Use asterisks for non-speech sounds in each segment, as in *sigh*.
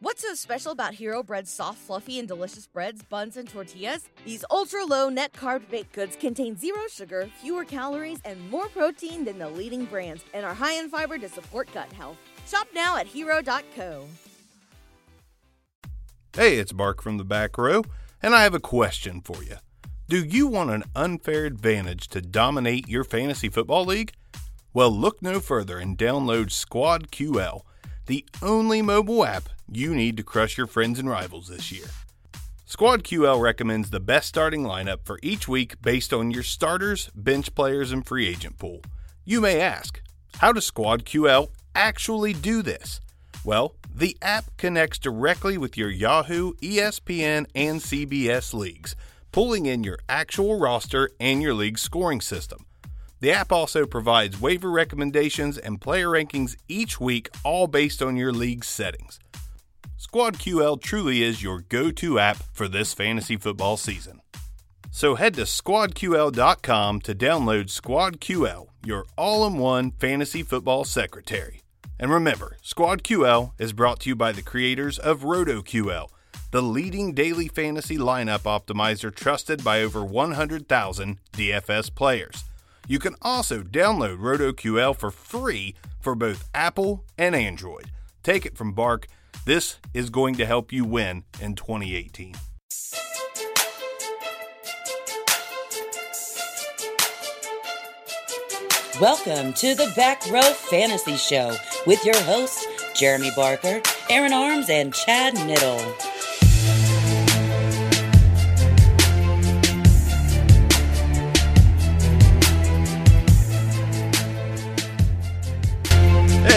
What's so special about Hero Bread's soft, fluffy, and delicious breads, buns, and tortillas? These ultra low net carb baked goods contain zero sugar, fewer calories, and more protein than the leading brands, and are high in fiber to support gut health. Shop now at hero.co. Hey, it's Bark from the back row, and I have a question for you. Do you want an unfair advantage to dominate your fantasy football league? Well, look no further and download Squad QL, the only mobile app you need to crush your friends and rivals this year. Squad QL recommends the best starting lineup for each week based on your starters, bench players, and free agent pool. You may ask, how does Squad QL actually do this? Well, the app connects directly with your Yahoo, ESPN, and CBS leagues, pulling in your actual roster and your league's scoring system. The app also provides waiver recommendations and player rankings each week, all based on your league's settings. SquadQL truly is your go to app for this fantasy football season. So head to squadql.com to download SquadQL, your all in one fantasy football secretary. And remember, SquadQL is brought to you by the creators of RotoQL, the leading daily fantasy lineup optimizer trusted by over 100,000 DFS players. You can also download RotoQL for free for both Apple and Android. Take it from Bark. This is going to help you win in 2018. Welcome to the Back Row Fantasy Show with your hosts, Jeremy Barker, Aaron Arms, and Chad Middle.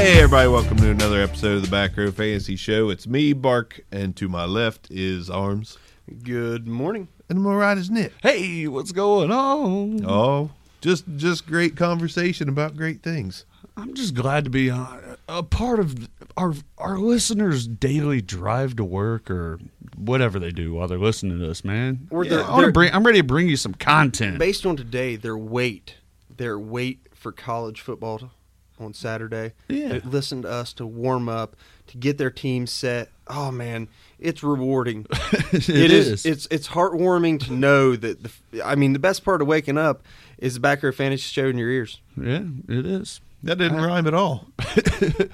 Hey, everybody, welcome to another episode of the Back Row Fantasy Show. It's me, Bark, and to my left is Arms. Good morning. And to my right is Nick. Hey, what's going on? Oh, just just great conversation about great things. I'm just glad to be uh, a part of our our listeners' daily drive to work or whatever they do while they're listening to us, man. Or Yeah, they're- I wanna they're- bring, I'm ready to bring you some content. Based on today, their wait, their wait for college football on Saturday. Yeah. They listen to us to warm up, to get their team set. Oh man, it's rewarding. *laughs* it it is. is. It's it's heartwarming to know that. The, I mean, the best part of waking up is the back row fantasy show in your ears. yeah, it is. That didn't rhyme at all. *laughs*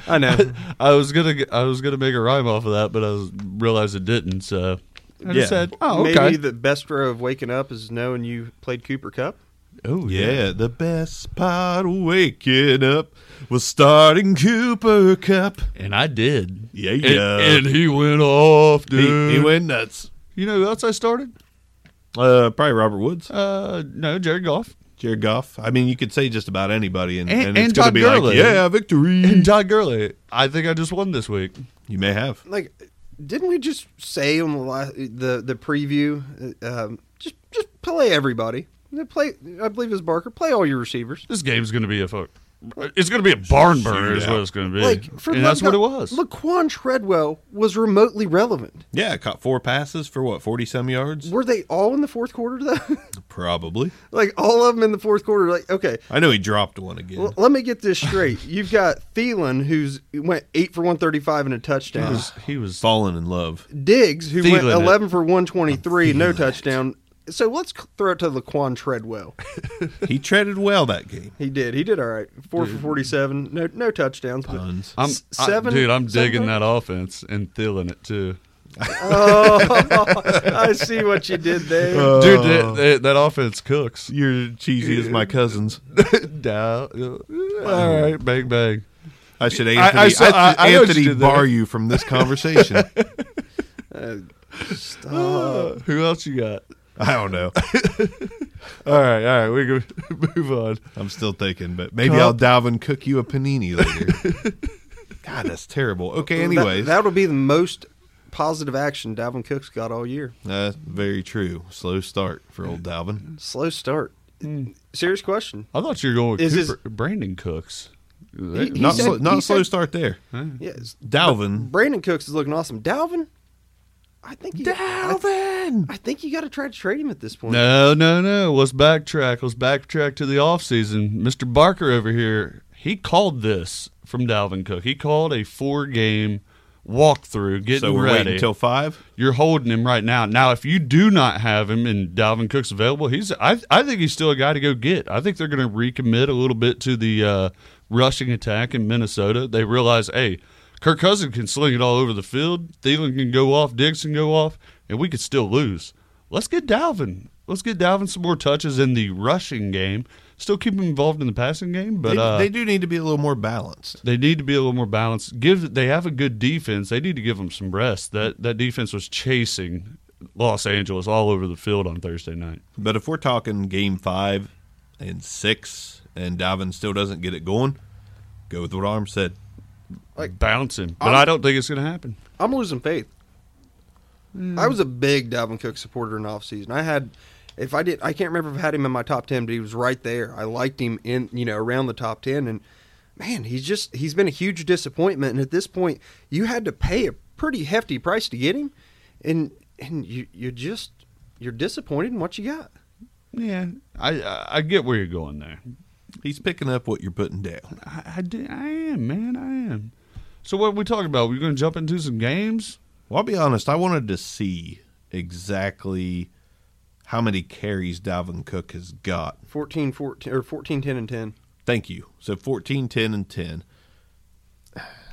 I know. *laughs* I was gonna g- I was gonna make a rhyme off of that, but I was, realized it didn't. So I Yeah. just said, "Oh, okay." Maybe the best part of waking up is knowing you played Cooper Kupp. oh Yeah, the best part of waking up was starting Cooper Kupp. and I did. Yeah, yeah. and he went off, dude. he went nuts. You know who else I started? Uh, probably Robert Woods, Uh, no, Jared Goff. Jared Goff. I mean, you could say just about anybody, and, And- and, it's going to be Gurley. like, yeah, victory. And Todd Gurley. I think I just won this week. you may have. like didn't we just say on the last, the the preview uh, um, just just play everybody play i believe it's barker play all your receivers This game's going to be a fuck. It's going to be a barn burner, is what it's going to be. like for and love that's of what it was. laquon treadwell was remotely relevant Yeah, caught four passes for what, 40 some yards? were they all in the fourth quarter though *laughs* Probably. like all of them in the fourth quarter like okay I know he dropped one again. well, let me get this straight *laughs* you've got Thielen, who's went 8 for 135 and a he touchdown was, he was falling in love. diggs who went Thielen it. 11 for 123 no touchdown so let's throw it to laquon treadwell He treaded well that game. He did. He did all right. Four for forty-seven. No, no touchdowns. But Puns. I'm, S- I- seven- dude, I'm seven digging that offense and feeling it too. oh, *laughs* I see what you did there. Dude, that, that, that offense cooks. You're cheesy as my cousins. *laughs* All right, bang bang. I should I- Anthony, I saw- I- I know what you Anthony bar you from this conversation. *laughs* Uh, stop. Uh, who else you got? I don't know. *laughs* All right, all right, we can *laughs* move on. I'm still thinking, but maybe Cup. I'll Dalvin cook you a panini later. *laughs* God, that's terrible. Okay, anyways, that, that'll be the most positive action Dalvin Cook's got all year. uh, very true. Slow start for old Dalvin. Slow start. Serious question. I thought you were going with Is his- Brandin Cooks. He- he Not said- slow, not he slow said- start there. Yes, Dalvin. Brandin Cooks is looking awesome. Dalvin, I think. You, I, Dalvin. I think you got to try to trade him at this point. No, no, no. Let's backtrack. Let's backtrack to the offseason. Mr. Barker over here, he called this from Dalvin Cook. He called a four game, walkthrough, getting So we're ready. waiting until five. you're holding him right now. Now, if you do not have him and Dalvin Cook's available, he's I I think he's still a guy to go get. I think they're going to recommit a little bit to the uh, rushing attack in Minnesota. They realize, hey, Kirk Cousins can sling it all over the field. Thielen can go off. Diggs can go off, and we could still lose. Let's get Dalvin. Let's get Dalvin some more touches in the rushing game. Still keep him involved in the passing game, but they, uh, they do need to be a little more balanced. they need to be a little more balanced. Give they have a good defense. They need to give them some rest. That that defense was chasing Los Angeles all over the field on Thursday night. But if we're talking game five and six, and Dalvin still doesn't get it going, go with what Arm said. Like- bouncing, but I'm- I don't think it's going to happen. I'm losing faith. Hmm. I was a big Dalvin Cook supporter in off season. I had, if I did, I can't remember if I had him in my top ten, but he was right there. I liked him in, you know, around the top ten, and man, he's just he's been a huge disappointment. And at this point, you had to pay a pretty hefty price to get him, and and you you just you're disappointed in what you got. Yeah, I I, I get where you're going there. He's picking up what you're putting down. I, I, do- I am man, I am. So what are we talking about? We're going to jump into some games. Well, I'll be honest. I wanted to see exactly how many carries Dalvin Cook has got. 14, 14 or 14, 10, and 10. Thank you. So 14, 10, and 10.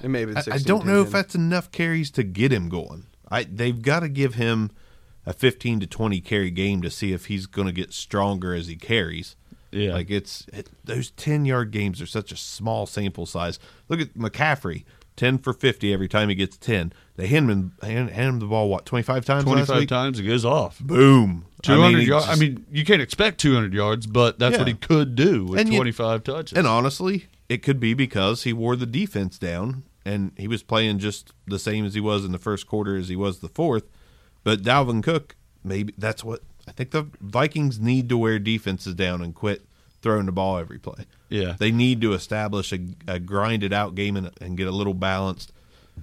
It may have been I, 16, I don't 10, know if that's enough carries to get him going. I they've got to give him a 15 to 20 carry game to see if he's going to get stronger as he carries. Yeah. Like it's it, those 10 yard games are such a small sample size. Look at McCaffrey, 10 for 50 every time he gets 10. They hand him hand, hand him the ball what 25 times 25 last week? times it goes off. Boom. Two hundred he yards. I mean, you can't expect two hundred yards, but that's what he could do with And you- twenty five touches. And honestly, it could be because he wore the defense down and he was playing just the same as he was in the first quarter as he was the fourth. But Dalvin Cook, maybe that's what I think the Vikings need to wear defenses down and quit throwing the ball every play. Yeah. They need to establish a, a grinded out game and, and get a little balanced.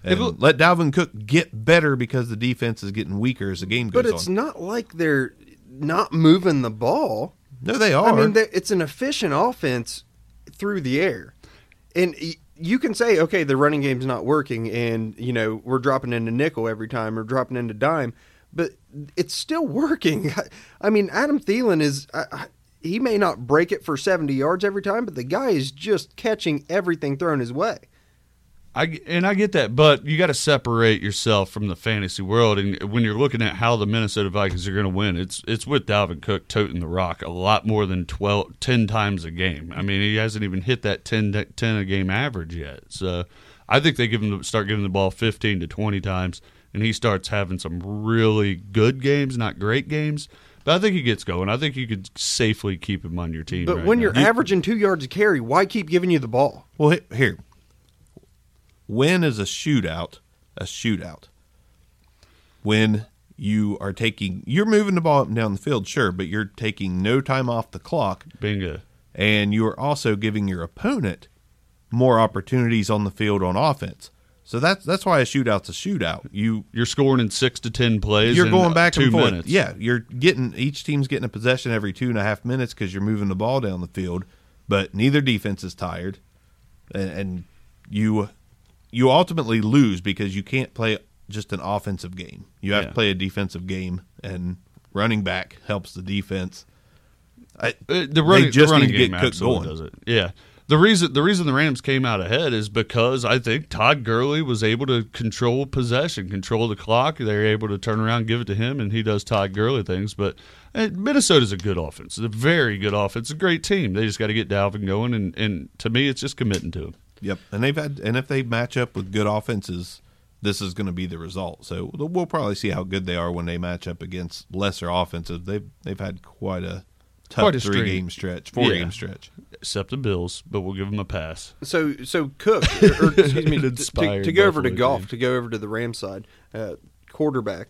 And it- let Dalvin Cook get better because the defense is getting weaker as the game goes But it's on. not like they're not moving the ball. no, they are. I mean, it's an efficient offense through the air, and you can say, okay, the running game's not working, and you know we're dropping into nickel every time or dropping into dime, but it's still *laughs* working. I mean, Adam Thielen is. I, I, he may not break it for 70 yards every time, but the guy is just catching everything thrown his way. I and I get that, but you got to separate yourself from the fantasy world. And when you're looking at how the Minnesota Vikings are going to win, it's it's with Dalvin Cook toting the rock a lot more than 12, 10 times a game. I mean, he hasn't even hit that 10, 10 a game average yet. So I think they give him start giving the ball fifteen to twenty times, and he starts having some really good games, not great games. But I think he gets going. I think you could safely keep him on your team. But right when now. you're averaging two yards a carry, why keep giving you the ball? Well, here. When is a shootout a shootout? When you are taking, you're moving the ball up and down the field, sure, but you're taking no time off the clock, bingo. and you are also giving your opponent more opportunities on the field on offense. So that's that's why a shootout's a shootout. You You're scoring in six to ten plays. you're in going back two and forth. minutes. Yeah, you're getting each team's getting a possession every two and a half minutes because you're moving the ball down the field, but neither defense is tired, and, and you you ultimately lose because you can't play just an offensive game. You have Yeah. to play a defensive game, and running back helps the defense. I, Uh, the running, just the running need to game get Cook going. does it. Yeah. The reason the reason the Rams came out ahead is because I think Todd Gurley was able to control possession, control the clock. They're able to turn around, give it to him, and he does Todd Gurley things. But uh, Minnesota's a good offense. It's a very good offense. A great team. They just got to get Dalvin going, and, and to me, it's just committing to him. Yep, and they've had, and if they match up with good offenses, this is going to be the result. So we'll probably see how good they are when they match up against lesser offenses. They've they've had quite a tough Quite three string. game stretch, four Yeah. game stretch. Except the Bills, but we'll give them a pass. So so Cook, or, or, *laughs* excuse me, to, to, to go over to Buffalo golf, game. to go over to the Ram side, uh, quarterback.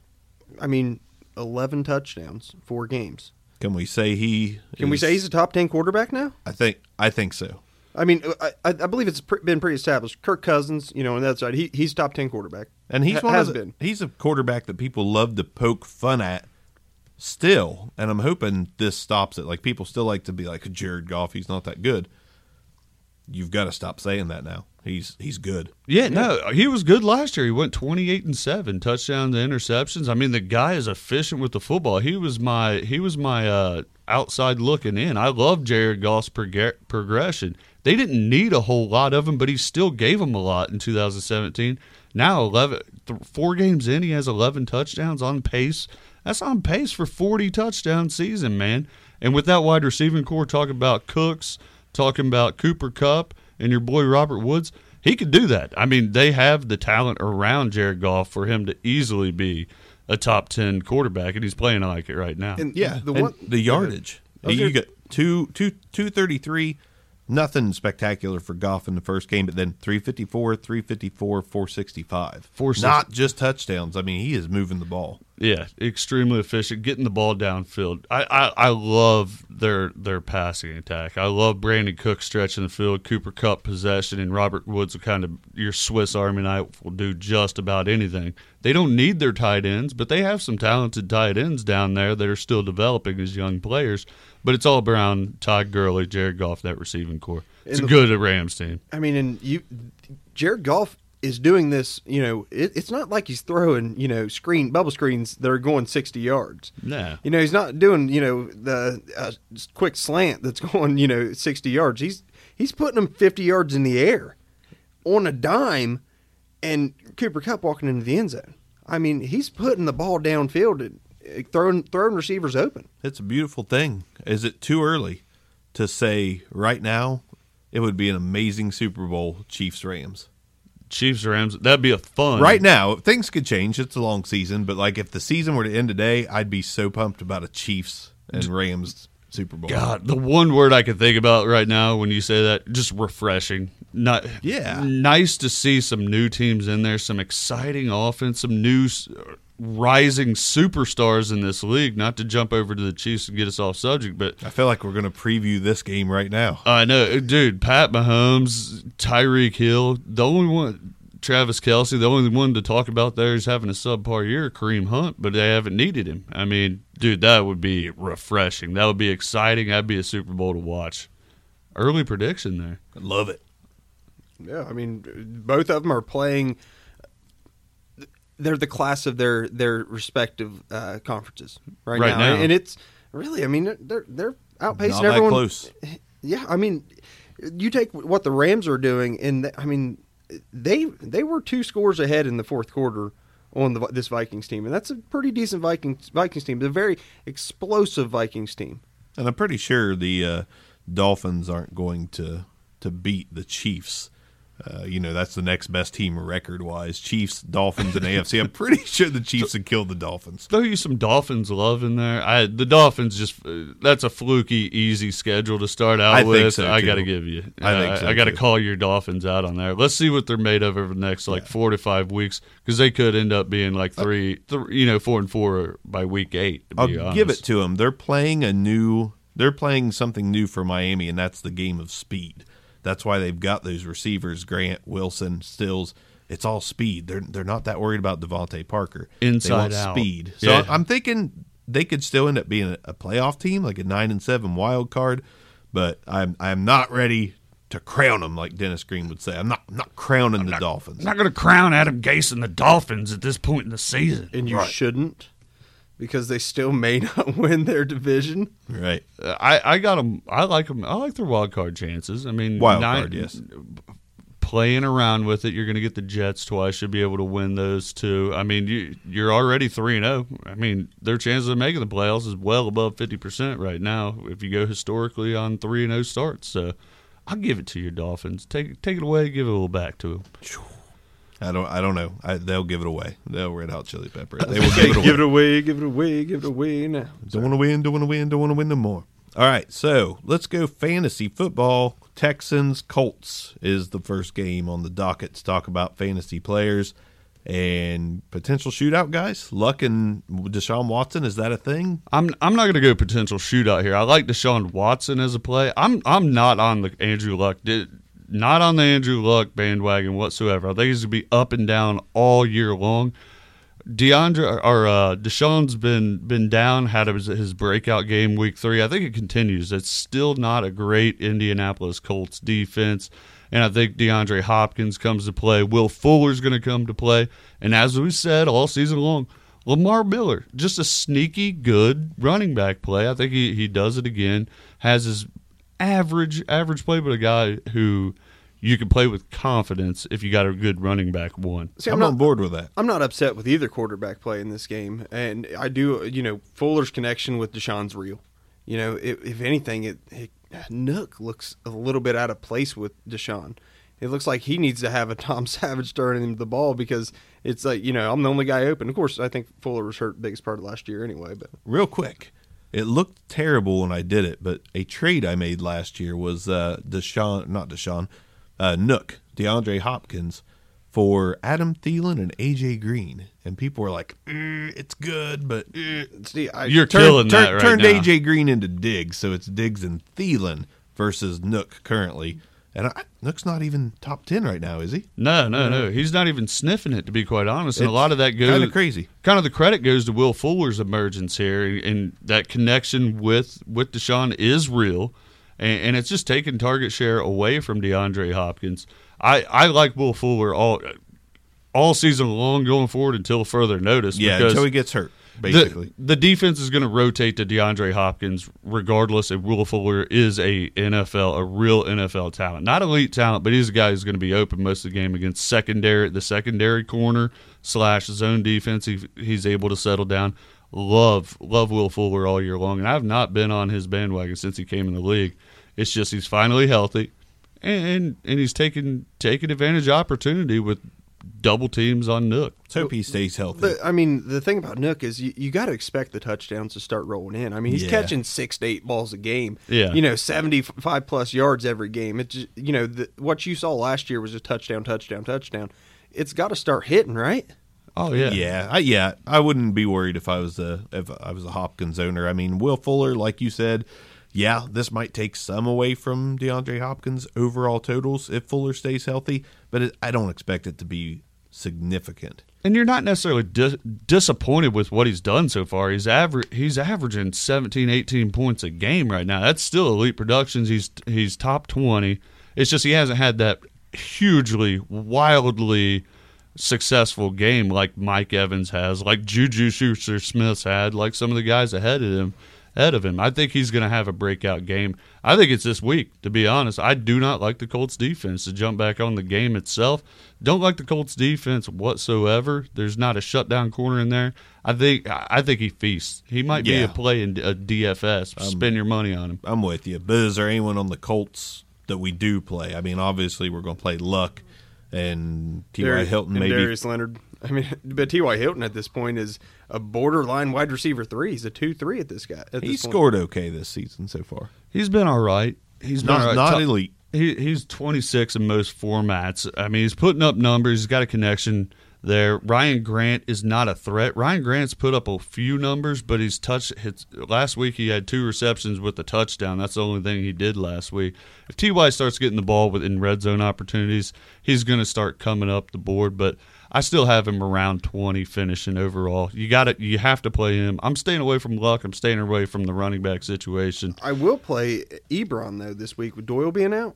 I mean, eleven touchdowns, four games. Can we say he? Can we say he's a top ten quarterback now? I think I think so. I mean, I, I I believe it's been pretty established. Kirk Cousins, you know, on that side, he, he's top ten quarterback, And he's Ha- one has of the, been. he's a quarterback that people love to poke fun at still, and I'm hoping this stops it. Like people still like to be like Jared Goff, he's not that good. you've got to stop saying that now. He's he's good. Yeah, no, he was good last year. He went 28 and 7, touchdowns and interceptions. I mean, the guy is efficient with the football. He was my he was my uh, outside looking in. I love Jared Goff's prog- progression. They didn't need a whole lot of him, but he still gave them a lot in 2017. Now 11 th- 4 games in, he has 11 touchdowns on pace. That's on pace for 40 touchdown season, man. And with that wide receiving core talking about Cooks, talking about Cooper Kupp and your boy Robert Woods, he could do that. I mean, they have the talent around Jared Goff for him to easily be a top 10 quarterback, and he's playing like it right now. And Yeah, the and one the yardage. was You gonna- got two two two thirty three. Nothing spectacular for Goff in the first game, but then 354, 354, 465. 460. Not just touchdowns. I mean, he is moving the ball. Yeah, extremely efficient, getting the ball downfield. I, I, I love their their passing attack. I love Brandin Cook stretching the field, Cooper Kupp possession, and Robert Woods will kind of your Swiss Army knife will do just about anything. They don't need their tight ends, but they have some talented tight ends down there that are still developing as young players. But it's all around Todd Gurley, Jared Goff, that receiving core. It's the- good Rams team. I mean, and you, Jared Goff is doing this. You know, it, it's not like he's throwing you know screen bubble screens that are going sixty yards. Nah. You know, he's not doing you know the uh, quick slant that's *laughs* going you know sixty yards. He's he's putting them fifty yards in the air on a dime, and Cooper Kupp walking into the end zone. I mean, he's putting the ball downfield and uh, throwing throwing receivers open. It's a beautiful thing. Is it too early to say right now it would be an amazing Super Bowl Chiefs Rams? Chiefs Rams, that'd be a fun. Right now, things could change. It's a long season, but like if the season were to end today, I'd be so pumped about a Chiefs and Rams Super Bowl. God, the one word I can think about right now when you say that, just refreshing. Not Yeah. nice to see some new teams in there, some exciting offense, some new rising superstars in this league. Not to jump over to the Chiefs and get us off subject, but I feel like we're going to preview this game right now. I know, dude. Pat Mahomes, Tyreek Hill, the only one. Travis Kelce, the only one to talk about there is having a subpar year, Kareem Hunt, but they haven't needed him. I mean, dude, that would be refreshing. That would be exciting. That'd be a Super Bowl to watch. Early prediction there. Love it. Yeah, I mean, both of them are playing. They're the class of their their respective uh, conferences right, Right now. and it's really. I mean, they're they're outpacing everyone. close. Yeah, I mean, you take what the Rams are doing, and I mean, they they were two scores ahead in the fourth quarter on the this Vikings team, and that's a pretty decent Vikings Vikings team. They're a very explosive Vikings team. And I'm pretty sure the uh, Dolphins aren't going to to beat the Chiefs. Uh, you know, that's the next best team record wise. Chiefs, Dolphins, and AFC. I'm pretty *laughs* sure the Chiefs would killed the Dolphins. Throw you some Dolphins love in there. I the Dolphins just uh, that's a fluky, easy schedule to start out I think with. so, I got to give you. I think so, I got to call your Dolphins out on there. Let's see what they're made of over the next like four to five weeks because they could end up being like three, th- you know, four and four by week eight. To I'll give it to them. They're playing a new. They're playing something new for Miami, and that's the game of speed. That's why they've got those receivers: Grant, Wilson, Stills. It's all speed. They're they're not that worried about DeVante Parker. they Inside want out. speed. So Yeah. I'm thinking they could still end up being a, a playoff team, like a nine and seven wild card. But I'm I'm not ready to crown them, like Dennis Green would say. I'm not I'm not crowning the Dolphins. I'm not going to crown Adam Gase and the Dolphins at this point in the season. And you shouldn't, because they still may *laughs* not win their division. right. I I got them. I like them. I like their wild card chances. I mean, Wild nine- card, yes. Playing around with it, you're going to get the Jets twice. Should be able to win those two. I mean, you you're already three and zero. I mean, their chances of making the playoffs is well above fifty percent right now. If you go historically on three and zero starts, so I'll give it to your Dolphins. Take take it away. Give it a little back to them. I don't I don't know. I, they'll give it away. They'll red hot chili pepper. *laughs* They will give it away. give it away, give it away, give it away now. Don't want to win, don't want to win, don't want to win no more. All right, so let's go fantasy football. Texans Colts is the first game on the docket to talk about fantasy players and potential shootout guys. Luck and Deshaun Watson, is that a thing? I'm I'm not going to go potential shootout here. I like Deshaun Watson as a play. I'm I'm not on the Andrew Luck di- not on the Andrew Luck bandwagon whatsoever. I think he's going to be up and down all year long. DeAndre or uh, Deshaun's been been down. Had his, his breakout game week three. I think it continues. It's still not a great Indianapolis Colts defense, and I think DeAndre Hopkins comes to play. Will Fuller's going to come to play, and as we said all season long, Lamar Miller, just a sneaky good running back play. I think he he does it again. Has his average average play, but a guy who you can play with confidence if you got a good running back one. See, I'm, I'm, not on board with that. I'm not upset with either quarterback play in this game, and I do. You know, Fuller's connection with Deshaun's real. You know, if, if anything, it, it Nuk looks a little bit out of place with Deshaun. It looks like he needs to have a *laughs* Tom Savage throwing him the ball because it's like you know I'm the only guy open. Of course, I think Fuller was hurt biggest part of last year anyway. But Real quick, it looked terrible when I did it, but a trade I made last year was uh, Deshaun, not Deshaun, uh, Nuk, DeAndre Hopkins for Adam Thielen and AJ Green, and people were like, "Eh, "It's good, but eh." see, I, You're turn- that right turned now. AJ Green into Diggs, so it's Diggs and Thielen versus Nuk currently, and I, Nuk's not even top ten right now, is he? No, no, no. He's not even sniffing it, to be quite honest. And a It's lot of that goes kinda crazy. Kind of the credit goes to Will Fuller's emergence here, and that connection with with Deshaun is real, and, and it's just taking target share away from DeAndre Hopkins. I I like Will Fuller all all season long going forward until further notice. Yeah, because until he gets hurt, basically. the, the defense is going to rotate to DeAndre Hopkins regardless if Will Fuller is a NFL, a real NFL talent. Not elite talent, but he's a guy who's going to be open most of the game against secondary, the secondary corner slash zone defense. He, he's able to settle down. Love, love Will Fuller all year long. And I've not been on his bandwagon since he came in the league. It's just he's finally healthy. And, and and he's taking taking advantage of opportunity with double teams on Nuk. Let's hope he stays healthy. But I mean, the thing about Nuk is you, you got to expect the touchdowns to start rolling in. I mean, he's Yeah. catching six to eight balls a game. Yeah. you know, seventy-five plus yards every game. It just, you know, the, what you saw last year was a touchdown, touchdown, touchdown. It's got to start hitting, right? Oh yeah, Yeah, I, yeah, I wouldn't be worried if I was a if I was a Hopkins owner. I mean, Will Fuller, like you said, yeah, this might take some away from DeAndre Hopkins' overall totals if Fuller stays healthy, but it, I don't expect it to be significant. and you're not necessarily dis- disappointed with what he's done so far. He's aver- he's averaging 17, 18 points a game right now. That's still elite productions. He's he's top 20. It's just he hasn't had that hugely wildly successful game like Mike Evans has, like Juju Schuster Smith's had, like some of the guys ahead of him. Ahead of him, I think he's going to have a breakout game. I think it's this week. To be honest, I do not like the Colts defense. To jump back on the game itself, don't like the Colts defense whatsoever. There's not a shutdown corner in there. I think I think he feasts. He might be Yeah. a play in a DFS. Spend your money on him. I'm with you. But is there anyone on the Colts that we do play? I mean, obviously we're going to play Luck and T.Y. Darius- Hilton, and maybe. Darius Leonard. I mean, *laughs* but T.Y. Hilton at this point is a borderline wide receiver three. He's a two three at this guy. At He this point. scored okay this season so far. He's been all right. He's been Not all right. not Top- elite. He, he's 26 in most formats. I mean, he's putting up numbers. He's got a connection there. Ryan Grant is not a threat. Ryan Grant's put up a few numbers, but he's touched. His, last week he had two receptions with a touchdown. That's the only thing he did last week. If Ty starts getting the ball within red zone opportunities, he's going to start coming up the board. But I still have him around 20 finishing overall. You got it. You have to play him. I'm staying away from Luck. I'm staying away from the running back situation. I will play Ebron though this week with Doyle being out.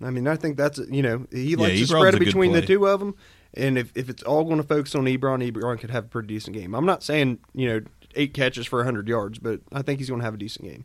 I mean, I think that's you know he likes to spread it between the two of them, and if, if it's all going to focus on Ebron, Ebron could have a pretty decent game. I'm not saying you know eight catches for hundred yards, but I think he's going to have a decent game.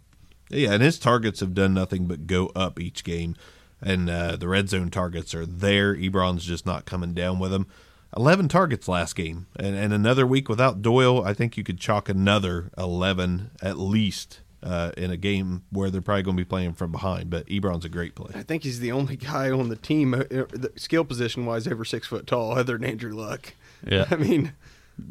Yeah, and his targets have done nothing but go up each game, and uh, the red zone targets are there. Ebron's just not coming down with them. Eleven targets last game, and, and another week without Doyle. I think you could chalk another eleven at least uh, in a game where they're probably going to be playing from behind. But Ebron's a great play. I think he's the only guy on the team, uh, uh, skill position wise, over six foot tall, other than Andrew Luck. Yeah. *laughs* I mean,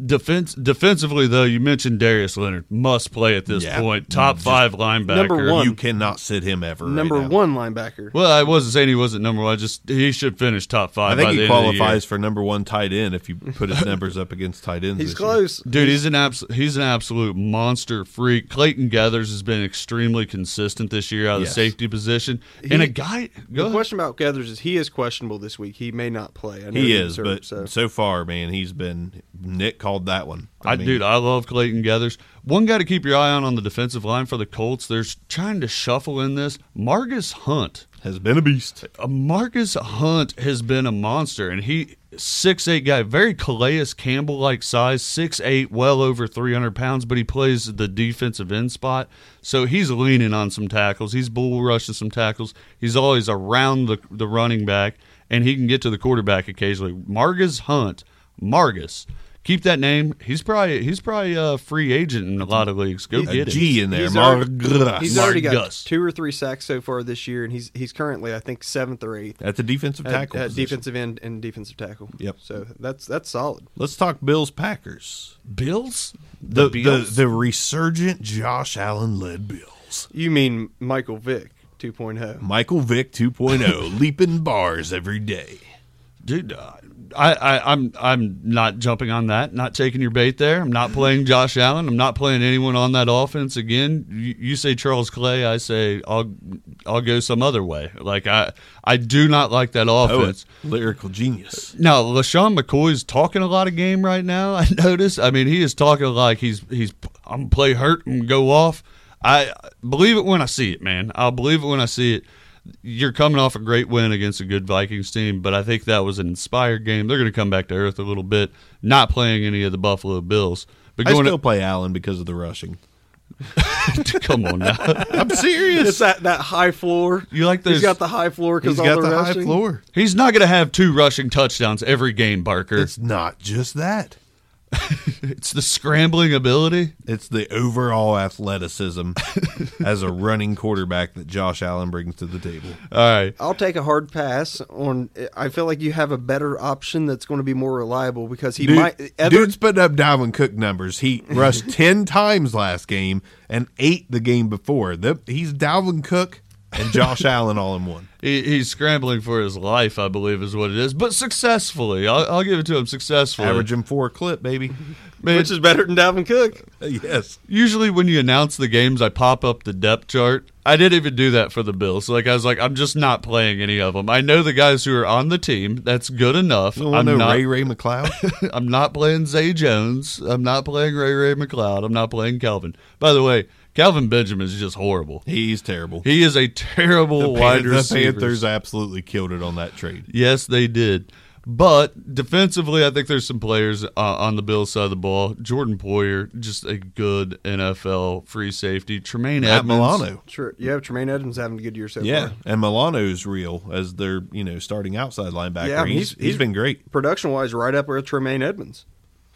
Defense defensively though, you mentioned Darius Leonard must play at this Yeah. point. Top mm-hmm. five linebacker. Number one. You cannot sit him ever. number now. one linebacker. Well, I wasn't saying he wasn't number one. I just he should finish top five. I think by he the end of the year. qualifies for number one tight end if you put his numbers up against tight ends. He's this year. close, Dude, he's an abs- he's an absolute monster freak. Clayton Geathers has been extremely consistent this year out of Yes. the safety position. and a guy, go The ahead. question about Geathers is he is questionable this week. He may not play. I know He is, hurt, but so. so far, man, he's been Nick called that one. I, mean, dude, I love Clayton Geathers. One guy to keep your eye on on the defensive line for the Colts. They're trying to shuffle in this. Marcus Hunt. has been a beast. Uh, Marcus Hunt has been a monster, and he six eight guy, very Calais Campbell like size, six eight, well over three hundred pounds, but he plays the defensive end spot, so he's leaning on some tackles. He's bull rushing some tackles. He's always around the the running back, and he can get to the quarterback occasionally. Marcus Hunt, Margus. Keep that name. He's probably he's probably a free agent in a lot of leagues. Go A get him. G in there. He's already, he's already got two or three sacks so far this year, and he's he's currently I think seventh or eighth At the defensive at, tackle. at position. defensive end and defensive tackle. Yep. So that's that's solid. Let's talk Bills Packers. Bills. The the, Bills? the resurgent Josh Allen led Bills. You mean Michael Vick oh. 2.0? Michael Vick 2.0, *laughs* leaping bars every day. dude. Uh, I, I, I'm I'm not jumping on that. Not taking your bait there. I'm not playing Josh Allen. I'm not playing anyone on that offense again. You, you say Charles Clay. I say I'll I'll go some other way. Like I I do not like that oh, offense. Lyrical genius. Now, LeSean McCoy's talking a lot of game right now. *laughs* I notice. I mean, he is talking like he's he's I'm gonna play hurt and go off. I believe it when I see it, man. I'll believe it when I see it. You're coming off a great win against a good Vikings team, but I think that was an inspired game. They're going to come back to earth a little bit, not playing any of the Buffalo Bills. But I going to, play Allen because of the rushing. *laughs* come on now, *laughs* I'm serious. It's that, that high floor. you like He's got the high floor because He's all got the, the high rushing. floor. he's not going to have two rushing touchdowns every game, Barker. It's not just that. *laughs* it's the scrambling ability. It's the overall athleticism *laughs* as a running quarterback that Josh Allen brings to the table. All right. I'll take a hard pass on. I feel like you have a better option that's going to be more reliable because he Dude, might. Other, dude's putting up Dalvin Cook numbers. He *laughs* rushed 10 times last game and eight the game before. The, he's Dalvin Cook and Josh Allen all in one. He, he's scrambling for his life, I believe, is what it is, but successfully. I'll, I'll give it to him successfully. Averaging four a clip, baby. Man, which is better than Dalvin Cook. yes. usually when you announce the games, I pop up the depth chart. I didn't even do that for the Bills. Like I was like, I'm just not playing any of them. I know the guys who are on the team. That's good enough. No I'm one know not. Ray Ray McCloud. *laughs* I'm not playing Zay Jones. I'm not playing Ray Ray McCloud. I'm not playing Kelvin. By the way, Kelvin Benjamin is just horrible. He's terrible. He is a terrible the, wide Pan- the. Panthers absolutely killed it on that trade. Yes, they did. But defensively, I think there's some players uh, on the Bills side of the ball. Jordan Poyer, just a good NFL free safety. Tremaine Matt Edmunds. Milano. Sure, you have Tremaine Edmunds having a good year so Yeah, far. and Milano's real as their you know starting outside linebacker. Yeah, I mean, he's, he's- he's been great Production wise, right up with Tremaine Edmunds.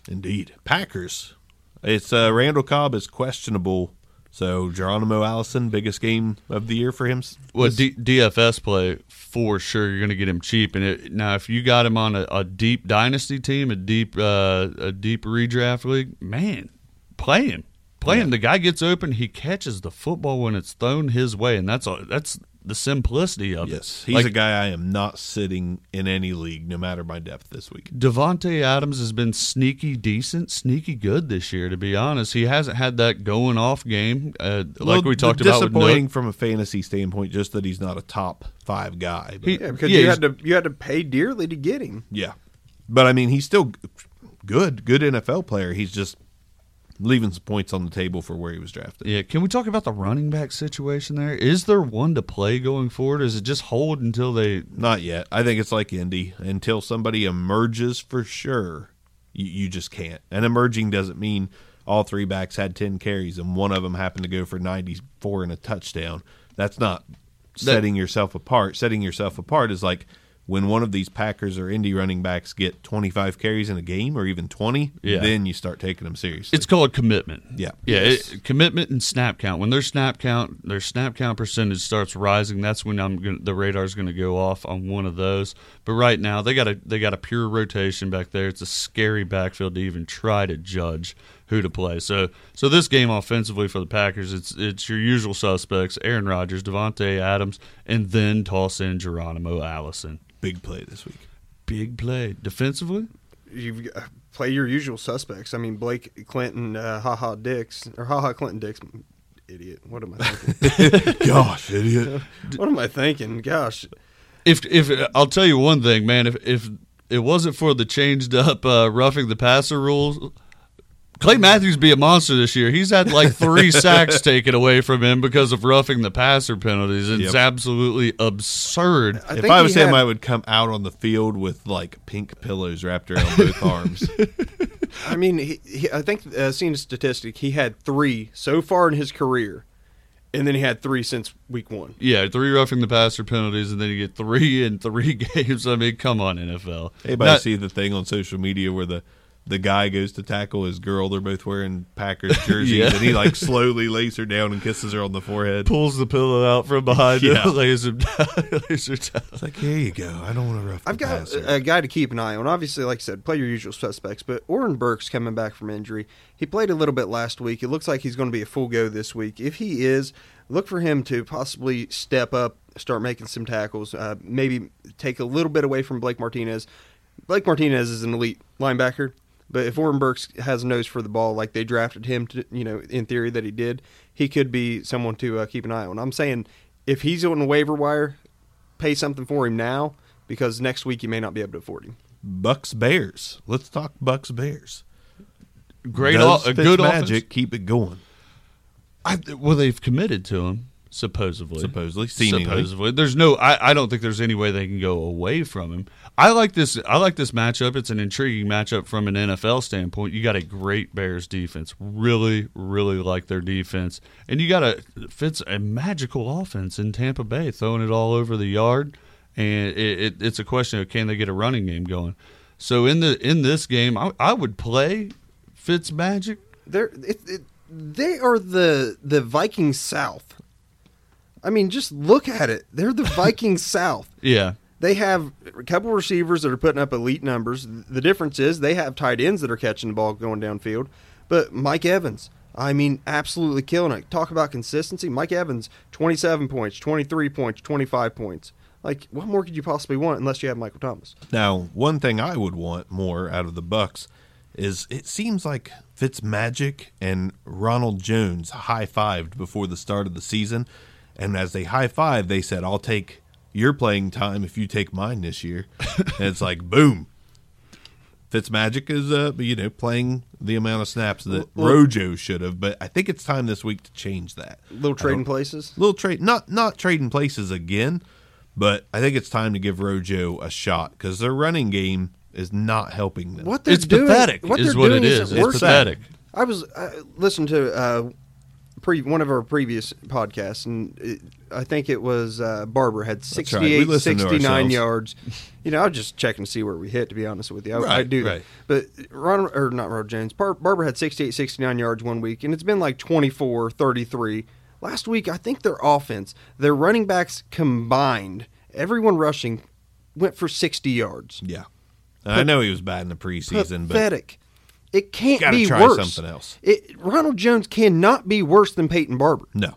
indeed. Packers. It's uh, Randall Cobb is questionable, so Geronimo Allison, biggest game of the year for him. Well, D- DFS play for sure. You're going to get him cheap. And it, now, if you got him on a, a deep dynasty team, a deep uh, a deep redraft league, man, play him. Play him. The guy gets open. He catches the football when it's thrown his way, and that's all, that's the simplicity of Yes, it. he's Like, a guy I am not sitting in any league, no matter my depth this week. Davante Adams has been sneaky decent, sneaky good this year. To be honest, he hasn't had that going off game uh, like we talked about disappointing Nuk. from a fantasy standpoint, just that he's not a top five guy. But, He- Yeah, because Yeah, you had to you had to pay dearly to get him. yeah, but I mean, he's still good, good NFL player. He's just leaving some points on the table for where he was drafted. Yeah, can we talk about the running back situation there? Is there one to play going forward? Is it just hold until they? Not yet. I think it's like Indy. Until somebody emerges for sure, you, you just can't. And emerging doesn't mean all three backs had 10 carries and one of them happened to go for 94 and a touchdown. That's not setting yourself apart. Setting yourself apart is like when one of these Packers or Indy running backs get 25 carries in a game or even 20, Yeah. then you start taking them seriously. It's called commitment. Yeah. yeah, Yes. it, commitment and snap count. When their snap count, their snap count percentage starts rising, that's when I'm gonna, the radar's going to go off on one of those. But right now, they got a they got a pure rotation back there. It's a scary backfield to even try to judge who to play. So so this game offensively for the Packers, it's it's your usual suspects: Aaron Rodgers, Davante Adams, and then toss in Geronimo Allison. Big play this week. Big play defensively. You play your usual suspects. I mean, Blake Clinton, uh, Ha Ha Dix, or Ha Ha Clinton Dix. Idiot. What am I thinking? *laughs* Gosh, idiot. what am I thinking? Gosh. If if I'll tell you one thing, man, if if it wasn't for the changed up uh, roughing the passer rules, Clay Matthews be a monster this year. He's had like three *laughs* sacks taken away from him because of roughing the passer penalties. It's Yep. absolutely absurd. I if I was he him, had- I would come out on the field with like pink pillows wrapped around both *laughs* arms. I mean, he, he, I think uh, seeing a statistic, he had three so far in his career, and then he had three since week one. Yeah, three roughing the passer penalties, and then you get three in three *laughs* games. I mean, come on, NFL. Anybody Not- see the thing on social media where the the guy goes to tackle his girl? They're both wearing Packers *laughs* jerseys, Yeah. and he like slowly lays her down and kisses her on the forehead. pulls the pillow out from behind *laughs* Yeah. him, lays him down, *laughs* lays her down. It's like, here you go. I don't want to rough I've the got passer. a, a guy to keep an eye on. Obviously, like I said, play your usual suspects, but Oren Burks coming back from injury. He played a little bit last week. It looks like he's going to be a full go this week. If he is, look for him to possibly step up, start making some tackles, uh, maybe take a little bit away from Blake Martinez. Blake Martinez is an elite linebacker, but if Oren Burks has a nose for the ball, like they drafted him to, you know, in theory that he did, he could be someone to uh, keep an eye on. I'm saying if he's on the waiver wire, pay something for him now because next week you may not be able to afford him. Bucks Bears. Let's talk Bucks Bears. Great, Does o- a good magic. offense. keep it going? I, well, they've committed to him supposedly. Supposedly, seemingly. supposedly. There's no. I, I don't think there's any way they can go away from him. I like this. I like this matchup. It's an intriguing matchup from an NFL standpoint. You got a great Bears defense. Really, really like their defense, and you got a Fitz a magical offense in Tampa Bay, throwing it all over the yard. And it, it, it's a question of can they get a running game going. So in the in this game, I, I would play Fitz Magic. They're it, it, they are the the Viking South. I mean, just look at it. They're the *laughs* Viking South. Yeah, They have a couple receivers that are putting up elite numbers. The difference is they have tight ends that are catching the ball going downfield. But Mike Evans, I mean, absolutely killing it. Talk about consistency. Mike Evans, 27 points, 23 points, 25 points. Like, what more could you possibly want unless you have Michael Thomas? Now, one thing I would want more out of the Bucks is it seems like Fitzmagic and Ronald Jones high fived before the start of the season, and as they high five, they said, "I'll take your playing time if you take mine this year." *laughs* and it's like boom. Fitzmagic is, uh, you know, playing the amount of snaps that Rojo should have, but I think it's time this week to change that. Little trading places. little trade not not trading places again but i think it's time to give rojo a shot because their running game is not helping them What they're It's doing, pathetic, What is they're what doing it isn't. It's pathetic. I was I listened to uh, pre, one of our previous podcasts, and it, I think it was uh, Barber had right. 68, We listen to 69 yards. You know, I was just checking to see where we hit. To be honest with you, I, I Right, do right. that. But Ron or not Ron Jones, Bar, Barber had 68, 69 yards one week, and it's been like 24, 33. Last week, I think their offense, their running backs combined, everyone rushing, went for 60 yards. yeah i know he was bad in the preseason but Pathetic. It can't be try worse. something else. It, Ronald Jones cannot be worse than Peyton Barber. no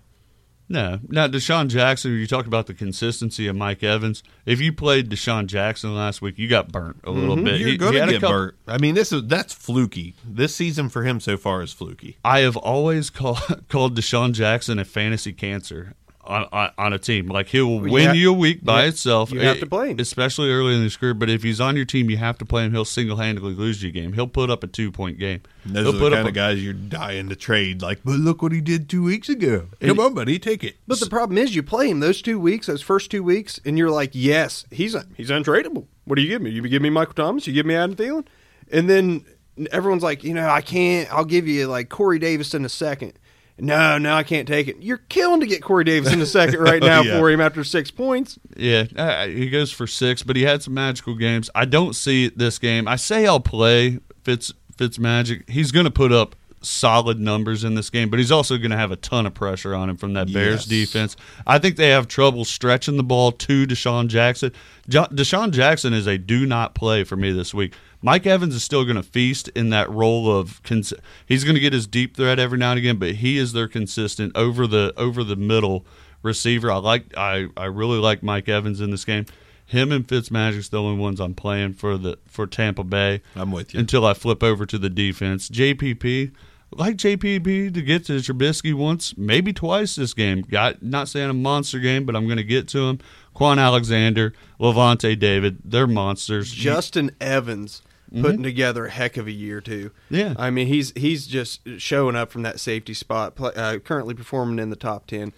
No, now DeSean Jackson. You talked about the consistency of Mike Evans. If you played DeSean Jackson last week, you got burnt a little bit. Mm-hmm. you're He- he gonna get couple- burnt i mean this is that's fluky this season for him so far is fluky I have always called *laughs* called DeSean Jackson a fantasy cancer on, on, on a team. Like he will win have- you a week by you- itself. you have eh, to play him. especially early in his career. But if he's on your team, you have to play him. He'll single handedly lose you a game. He'll put up a two point game. And those He'll are the put kind up of a- guys you're dying to trade like but look what he did two weeks ago come on buddy take it But the problem is, you play him those two weeks, those first two weeks, and you're like, yes, he's he's untradeable. What do you give me? You give me Michael Thomas? You give me Adam Thielen? And then everyone's like, you know, I can't. I'll give you like Corey Davis in a second. No, no, I can't take it. You're killing to get Corey Davis in a second right *laughs* now Yeah. for him after six points. Yeah, uh, he goes for six, but he had some magical games. I don't see this game. I say I'll play Fitz Fitz Magic. He's going to put up solid numbers in this game, but he's also going to have a ton of pressure on him from that Bears Yes. defense. I think they have trouble stretching the ball to DeSean Jackson. Jo- DeSean Jackson is a do not play for me this week. Mike Evans is still going to feast in that role of cons- he's going to get his deep threat every now and again, but he is their consistent over the over the middle receiver. I like I, I really like Mike Evans in this game. Him and Fitzmagic's the only ones I'm playing for the for Tampa Bay. I'm with you. until I flip over to the defense. JPP, like JPP to get to Trubisky once, maybe twice this game. Got not saying a monster game, but I'm going to get to him. Kwon Alexander, Lavonte David, they're monsters. Justin Evans putting together a heck of a year too. Mm-hmm. Yeah. I mean he's he's just showing up from that safety spot. Uh, currently performing in the top ten.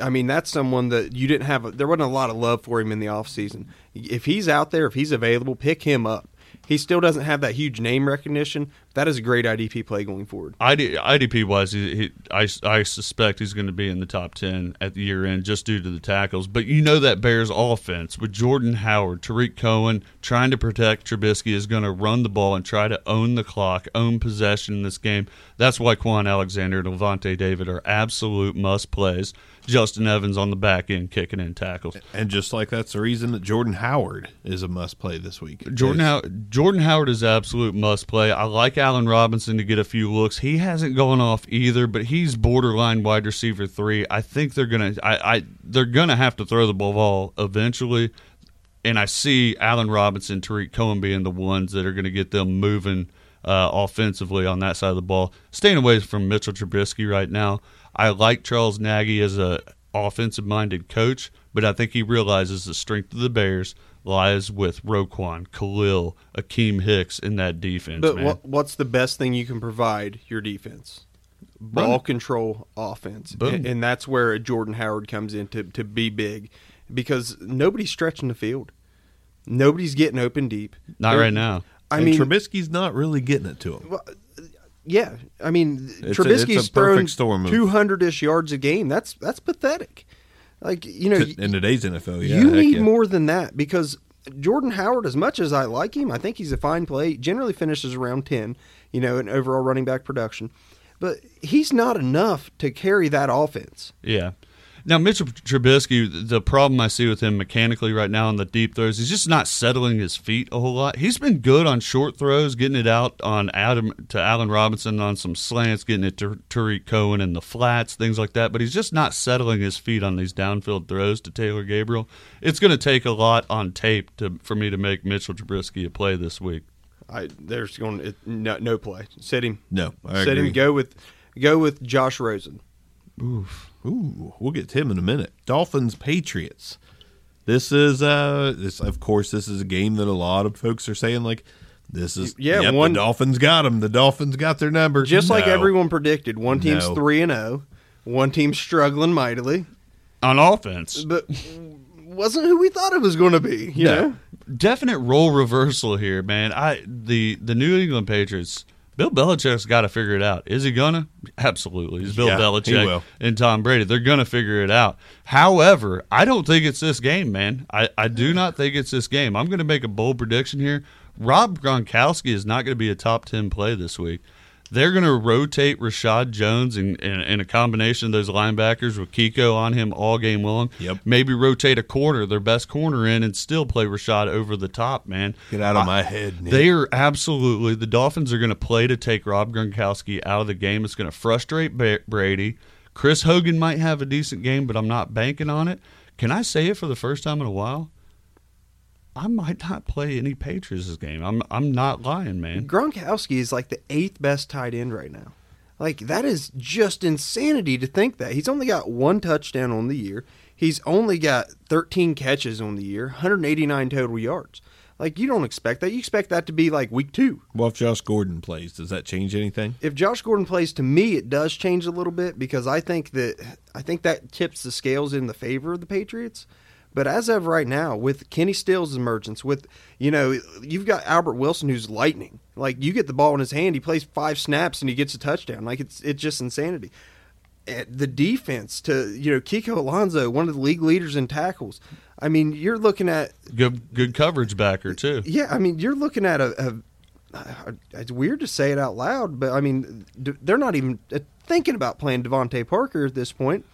I mean that's someone that you didn't have. A, there wasn't a lot of love for him in the offseason. If he's out there, if he's available, pick him up. He still doesn't have that huge name recognition. That is a great IDP play going forward. ID, IDP wise, he, he, I, I suspect he's going to be in the top 10 at the year end just due to the tackles. But you know that Bears offense with Jordan Howard, Tarik Cohen trying to protect Trubisky is going to run the ball and try to own the clock, own possession in this game. That's why Kwon Alexander and Lavonte David are absolute must plays. Justin Evans on the back end kicking in tackles. And just like that's the reason that Jordan Howard is a must play this week. Jordan How- Jordan Howard is absolute must play. I like Allen Robinson to get a few looks. He hasn't gone off either, but he's borderline wide receiver three. I think they're gonna I, I they're gonna have to throw the ball eventually. And I see Allen Robinson, Tarik Cohen being the ones that are going to get them moving uh, offensively on that side of the ball. Staying away from Mitchell Trubisky right now. I like Charles Nagy as a offensive minded coach, but I think he realizes the strength of the Bears lies with Roquan, Khalil, Akiem Hicks in that defense. But man. what, what's the best thing you can provide your defense? Ball Run. control offense. Boom. And, and that's where Jordan Howard comes in to, to be big because nobody's stretching the field. Nobody's getting open deep. Not There- right now. I and mean, Trubisky's not really getting it to him. Yeah. I mean, It's a- Trubisky's it's a perfect throwing 200 ish yards a game. That's that's pathetic. Like, you know, In today's NFL, yeah, you need yeah. more than that because Jordan Howard, as much as I like him, I think he's a fine play. Generally finishes around ten, you know, in overall running back production, but he's not enough to carry that offense. Yeah. Now Mitchell Trubisky, the problem I see with him mechanically right now on the deep throws, he's just not settling his feet a whole lot. He's been good on short throws, getting it out on Adam to Allen Robinson on some slants, getting it to Tarik Cohen in the flats, things like that. But he's just not settling his feet on these downfield throws to Taylor Gabriel. It's going to take a lot on tape to for me to make Mitchell Trubisky a play this week. I there's going it, no, no play. Sit him. No, I Sit agree. him. Go with go with Josh Rosen. Ooh, we'll get to him in a minute. Dolphins Patriots. This is uh this of course this is a game that a lot of folks are saying like this is Yeah, yep, one- the Dolphins got them. The Dolphins got their number. Just like everyone predicted, one team's No. three and zero, one team's struggling mightily, On offense, but wasn't who we thought it was going to be. You No. know, definite role reversal here, man. I the the New England Patriots. Bill Belichick's got to figure it out. Is he gonna? Absolutely. He's Bill Yeah, Belichick and Tom Brady. They're gonna figure it out. However, I don't think it's this game, man. I, I do not think it's this game. I'm gonna make a bold prediction here. Rob Gronkowski is not gonna be a top ten play this week. They're going to rotate Reshad Jones in, in, in a combination of those linebackers with Kiko on him all game long. Yep. Maybe rotate a corner, their best corner in, and still play Reshad over the top, man. Get out of my head. Nick. They are absolutely the Dolphins are going to play to take Rob Gronkowski out of the game. It's going to frustrate ba- Brady. Chris Hogan might have a decent game, but I'm not banking on it. Can I say it for the first time in a while? I might not play any Patriots this game. I'm I'm not lying, man. Gronkowski is like the eighth best tight end right now. Like that is just insanity to think that he's only got one touchdown on the year. He's only got 13 catches on the year, 189 total yards. Like you don't expect that. You expect that to be like week two. well, if Josh Gordon plays, does that change anything? If Josh Gordon plays, to me, it does change a little bit because I think that I think that tips the scales in the favor of the Patriots. But as of right now, with Kenny Stills' emergence, with you know, you've got Albert Wilson who's lightning. Like you get the ball in his hand, he plays five snaps and he gets a touchdown. Like it's it's just insanity. And the defense to you know Kiko Alonso, one of the league leaders in tackles. I mean, you're looking at Good good coverage backer too. yeah, I mean, you're looking at a, a. It's weird to say it out loud, but I mean, they're not even uh, thinking about playing DeVante Parker at this point.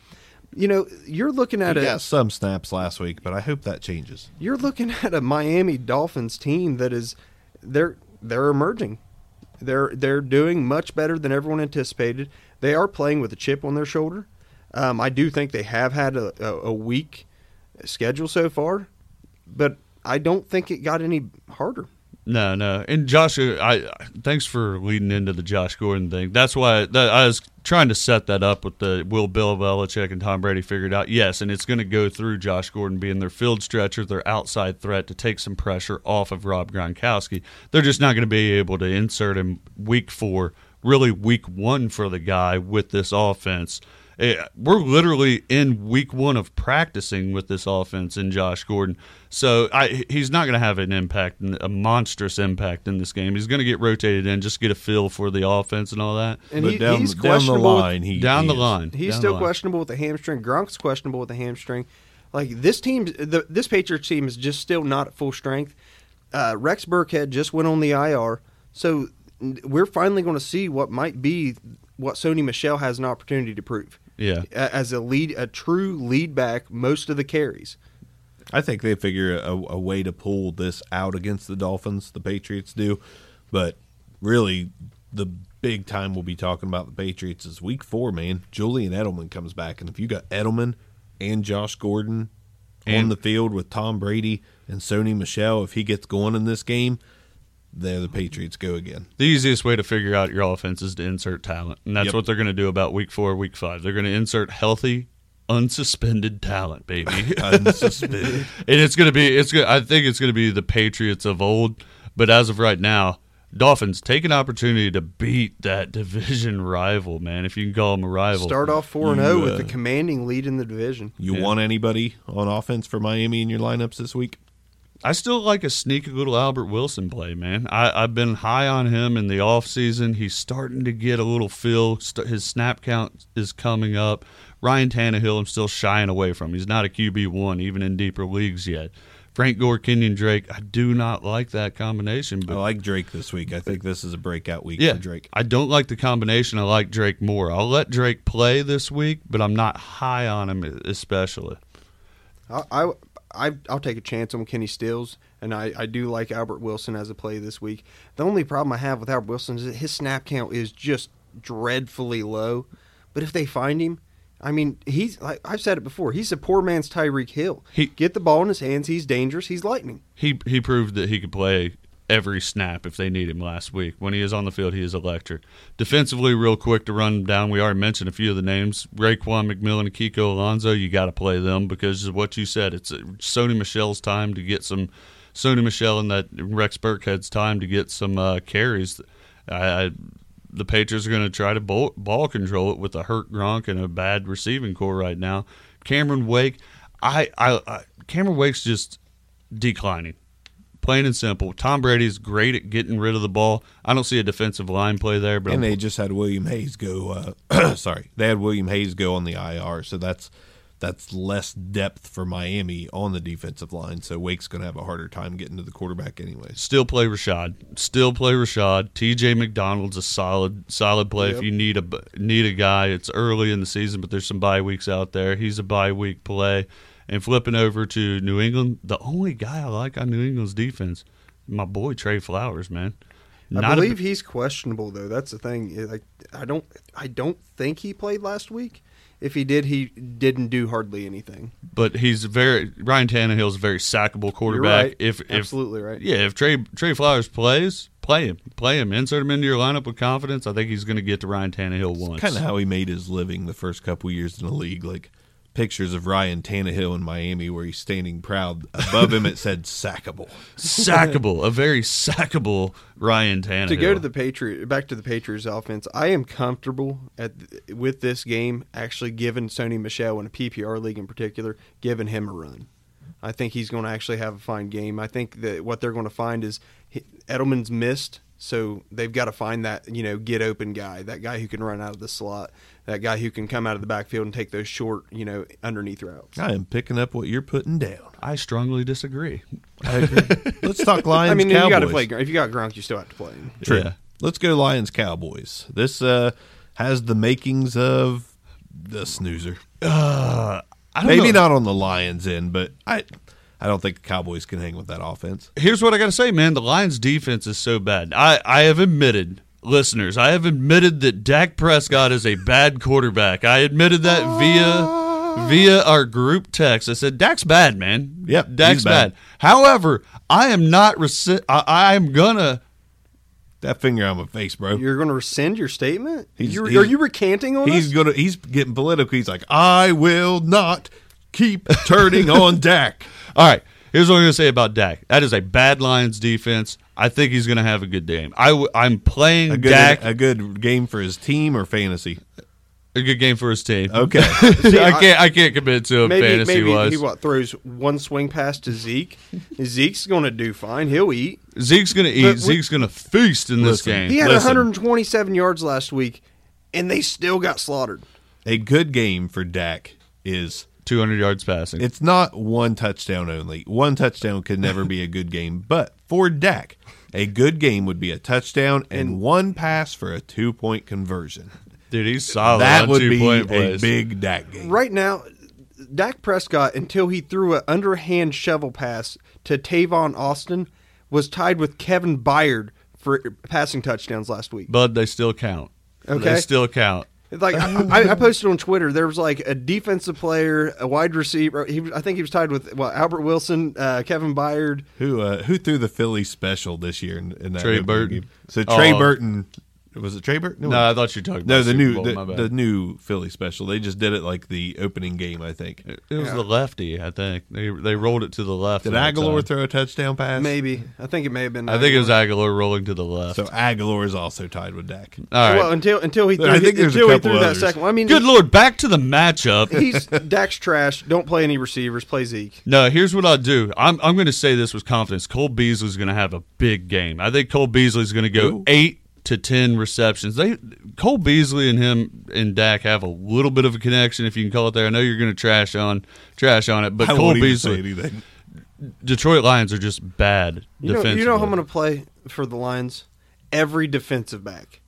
You know, you're looking He at a got some snaps last week, but I hope that changes. you're looking at a Miami Dolphins team that is they're they're emerging. They're they're doing much better than everyone anticipated. They are playing with a chip on their shoulder. Um, I do think they have had a, a, a weak schedule so far, but I don't think it got any harder. No, no. And Josh, uh, I thanks for leading into the Josh Gordon thing. That's why that, I was trying to set that up with the will Bill Belichick and Tom Brady figured out. Yes, and it's going to go through Josh Gordon being their field stretcher, their outside threat to take some pressure off of Rob Gronkowski. They're just not going to be able to insert him week four, really week one for the guy with this offense. Eh, We're literally in week one of practicing with this offense in Josh Gordon. So I, he's not going to have an impact, a monstrous impact in this game. He's going to get rotated in, just get a feel for the offense and all that. And but he, down, he's down the questionable. with- he Down the is. line, He's down still line. questionable with the hamstring. Gronk's questionable with the hamstring. Like this team, the, this Patriots team is just still not at full strength. Uh, Rex Burkhead just went on the IR, so we're finally going to see what might be what Sony Michel has an opportunity to prove. Yeah. As a lead, a true lead back, most of the carries. I think they figure a, a way to pull this out against the Dolphins. The Patriots do, but really, the big time we'll be talking about the Patriots is Week Four. Man, Julian Edelman comes back, and if you got Edelman and Josh Gordon on And- the field with Tom Brady and Sony Michel, if he gets going in this game, there the Patriots go again. The easiest way to figure out your offense is to insert talent, and that's Yep. what they're going to do about week four, week five. They're going to insert healthy, unsuspended talent, baby. *laughs* *laughs* Unsuspended. and it's going to be it's. go- I think it's going to be the Patriots of old, but as of right now, Dolphins take an opportunity to beat that *laughs* division rival, man. If you can call them a rival, Start off four and zero with uh, the commanding lead in the division. You Yeah. want anybody on offense for Miami in your lineups this week? I still like a sneaky little Albert Wilson play, man. I, I've been high on him in the offseason. He's starting to get a little feel. St- his snap count is coming up. Ryan Tannehill, I'm still shying away from. He's not a QB1, even in deeper leagues yet. Frank Gore, Kenyan Drake, I do not like that combination. But I like Drake this week. I think this is a breakout week yeah, for Drake. I don't like the combination. I like Drake more. I'll let Drake play this week, but I'm not high on him especially. I, I, I I'll take a chance on Kenny Stills, and I, I do like Albert Wilson as a play this week. The only problem I have with Albert Wilson is that his snap count is just dreadfully low. But if they find him, I mean, he's like I've said it before. He's a poor man's Tyreek Hill. He- get the ball in his hands. He's dangerous. He's lightning. he he proved that he could play every snap if they need him last week. When he is on the field, he is electric. Defensively, real quick to run down, we already mentioned a few of the names. Raekwon McMillan Kiko Alonso, you got to play them because of what you said. It's uh, Sony Michel's time to get some. Sony Michel and that Rex Burkhead's time to get some uh, carries. I, I the Patriots are going to try to ball, ball control it with a hurt Gronk and a bad receiving core right now. Cameron Wake, I, I, I Cameron Wake's just declining. Plain and simple. Tom Brady's great at getting rid of the ball. I don't see a defensive line play there, but And they just had William Hayes go. Uh, *clears throat* sorry, they had William Hayes go on the IR, so that's that's less depth for Miami on the defensive line. So Wake's going to have a harder time getting to the quarterback, anyway. still play Reshad. Still play Reshad. T.J. McDonald's a solid solid play if you need a need a guy. It's early in the season, but there's some bye weeks out there. He's a bye week play. And flipping over to New England, the only guy I like on New England's defense, my boy Trey Flowers, man. I Not a- believe he's questionable though. That's the thing. Like I don't I don't think he played last week. If he did, he didn't do hardly anything. but he's very Ryan Tannehill's a very sackable quarterback. right. If if Absolutely right. Yeah, if Trey Trey Flowers plays, play him, play him, insert him into your lineup with confidence. I think he's going to get to Ryan Tannehill once. Kind of how he made his living the first couple years in the league. Like pictures of Ryan Tannehill in Miami where he's standing proud. Above him, it said sackable. sackable, a very sackable Ryan Tannehill. To go to the Patriot, back to the Patriots offense, I am comfortable at with this game actually giving Sony Michel in a PPR league in particular, giving him a run. I think he's going to actually have a fine game. I think that what they're going to find is Edelman's missed, so they've got to find that you know get open guy, that guy who can run out of the slot, that guy who can come out of the backfield and take those short you know underneath routes. I am picking up what you're putting down. I strongly disagree. *laughs* Let's talk Lions. I mean, you got to play. If you got Gronk, you still have to play him. True. Yeah. Let's go Lions Cowboys. This uh, has the makings of the snoozer. Uh, I don't Maybe know. not on the Lions end, but I I don't think the Cowboys can hang with that offense. Here's what I got to say, man. The Lions' defense is so bad. I, I have admitted, listeners, I have admitted that Dak Prescott is a bad quarterback. I admitted that via via our group text. I said, Dak's bad, man. Yep, Dak's bad. bad. However, I am not, resi- I, I am gonna, That finger on my face, bro. You're going to rescind your statement? He's- You're- he's- are you recanting on He's us? gonna. He's getting political. He's like, I will not keep turning on Dak. *laughs* all right, here's what I'm gonna say about Dak. That is a bad Lions defense. I think he's gonna have a good game. I w- I'm playing A good, Dak, a good game for his team or fantasy. a good game for his team. Okay. *laughs* I can't, I can't commit to him maybe fantasy maybe wise. he what throws one swing pass to Zeke. Zeke's going to do fine. He'll eat. Zeke's gonna eat. But Zeke's gonna feast in this Listen, game. He had Listen. 127 yards last week, and they still got slaughtered. a good game for Dak is 200 yards passing. it's not one touchdown only. One touchdown could never be a good game, but for Dak, a good game would be a touchdown and one pass for a two point conversion. Dude, he's solid. that on would two be point a plays. big Dak game. Right now, Dak Prescott, until he threw an underhand shovel pass to Tavon Austin, was tied with Kevin Byard for passing touchdowns last week. Bud, they still count. Okay. They still count. Like I, *laughs* I- I posted on Twitter, there was like a defensive player, a wide receiver. He, I think he was tied with well, Albert Wilson, uh, Kevin Byard. Who uh, who threw the Philly special this year in, in that Trey Burton. game? So Trey Oh. Burton was it Trey Burton? No, I thought you were talking about no, the Super new Bowl, the, the new Philly special. They just did it like the opening game, I think. It was the lefty, I think. They they rolled it to the left. Did that Agholor throw a touchdown pass? Maybe I think it may have been. I think it was Agholor rolling to the left. So Agholor is also tied with Dak. All right. Well, until until he threw, I think there's a until he couple threw that second. one. I mean, Good lord, back to the matchup. *laughs* he's Dak's trash. Don't play any receivers. Play Zeke. No, here's what I'll do. I'm I'm going to say this with confidence. Cole Beasley's going to have a big game. I think Cole Beasley's going to go Ooh. eight to ten receptions. They Cole Beasley and him and Dak have a little bit of a connection, if you can call it there. I know you're going to trash on trash on it, but I Cole won't say Beasley, anything. Detroit Lions are just bad You know, you know how I'm going to play for the Lions? Every defensive back.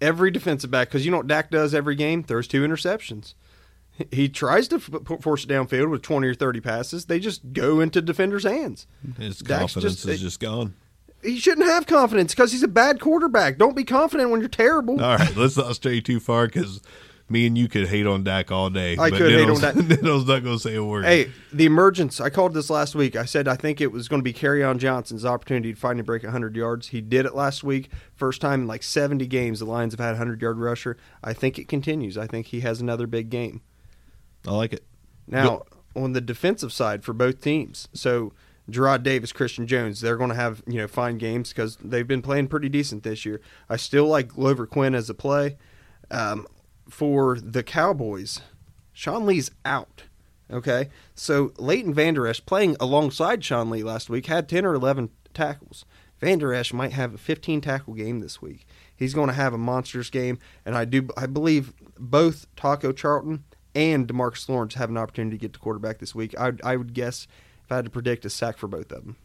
Every defensive back. Because you know what Dak does every game? Throws two interceptions. He tries to f- p- force it downfield with 20 or 30 passes. They just go into defenders' hands. His Dak's confidence just- is just gone. He shouldn't have confidence because he's a bad quarterback. Don't be confident when you're terrible. All right, let's not stray too far because me and you could hate on Dak all day. I could hate on Dak. *laughs* Niddles not going to say a word. Hey, the emergence. I called this last week. I said I think it was going to be Kerryon Johnson's opportunity to finally break 100 yards. He did it last week. First time in like 70 games the Lions have had a 100 yard rusher. I think it continues. I think he has another big game. I like it. Now, on the defensive side for both teams, so Jarrad Davis, Christian Jones, they're going to have you know fine games because they've been playing pretty decent this year. I still like Glover Quin as a play. Um, for the Cowboys, Sean Lee's out. Okay, so Leighton Vander Esch playing alongside Sean Lee last week had ten or eleven tackles. Vander Esch might have a 15 tackle game this week. He's going to have a monstrous game, and I do I believe both Taco Charlton and Demarcus Lawrence have an opportunity to get to quarterback this week. I I would guess I had to predict a sack for both of them.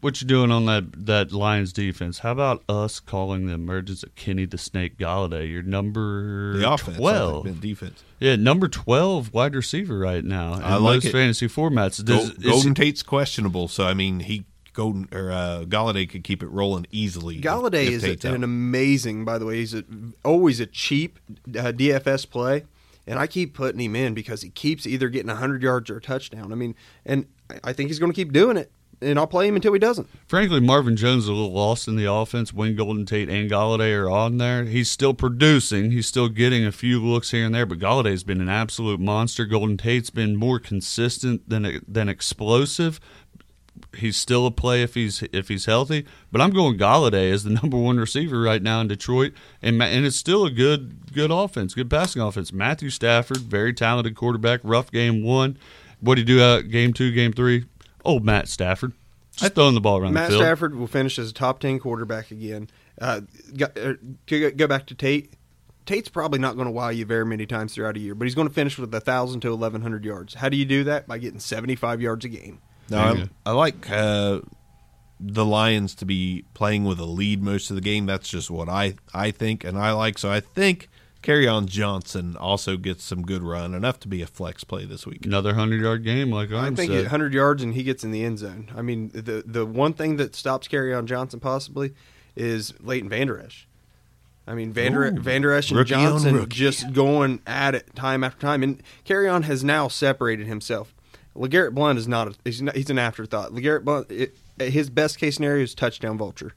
What you doing on that that Lions defense? How about us calling the emergence of Kenny the Snake Golladay? Your number The offense, twelve. I think, defense. Yeah, number twelve wide receiver right now in I like it. fantasy formats. Does, Gol- is- Golden Tate's questionable, so I mean he Golden or uh, Golladay could keep it rolling easily. Golladay if is a, an amazing, by the way. He's a, always a cheap uh, DFS play, and I keep putting him in because he keeps either getting 100 yards or a touchdown. I mean, and I- think he's going to keep doing it, and I'll play him until he doesn't. frankly, Marvin Jones is a little lost in the offense when Golden Tate and Golladay are on there. He's still producing. He's still getting a few looks here and there, but Golladay's been an absolute monster. Golden Tate's been more consistent than than explosive. He's still a play if he's if he's healthy, but I'm going Golladay as the *laughs* number one receiver right now in Detroit, and and it's still a good good offense, good passing offense. Matthew Stafford, very talented quarterback. Rough game one. What do you do out game two, game three? Old Matt Stafford, just throwing the ball around Matt the field. Stafford will finish as a top 10 quarterback again. Uh, uh, go- go back to Tate. Tate's probably not going to wow you very many times throughout a year, but he's going to finish with 1,000 to 1,100 yards. How do you do that? By getting 75 yards a game. No, I, go. I like uh, the Lions to be playing with a lead most of the game. That's just what I I think, and I like. So I think Kerryon Johnson also gets some good run, enough to be a flex play this week. Another hundred yard game, like I Arm think said. 100 yards and he gets in the end zone. I mean, the the one thing that stops on Johnson possibly is Leighton Vander Esch. I mean, Vander, Ooh, Vander Esch and Johnson just going at it time after time. And Kerryon has now separated himself. LeGarrette Blunt is not, a, he's, not he's an afterthought. LeGarrette Blunt, it, his best case scenario is touchdown vulture.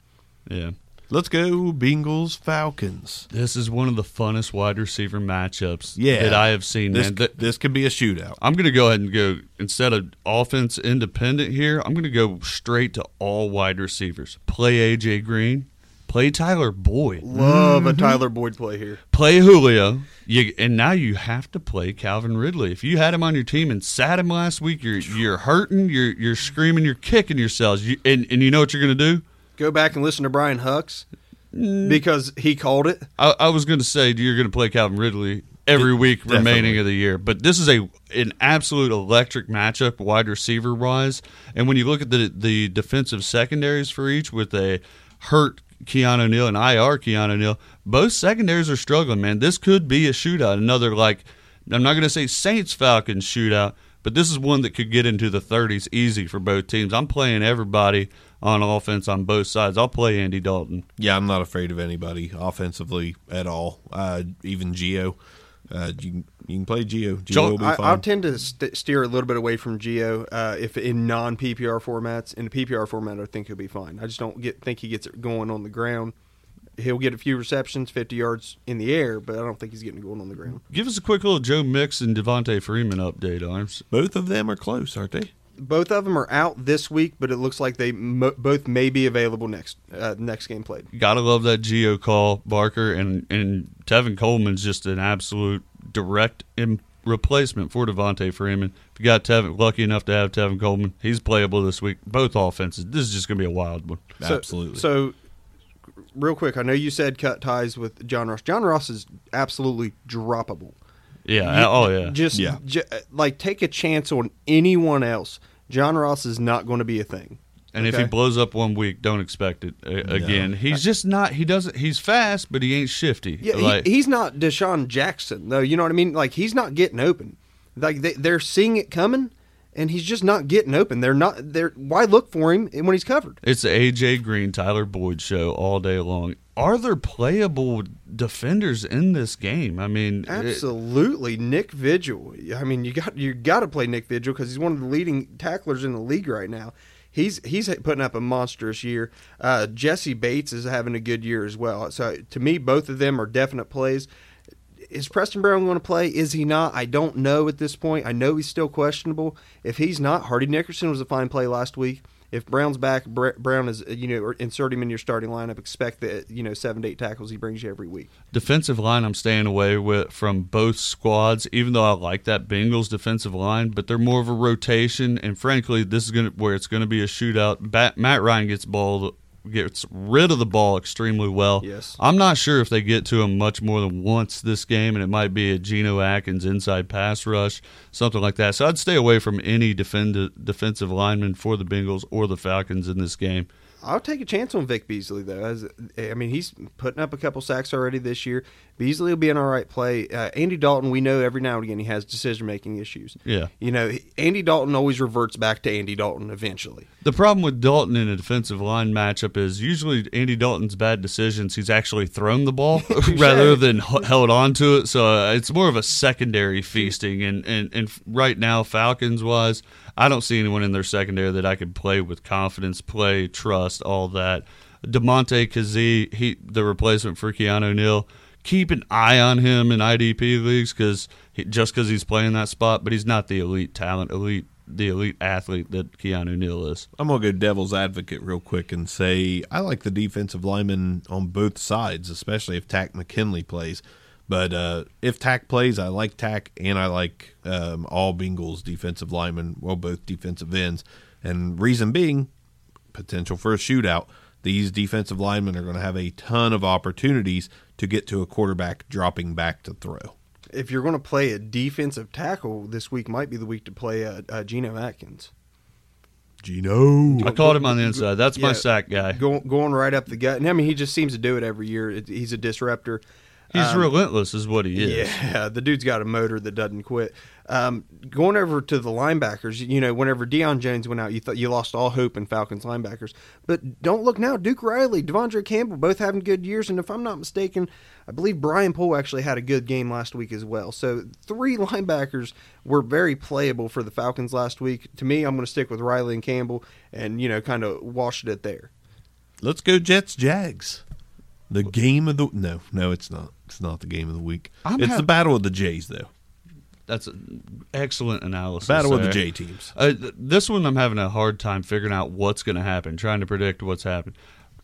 Yeah. Let's go Bengals Falcons. This is one of the funnest wide receiver matchups Yeah, that I have seen. This man. Th- this could be a shootout. I'm going to go ahead and go instead of offense independent here. I'm going to go straight to all wide receivers. Play AJ Green, play Tyler Boyd, Love a mm-hmm. Tyler Boyd play here. play Julio. You, and now you have to play Calvin Ridley. If you had him on your team and sat him last week, you're you're hurting, you're you're screaming, you're kicking yourselves. You, and and you know what you're going to do? Go back and listen to Brian Hucks mm. because he called it. I, I was going to say you're going to play Calvin Ridley every week remaining of the year, but this is a an absolute electric matchup wide receiver wise. And when you look at the the defensive secondaries for each with a hurt Keanu Neal and IR Keanu Neal, both secondaries are struggling. Man, this could be a shootout. Another like I'm not going to say Saints Falcons shootout, but this is one that could get into the 30s easy for both teams. I'm playing everybody on offense on both sides. I'll play Andy Dalton. Yeah, I'm not afraid of anybody offensively at all. Uh, even Gio, uh, you can, you can play Gio. Gio will be I, fine. I'll tend to st- steer a little bit away from Gio uh, if in non PPR formats. In the PPR format, I think he'll be fine. I just don't get think he gets it going on the ground. He'll get a few receptions, 50 yards in the air, but I don't think he's getting it going on the ground. Give us a quick little Joe Mix and Devonta Freeman update, Arms. Both of them are close, aren't they? Both of them are out this week, but it looks like they mo- both may be available next uh, next game played. Gotta love that Gio call, Barker, and and Tevin Coleman's just an absolute direct Im- replacement for Devonta Freeman. If you got Tevin, lucky enough to have Tevin Coleman, he's playable this week. Both offenses. This is just gonna be a wild one. So- Absolutely. So, real quick, I know you said cut ties with John Ross. John Ross is absolutely droppable. Yeah. You- oh yeah. Just Yeah. ju- like take a chance on anyone else. John Ross is not going to be a thing. And if he blows up one week, don't expect it uh, again. He's just not. He doesn't. He's fast, but he ain't shifty. Yeah, Like- he, he's not DeSean Jackson though. You know what I mean? Like he's not getting open. Like they, they're seeing it coming, and he's just not getting open. They're not. They're why look for him when he's covered? It's the AJ Green, Tyler Boyd show all day long. Are there playable defenders in this game? I mean, it- Absolutely, Nick Vigil. I mean, you got you got to play Nick Vigil because he's one of the leading tacklers in the league right now. He's he's putting up a monstrous year. Uh, Jessie Bates is having a good year as well. So to me, both of them are definite plays. Is Preston Brown going to play? Is he not? I don't know at this point. I know he's still questionable. If he's not, Hardy Nickerson was a fine play last week. If Brown's back, Br- Brown is you know insert him in your starting lineup. Expect that you know seven to eight tackles he brings you every week. defensive line I'm staying away with from both squads, even though I like that Bengals defensive line, but they're more of a rotation. And frankly, this is gonna where it's gonna be a shootout. Matt Ryan gets ball gets rid of the ball extremely well. Yes. I'm not sure if they get to him much more than once this game, and it might be a Geno Atkins inside pass rush, something like that. So I'd stay away from any defend, defensive lineman for the Bengals or the Falcons in this game. I'll take a chance on Vic Beasley though. As I mean, he's putting up a couple sacks already this year. Beasley will be an all right play. Uh, Andy Dalton, we know every now and again he has decision making issues. Yeah. you know, Andy Dalton always reverts back to Andy Dalton eventually. The problem with Dalton in a defensive line matchup is usually Andy Dalton's bad decisions. He's actually thrown the ball *laughs* rather than h- held on to it. So uh, it's more of a secondary feasting. And, and, and right now, Falcons wise, I don't see anyone in their secondary that I could play with confidence, play, trust, all that. Damontae Kazee, he the replacement for Keanu Neal. Keep an eye on him in IDP leagues because just because he's playing that spot, but he's not the elite talent, elite the elite athlete that Keanu Neal is. I'm gonna go devil's advocate real quick and say I like the defensive lineman on both sides, especially if Takk McKinley plays. But uh, if Takk plays, I like Takk, and I like um, all Bengals defensive linemen, well, both defensive ends. And reason being, potential for a shootout. These defensive linemen are going to have a ton of opportunities to get to a quarterback dropping back to throw. If you're going to play a defensive tackle, this week might be the week to play uh, uh, Geno Atkins. Geno. I called him on the inside. That's my sack guy. Going going right up the gut. And I mean, he just seems to do it every year. It, he's a disruptor. He's relentless, is what he is. Yeah, *laughs* the dude's got a motor that doesn't quit. Um, going over to the linebackers, you know, whenever Deion Jones went out, you thought you lost all hope in Falcons linebackers. But don't look now. Duke Riley, De'Vondre Campbell, both having good years, and if I'm not mistaken, I believe Brian Poole actually had a good game last week as well. So three *laughs* linebackers were very playable for the Falcons last week. To me, I'm going to stick with Riley and Campbell, and you know, kind of washed it there. Let's go Jets Jags. The game of the no, no, it's not. It's not the game of the week. I'm it's hap- the battle of the Jays, though. That's an excellent analysis. Battle of the there. J teams. Uh, th- this one, I'm having a hard time figuring out what's going to happen, trying to predict what's happened.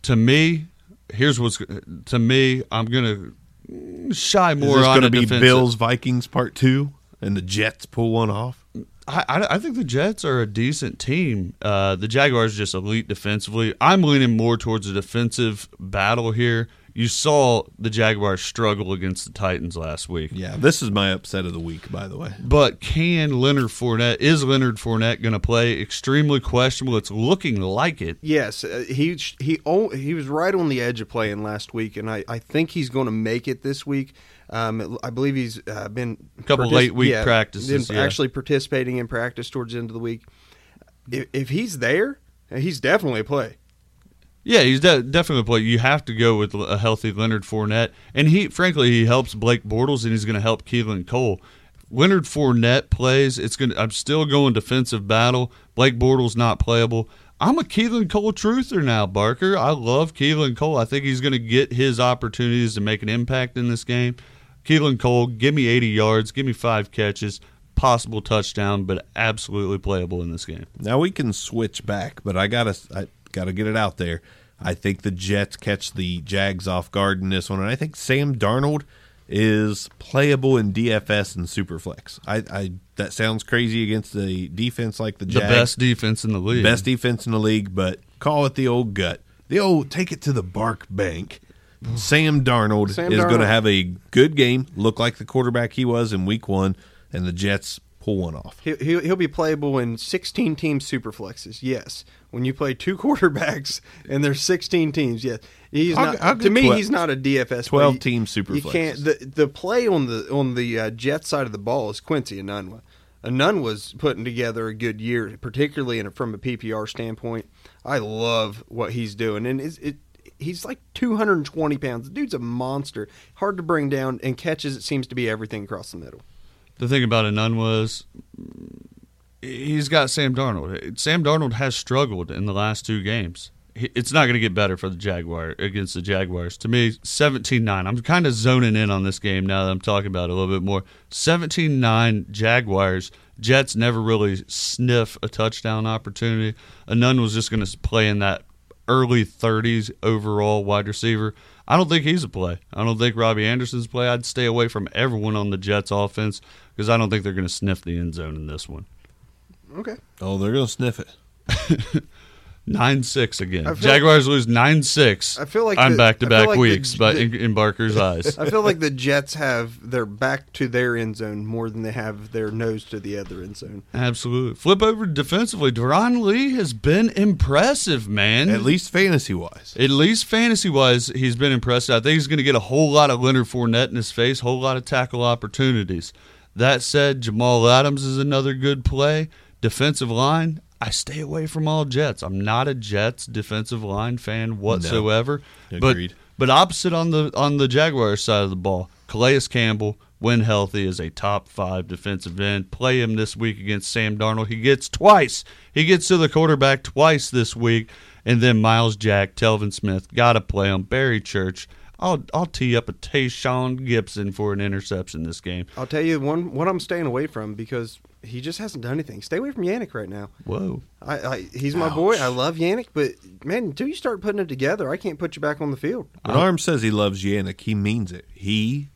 To me, here's what's to me. I'm going to shy more. Is this going to be defensive- Bills Vikings part two, and the Jets pull one off? I, I, I think the Jets are a decent team. Uh, the Jaguars are just elite defensively. I'm leaning more towards a defensive battle here. You saw the Jaguars struggle against the Titans last week. Yeah, this is my upset of the week, by the way. But can Leonard Fournette is Leonard Fournette going to play? Extremely questionable. It's looking like it. Yes, uh, he he he was right on the edge of playing last week, and I, I think he's going to make it this week. Um, I believe he's uh, been A couple late week practices, been yeah. actually participating in practice towards the end of the week. If, if he's there, he's definitely a play. Yeah, he's de- definitely a play. You have to go with a healthy Leonard Fournette, and he, frankly, he helps Blake Bortles, and he's going to help Keelan Cole. Leonard Fournette plays. It's going. I'm still going defensive battle. Blake Bortles not playable. I'm a Keelan Cole truther now, Barker. I love Keelan Cole. I think he's going to get his opportunities to make an impact in this game. Keelan Cole, give me 80 yards, give me five catches, possible touchdown, but absolutely playable in this game. Now we can switch back, but I gotta I gotta get it out there. I think the Jets catch the Jags off guard in this one, and I think Sam Darnold is playable in DFS and Superflex. I, I that sounds crazy against the defense like the Jags. The best defense in the league. best defense in the league, but call it the old gut, the old take it to the bark bank. Sam Darnold Sam is going to have a good game, look like the quarterback he was in Week One, and the Jets pull one off. He'll, he'll, he'll be playable in 16 team super flexes. Yes, when you play two *laughs* quarterbacks and there's 16 teams. Yes, he's I'll- not. I'll to me, 12 he's not a DFS. 12 play. team super You can't. The the play on the on the uh, Jet side of the ball is Quincy Enunwa. Enunwa's putting together a good year, particularly in a, from a PPR standpoint. I love what he's doing, and it's, it. He's like 220 pounds. The dude's a monster. Hard to bring down, and catches. It seems to be everything across the middle. The thing about none was he's got Sam Darnold. Sam Darnold has struggled in the last two games. It's not going to get better for the Jaguar against the Jaguars. To me, 17-9. I'm kind of zoning in on this game now that I'm talking about it a little bit more. 17-9 Jaguars. Jets never really sniff a touchdown opportunity. Anun was just going to play in that early 30s overall wide receiver. I don't think he's a play. I don't think Robbie Anderson's a play. I'd stay away from everyone on the Jets offense because I don't think they're going to sniff the end zone in this one. Okay. Oh, they're going to sniff it. *laughs* Nine six again. I feel- Jaguars lose nine six. I feel like on the- back to back like the- weeks, but in, in Barker's *laughs* eyes. I feel like the Jets have their back to their end zone more than they have their nose to the other end zone. Absolutely. Flip over defensively. Darron Lee has been impressive, man. At least fantasy wise. At least fantasy wise, he's been impressive. I think he's going to get a whole lot of Leonard Fournette in his face, whole lot of tackle opportunities. That said, Jamal Adams is another good play. Defensive line, I stay away from all Jets. I'm not a Jets defensive line fan whatsoever. Agreed. But but opposite on the on the Jaguars side of the ball, Calais Campbell, when healthy, is a top five defensive end. Play him this week against Sam Darnold. He gets twice. He gets to the quarterback twice this week. And then Myles Jack, Telvin Smith, gotta play him. Barry Church. I'll I'll tee up a Tashaun Gipson for an interception this game. I'll tell you one what I'm staying away from because he just hasn't done anything. Stay away from Yannick right now. Whoa. I, I he's my boy. I love Yannick, but man, until you start putting it together, I can't put you back on the field. When Arm says he loves Yannick, he means it. He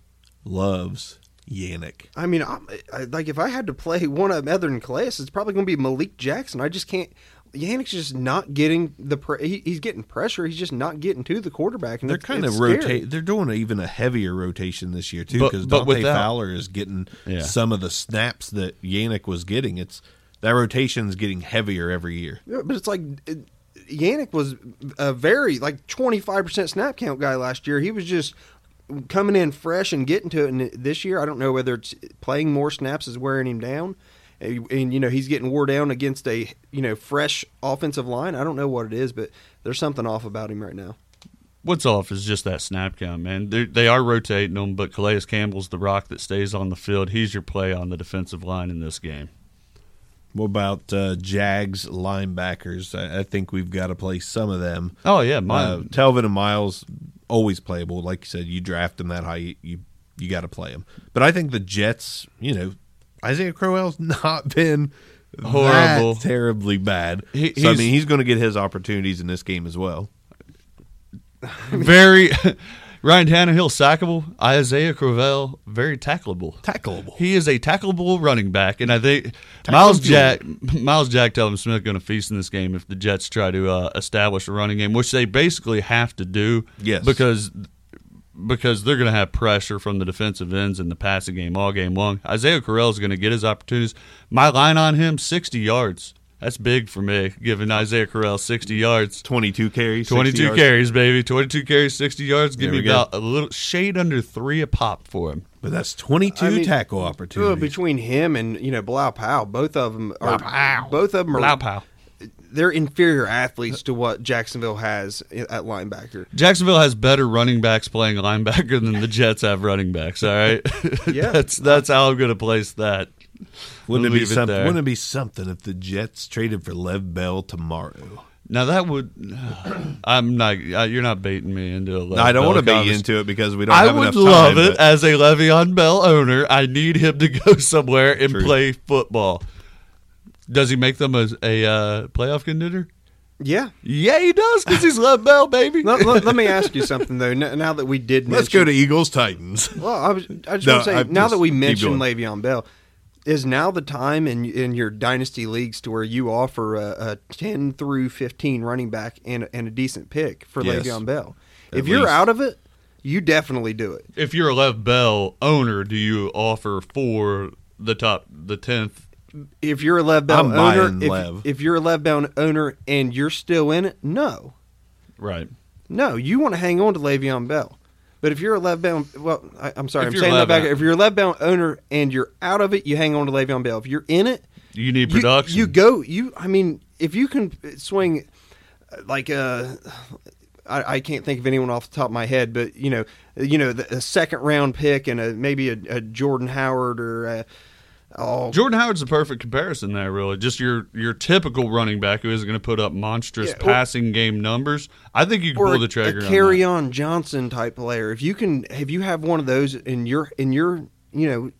loves Yannick. I mean, I, I, like if I had to play one of other than Calais, it's probably going to be Malik Jackson. I just can't. Yannick's just not getting the. Pre- he, he's getting pressure. He's just not getting to the quarterback. And They're it's- kind of it's scary. rotate. They're doing even a heavier rotation this year too, because but Dante without- Fowler is getting Yeah. some of the snaps that Yannick was getting. It's that rotation's getting heavier every year. Yeah, but it's like it, Yannick was a very like twenty five percent snap count guy last year. He was just coming in fresh and getting to it. And this year, I don't know whether it's playing more snaps is wearing him down, and, and, you know he's getting wore down against a you know fresh offensive line. I don't know what it is, but there's something off about him right now. What's off is just that snap count, man. They're, they are rotating them, but Calais Campbell's the rock that stays on the field. He's your play on the defensive line in this game. What about uh, Jags linebackers? I, I think we've got to play some of them. Oh yeah, my Uh, Telvin and Myles always playable. Like you said, you draft them that high, you you, you got to play them. But I think the Jets, you know, Isaiah Crowell's *laughs* not been Horrible. terribly bad. He- so I mean, he's going to get his opportunities in this game as well. *laughs* very *laughs* Ryan Tannehill sackable. Isaiah Crowell very tackleable. Tackleable. He is a tackleable running back, and I think Myles Jack, Myles Jack, Telvin Smith going to feast in this game if the Jets try to uh, establish a running game, which they basically have to do. Yes. because because they're going to have pressure from the defensive ends in the passing game all game long. Isaiah Crowell is going to get his opportunities. My line on him, sixty yards. That's big for me, giving Isaiah Crowell sixty yards. 22 carries, 60 22 yards. carries, baby. 22 carries, 60 yards. Give There me we go. about a little shade under three a pop for him. But that's 22 I mean, tackle opportunities. between him and you know Bilal Powell, both of them are Blau. Powell. both of them are Bilal Powell. They're inferior athletes to what Jacksonville has at linebacker. Jacksonville has better running backs playing linebacker than the Jets have running backs. All right, *laughs* Yeah. *laughs* that's that's how I'm going to place that. wouldn't, it be Leave it something, there. wouldn't it be something if the Jets traded for Lev Bell tomorrow? Now that would, *sighs* I'm not. uh, You're not baiting me into I don't want to Bell bait you into it because we don't I have would enough time. love it but- as a Le'Veon Bell owner. I need him to *laughs* go somewhere and True. play football. Does he make them a, a uh, playoff contender? Yeah. Yeah, he does because he's Lev Bell, baby. let, let- let me ask you something though. N- Now that we did, Let's mention, go to Eagles Titans. Well, I was. I just No, want to say I'm now that we mentioned going. Le'Veon Bell, is now the time in in your dynasty leagues to where you offer a, a ten through fifteen running back and and a decent pick for Yes. Le'Veon Bell. At if you're least. out of it, you definitely do it. if you're a Lev Bell owner, do you offer for the top, the tenth? If you're a Lev Bell I'm owner, if, Lev. if you're a Lev Bell owner and you're still in it, no, Right. no, you want to hang on to Le'Veon Bell. But if you're a Lev Bell, well, I, I'm sorry, If I'm saying that back. Bell- If you're a Lev Bell owner and you're out of it, you hang on to Le'Veon Bell. If you're in it, You need production. You, go. You. I mean, if you can swing, like uh, I, I can't think of anyone off the top of my head, but you know, you know, the, a second round pick and a maybe a, a Jordan Howard or a, oh, Jordan Howard's the perfect comparison there, really. Just your your typical running back who isn't going to put up monstrous Yeah, or- passing game numbers. I think you can or pull a, the trigger. a carry that. on Johnson type player. If you can, if you have one of those in your in your, you know,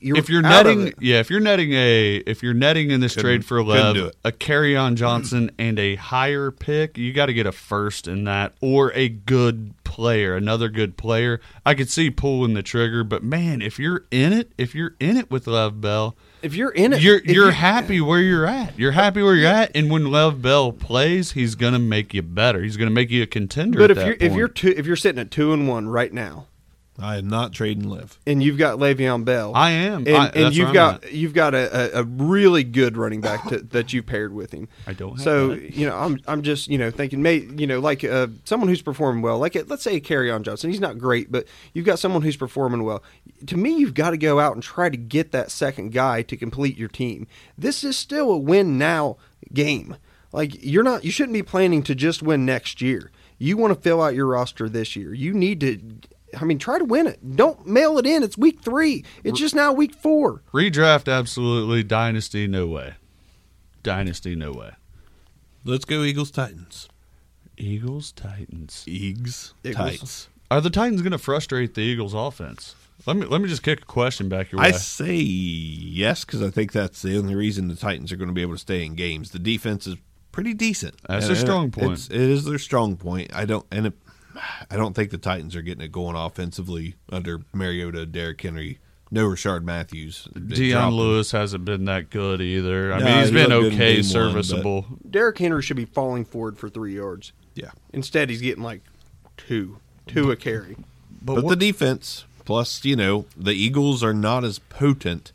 you're If you're out of netting, it. yeah, if you're netting a, if you're netting in this Couldn't- trade for a Lev, a Kerryon Johnson and a higher pick, you got to get a first in that or a good player, another good player. I could see pulling the trigger, but man, if you're in it, if you're in it with Lev Bell, if you're in it, you're you're you- happy where you're at. You're happy where you're at, and when Lev Bell plays, he's gonna make you better. He's gonna make you a contender. But if you're if you're two, if you're sitting at two and one right now, I am not trading Liv. and you've got Le'Veon Bell, I am, and, I- and you've got at. you've got a, a, really good running back to, that *laughs* you've paired with him. I don't have So that. you know, I'm I'm just you know thinking, may you know, like uh, someone who's performing well, like let's say Kerryon Johnson. He's not great, but you've got someone who's performing well. To me, you've got to go out and try to get that second guy to complete your team. This is still a win now game. Like you're not, you shouldn't be planning to just win next year. You want to fill out your roster this year. You need to. I mean, try to win it. Don't mail it in. It's week three. It's just now week four. redraft, absolutely. Dynasty, no way. Dynasty, no way. Let's go Eagles Titans. Eagles, Titans. Eags Eagles. Titans. Are the Titans going to frustrate the Eagles' offense? Let me let me just kick a question back your way. I say yes because I think that's the only reason the Titans are going to be able to stay in games. The defense is pretty decent. That's And their strong point. It's, it is their strong point. I don't and it, I don't think the Titans are getting it going offensively under Mariota, Derrick Henry, no Rishard Matthews. They Dion. Lewis hasn't been that good either. I No, mean, he's he been looked good in okay, game one, serviceable. Derrick Henry should be falling forward for three yards. Yeah, Instead, he's getting like two, two a carry. but, what- the defense plus you know the Eagles are not as potent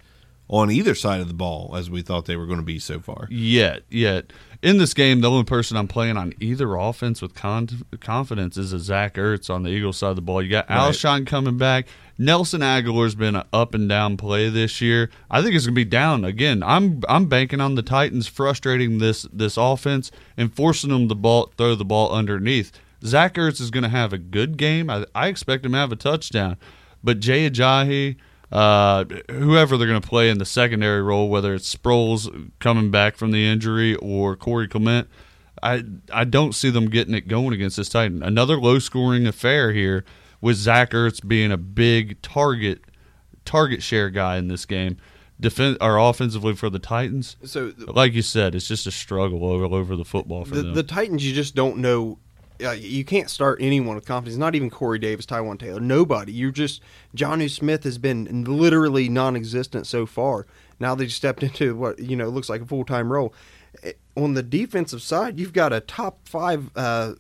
on either side of the ball as we thought they were going to be so far. Yet, yet in this game, the only person I'm playing on either offense with con- confidence is a Zach Ertz on the Eagles side of the ball. You got Right. Alshon coming back. Nelson Agholor's been an up and down play this year. I think it's going to be down again. I'm I'm banking on the Titans frustrating this this offense and forcing them to ball throw the ball underneath. Zach Ertz is going to have a good game. I, I expect him to have a touchdown, but Jay Ajayi uh, whoever they're going to play in the secondary role, whether it's Sproles coming back from the injury or Corey Clement, I I don't see them getting it going against this Titan. Another low scoring affair here with Zach Ertz being a big target target share guy in this game. Defend or offensively for the Titans, So like you said, it's just a struggle all over the football for the, them. the Titans, you just don't know. Uh, you can't start anyone with confidence. Not even Corey Davis, Taywan Taylor, nobody. You're just Jonnu Smith has been literally non-existent so far. Now they stepped *laughs* into what you know looks like a full-time role. Eh, On the defensive side, you've got a top five uh,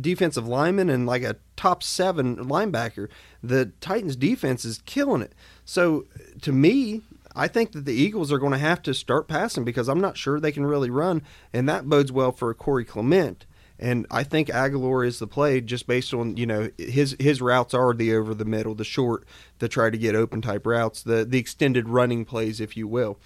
defensive lineman and like a top seven linebacker. The Titans defense is killing it. So to me, I think that the Eagles are going to have to start passing because I'm not sure they can really run, and that bodes well for Corey Clement. And I think Agholor is the play just based on you know his his routes are the over the middle, the short, the try to get open type routes, the the extended running plays, if you will.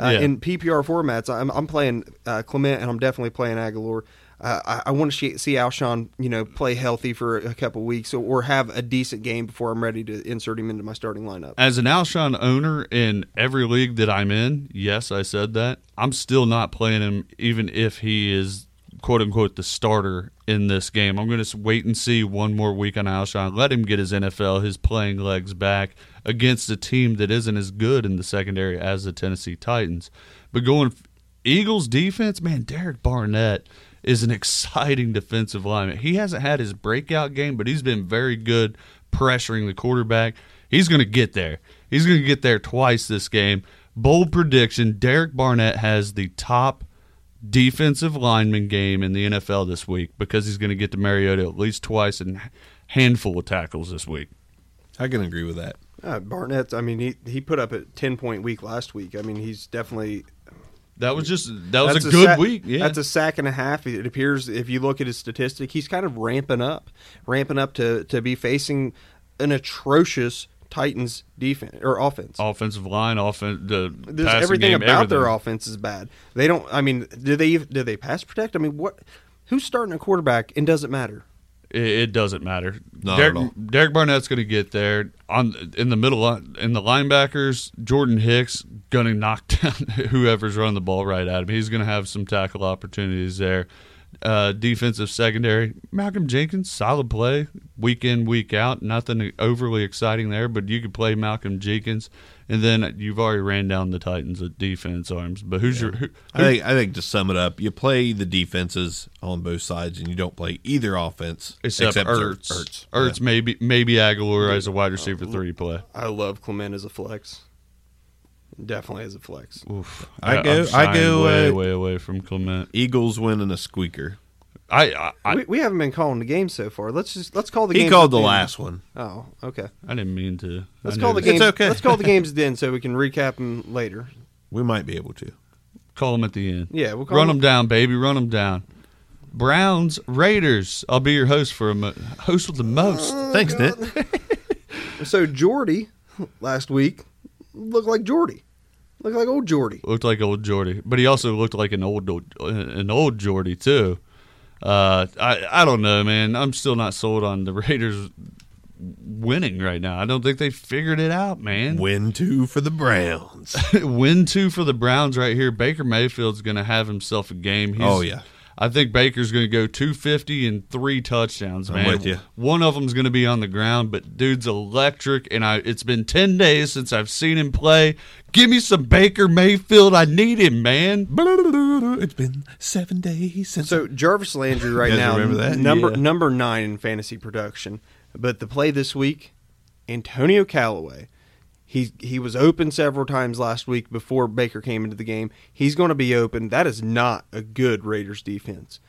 Uh, Yeah. In PPR formats, I'm I'm playing uh, Clement and I'm definitely playing Agholor. Uh, I, I want to see, see Alshon, you know, play healthy for a couple weeks or, or have a decent game before I'm ready to insert him into my starting lineup. As an Alshon owner in every league that I'm in, yes, I said that. I'm still not playing him, even if he is quote unquote the starter in this game. I'm going to wait and see one more week on Alshon. Let him get his NFL, his playing legs back against a team that isn't as good in the secondary as the Tennessee Titans. But going Eagles defense, man, Derek Barnett is an *laughs* exciting defensive lineman. He hasn't had his breakout game, but he's been very good pressuring the quarterback. He's going to get there. He's going to get there twice this game. Bold prediction Derek Barnett has the top defensive lineman game in the NFL this week because he's going to get to Mariota at least twice and handful of tackles this week. I can agree with that. Uh, Barnett, I mean, he he put up a ten point week last week. I mean, he's definitely That was just that was That's a good sack- week. Yeah, That's a sack and a half. It appears if you look at his statistic, he's kind of ramping up, ramping up to to be facing an atrocious Titans defense or offense. offensive line, offense, the There's passing everything game, about their offense is bad. They don't. I mean, do they do they pass protect? I mean, what? Who's starting a quarterback? And does it matter? It, it doesn't matter. Not Derek, at. Derek Barnett's going to get there on in the middle uh, in the linebackers. Jordan Hicks going to knock *laughs* down whoever's running the ball right at him. He's going to have some tackle opportunities there. Uh, defensive secondary, Malcolm Jenkins, solid play week in week out. Nothing overly exciting there, but you could play Malcolm Jenkins, and then you've already ran down the Titans at defense arms. But who's your who, I think I think to sum it up, you play the defenses on both sides, and you don't play either offense except, Ertz? Ertz. Ertz, maybe maybe Agholor as a wide receiver three play. I love Clement as a flex. Definitely as a flex. Oof. I I'm go- I shying go, way, uh, way away from Clement. Eagles winning a squeaker. I I, I, we, we haven't been calling the game so far. Let's just let's call the. He games called at the last one. Oh, okay. I didn't mean to. Let's call the knew- games. okay. Let's call the *laughs* games then, so we can recap them later. We might be able to. Call them at the end. Yeah, we'll call run them- them down, baby. Run them down. Browns Raiders. I'll be your host for a mo- host with the most. Thanks, Nick. *laughs* *laughs* So Jordy last week looked like Jordy, looked like old Jordy. Looked like old Jordy, but he also looked like an old an old Jordy too. Uh, I I don't know, man. I'm still not sold on the *laughs* Raiders winning right now. I don't think they figured it out, man. Win two for the Browns. *laughs* win two for the Browns right here. Baker Mayfield's going to have himself a game. He's, Oh, yeah. I think Baker's going to go 250 and three touchdowns, I'm man. with you. One of them's going to be on the ground, but dude's electric. And I, it's been 10 days since I've seen him play. Give me some Baker Mayfield. I need him, man. it's been seven days since. So Jarvis Landry right now, that? number Yeah. number nine in fantasy production. But the play this week, Antonio Callaway. He he was open several times last week before Baker came into the game. He's going to be open. That is not a good Raiders defense.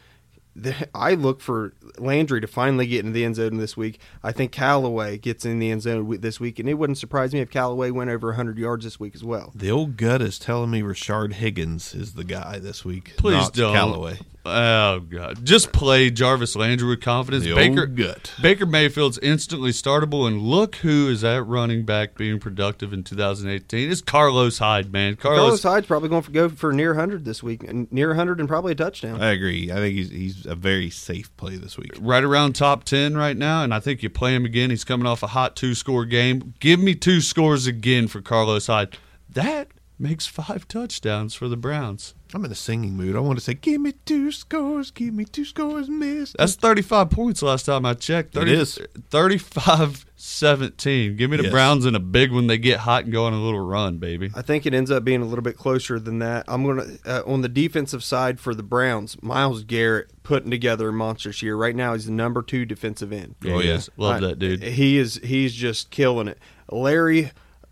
the- I look for Landry to finally get into the end zone this week. I think Callaway gets in the end zone wi- this week, and it wouldn't surprise me if Callaway went over 100 yards this week as well. The old gut is telling me Rashard Higgins is the guy this week. Please not don't. Callaway. Oh god! Just play Jarvis Landry with confidence. The Baker old gut. Baker Mayfield's instantly startable, and look who is at running back being productive in 2018. It's Carlos Hyde, man. Carlos Carlos. Hyde's probably going to go for near 100 this week, near 100 and probably a touchdown. I agree. I think he's he's a very safe play this week. Right around top 10 right now, and I think you play him again. He's coming off a hot two score game. Give me two scores again for Carlos Hyde. That makes five touchdowns for the Browns. I'm in a singing mood. I want to say, "Give me two scores, give me two scores, miss." That's 35 points last time I checked. It is. 35 17. Give me the Yes. Browns in a big one. They get hot and go on a little run, baby. I think it ends up being a little bit closer than that. I'm going to, uh, on the defensive side for the Browns, Myles Garrett putting together a monstrous year. Right now, he's the number two defensive end. Oh, he yeah. is. Love I- that dude. He is, he's just killing it. Larry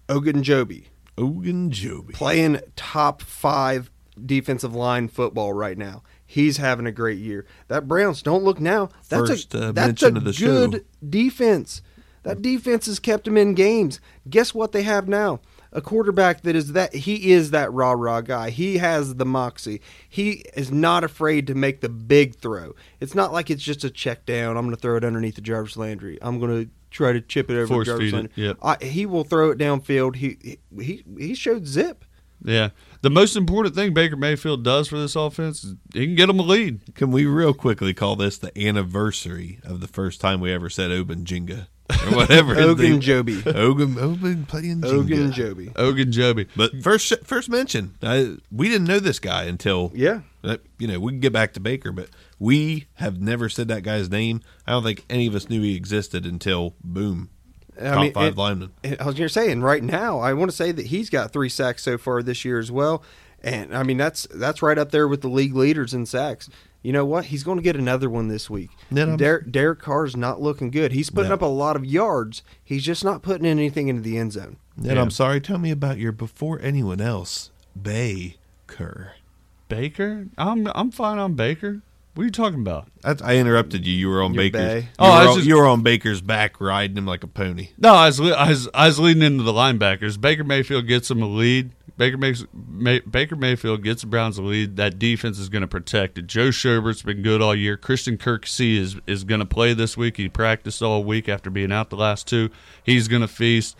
Ogunjobi. Ogunjobi. playing top five defensive line football right now. He's having a great year. That Browns don't look now. That's First, a uh, that's a good show. defense. That defense has kept them in games. Guess what they have now? A quarterback that is that he is that rah rah guy. He has the moxie. He is not afraid to make the big throw. It's not like it's just a check down. I'm going to throw it underneath the Jarvis Landry. I'm going to try to chip it over Force Jarvis Landry. yep. I, he will throw it downfield. He he he showed zip. Yeah. The most important thing Baker Mayfield does for this offense is he can get them a lead. Can we real quickly call this the anniversary of the first time we ever said Obanjinga or whatever? his name- Ogunjobi. *laughs* Ogun Ogun playing Jenga. Ogunjobi. Ogun Joby. But first first mention, I, we didn't know this guy until Yeah. uh, you know we can get back to Baker, but we have never said that guy's name. I don't think any of us knew he existed until boom, I top mean, five it- lineman. I was going to say, and right now, I want to say that he's got three sacks so far this year as well. And I mean, that's that's right up there with the league leaders in sacks. You know what? He's going to get another one this week. Yeah, Derek, Derek Carr's not looking good. He's putting No. up a lot of yards. He's just not putting anything into the end zone. And Yeah. I'm sorry, tell me about your before anyone else, Baker. Baker? I'm I'm fine on Baker. What are you talking about? That's, I interrupted you. You were on Your Baker's. bay. You, Oh, I was on, just- you were on Baker's back, riding him like a pony. No, I was, li- I was I was leading into the linebackers. Baker Mayfield gets them a lead. Baker makes May, Baker Mayfield gets the Browns a lead. That defense is going to protect it. Joe Schobert's been good all year. Christian Kirksey is is going to play this week. He practiced all week after being out the last two. He's going to feast.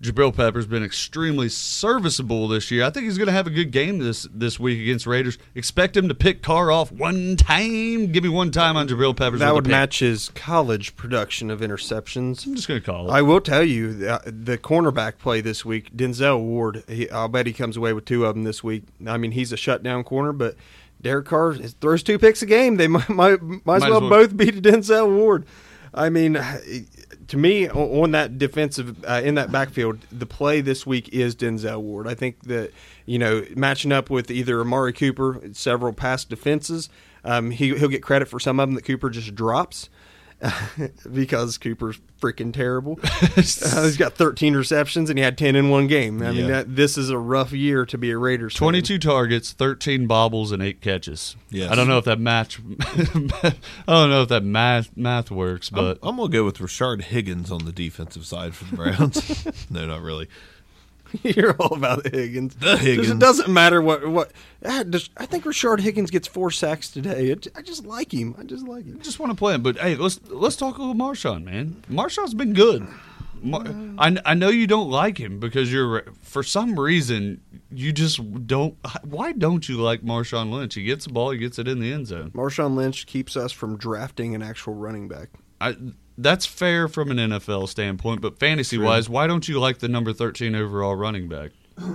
Jabril Pepper's been extremely serviceable this year. I think he's going to have a good game this this week against Raiders. Expect him to pick Carr off one time. Give me one time on Jabril Peppers. That would match his college production of interceptions. I'm just going to call it. I will tell you the, the cornerback play this week. Denzel Ward. He, I'll bet he comes away with two of them this week. I mean, he's a shutdown corner, but Derek Carr throws two picks a game. They *laughs* might might, might as as well, well. both beat Denzel Ward. I mean, to me, on that defensive uh, in that backfield, the play this week is Denzel Ward. I think that you know matching up with either Amari Cooper, several past defenses, um, he he'll get credit for some of them that Cooper just drops. *laughs* because Cooper's freaking terrible. *laughs* Uh, he's got 13 receptions and he had 10 in one game. I mean, that, this is a rough year to be a Raiders. fan. 22 targets, 13 bobbles, and eight catches. Yes. I don't know if that match. *laughs* I don't know if that math math works, I'm, but I'm gonna go with Rashard Higgins on the defensive side for the Browns. no, not really. *laughs* You're all about Higgins. The Higgins. It doesn't matter what what. I, just, I think Rashard Higgins gets four sacks today. It, I just like him. I just like him. I just want to play him. But hey, let's let's talk a little Marshawn, man. Marshawn's been good. Mar- I, I know you don't like him because you're for some reason you just don't. Why don't you like Marshawn Lynch? He gets the ball, he gets it in the end zone. Marshawn Lynch keeps us from drafting an actual running back. I, that's fair from an NFL standpoint, but fantasy wise, why don't you like the number thirteen overall running back? *clears throat*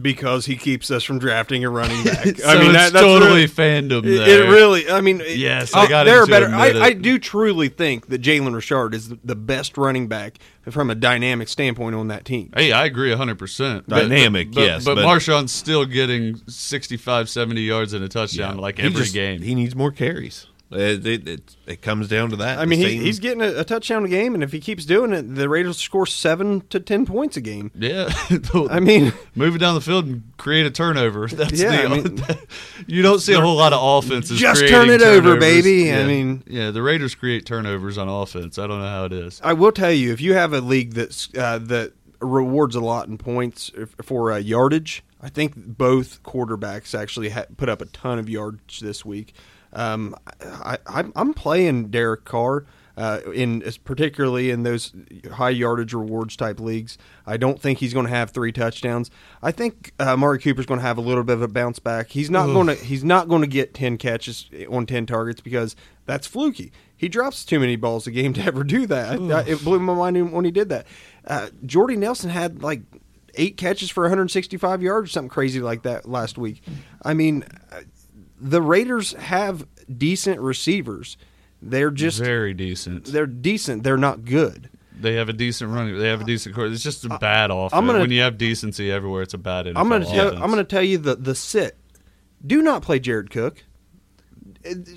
Because he keeps us from drafting a running back. *laughs* so it's totally fandom It, there. it really, I mean, Yes, uh, I got there are better. I. I do truly think that Jalen Richard is the best running back from a dynamic standpoint on that team. Hey, I agree 100%. Dynamic, but, yes, But, but- Marshawn's still getting 65, 70 yards and a touchdown like every just- game. He needs more carries. It, it, it, it comes down to that. I mean, he, he's getting a, a touchdown a game, and if he keeps doing it, the Raiders score seven to ten points a game. Yeah, *laughs* I mean, move it down the field and create a turnover. *laughs* That's Yeah, the. I mean- *laughs* you don't see a whole lot of offenses. Just turn it over, turnovers. baby. I mean- yeah, the Raiders create turnovers on offense. I don't know how it is. I will tell you, if you have a league that's uh, that rewards a lot in points for uh, yardage, I think both quarterbacks actually ha- put up a ton of yards this week. Um, I, I'm playing Derek Carr. Uh, in particularly in those high yardage rewards type leagues, I don't think he's going to have three touchdowns. I think uh, Mari Cooper's going to have a little bit of a bounce back. He's not going to he's not going to get ten catches on ten targets because that's fluky. He drops too many balls a game *laughs* to ever do that. I, I, it blew my mind when he did that. Uh, Jordy Nelson had like eight catches for 165 yards or something crazy like that last week. I mean, uh, the Raiders have decent receivers. They're just Very decent. they're decent. They're not good. They have a decent running. They have a decent court. It's just a bad offense. I'm gonna- when you have decency everywhere, it's a bad. NFL I'm going to tell, offense. I'm going to tell you the the sit. Do not play Jared Cook.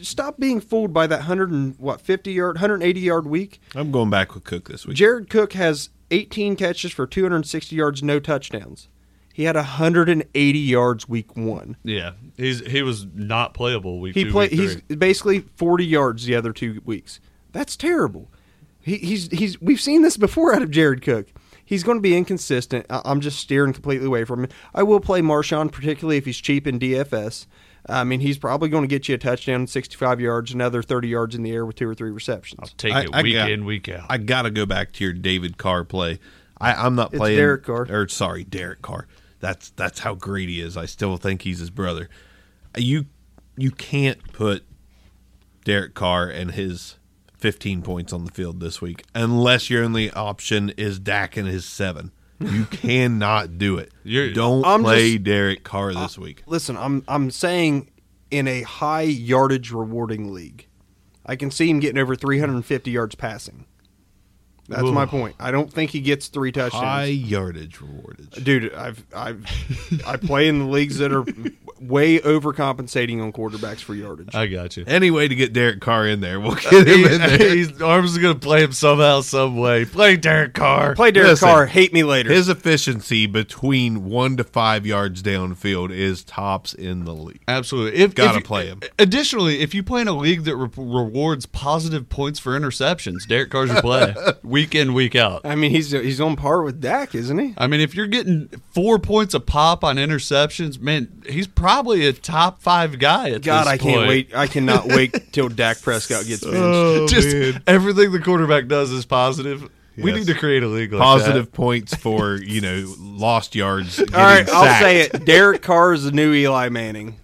Stop being fooled by that hundred and what fifty yard, hundred eighty yard week. I'm going back with Cook this week. Jared Cook has 18 catches for 260 yards, no touchdowns. He had 180 yards week one. Yeah, he's he was not playable week He two. played. week He's basically 40 yards the other two weeks. That's terrible. He, he's he's. We've seen this before out of Jared Cook. He's going to be inconsistent. I, I'm just steering completely away from him. I will play Marshawn, particularly if he's cheap in DFS. I mean, he's probably going to get you a touchdown, 65 yards, another 30 yards in the air with two or three receptions. I'll take I- it I week got- in week out. I got to go back to your David Carr play. I, I'm not It's playing Derek Carr. Or sorry, Derek Carr. That's that's how great he is. I still think he's his brother. You you can't put Derek Carr and his 15 points on the field this week unless your only option is Dak and his seven. You *laughs* cannot do it. You're- Don't I'm play just- Derek Carr this week. Listen, I'm I'm saying in a high yardage rewarding league, I can see him getting over 350 yards passing. That's my point. I don't think he gets three touchdowns. High yardage rewardage. Dude, I've I've I play in the leagues that are way overcompensating on quarterbacks for yardage. I got you. Any way to get Derek Carr in there, we'll *laughs* get him in there. He's, Arms is going to play him somehow, some way. Play Derek Carr. play Derek Listen, Carr, hate me later. His efficiency between one to five yards downfield is tops in the league. Absolutely. If, Gotta if you- play him. Additionally, if you play in a league that re- rewards positive points for interceptions, Derek Carr's your play *laughs* week in, week out. I mean, he's he's on par with Dak, isn't he? I mean, if you're getting four points a pop on interceptions, man, he's probably a top five guy at God, this I can't point. wait. I cannot *laughs* wait till Dak Prescott gets oh, benched. Oh, Just everything the quarterback does is positive. We need to create a league like Positive that. points for you know lost yards. All right, I'll say it. Derek Carr is the new Eli Manning,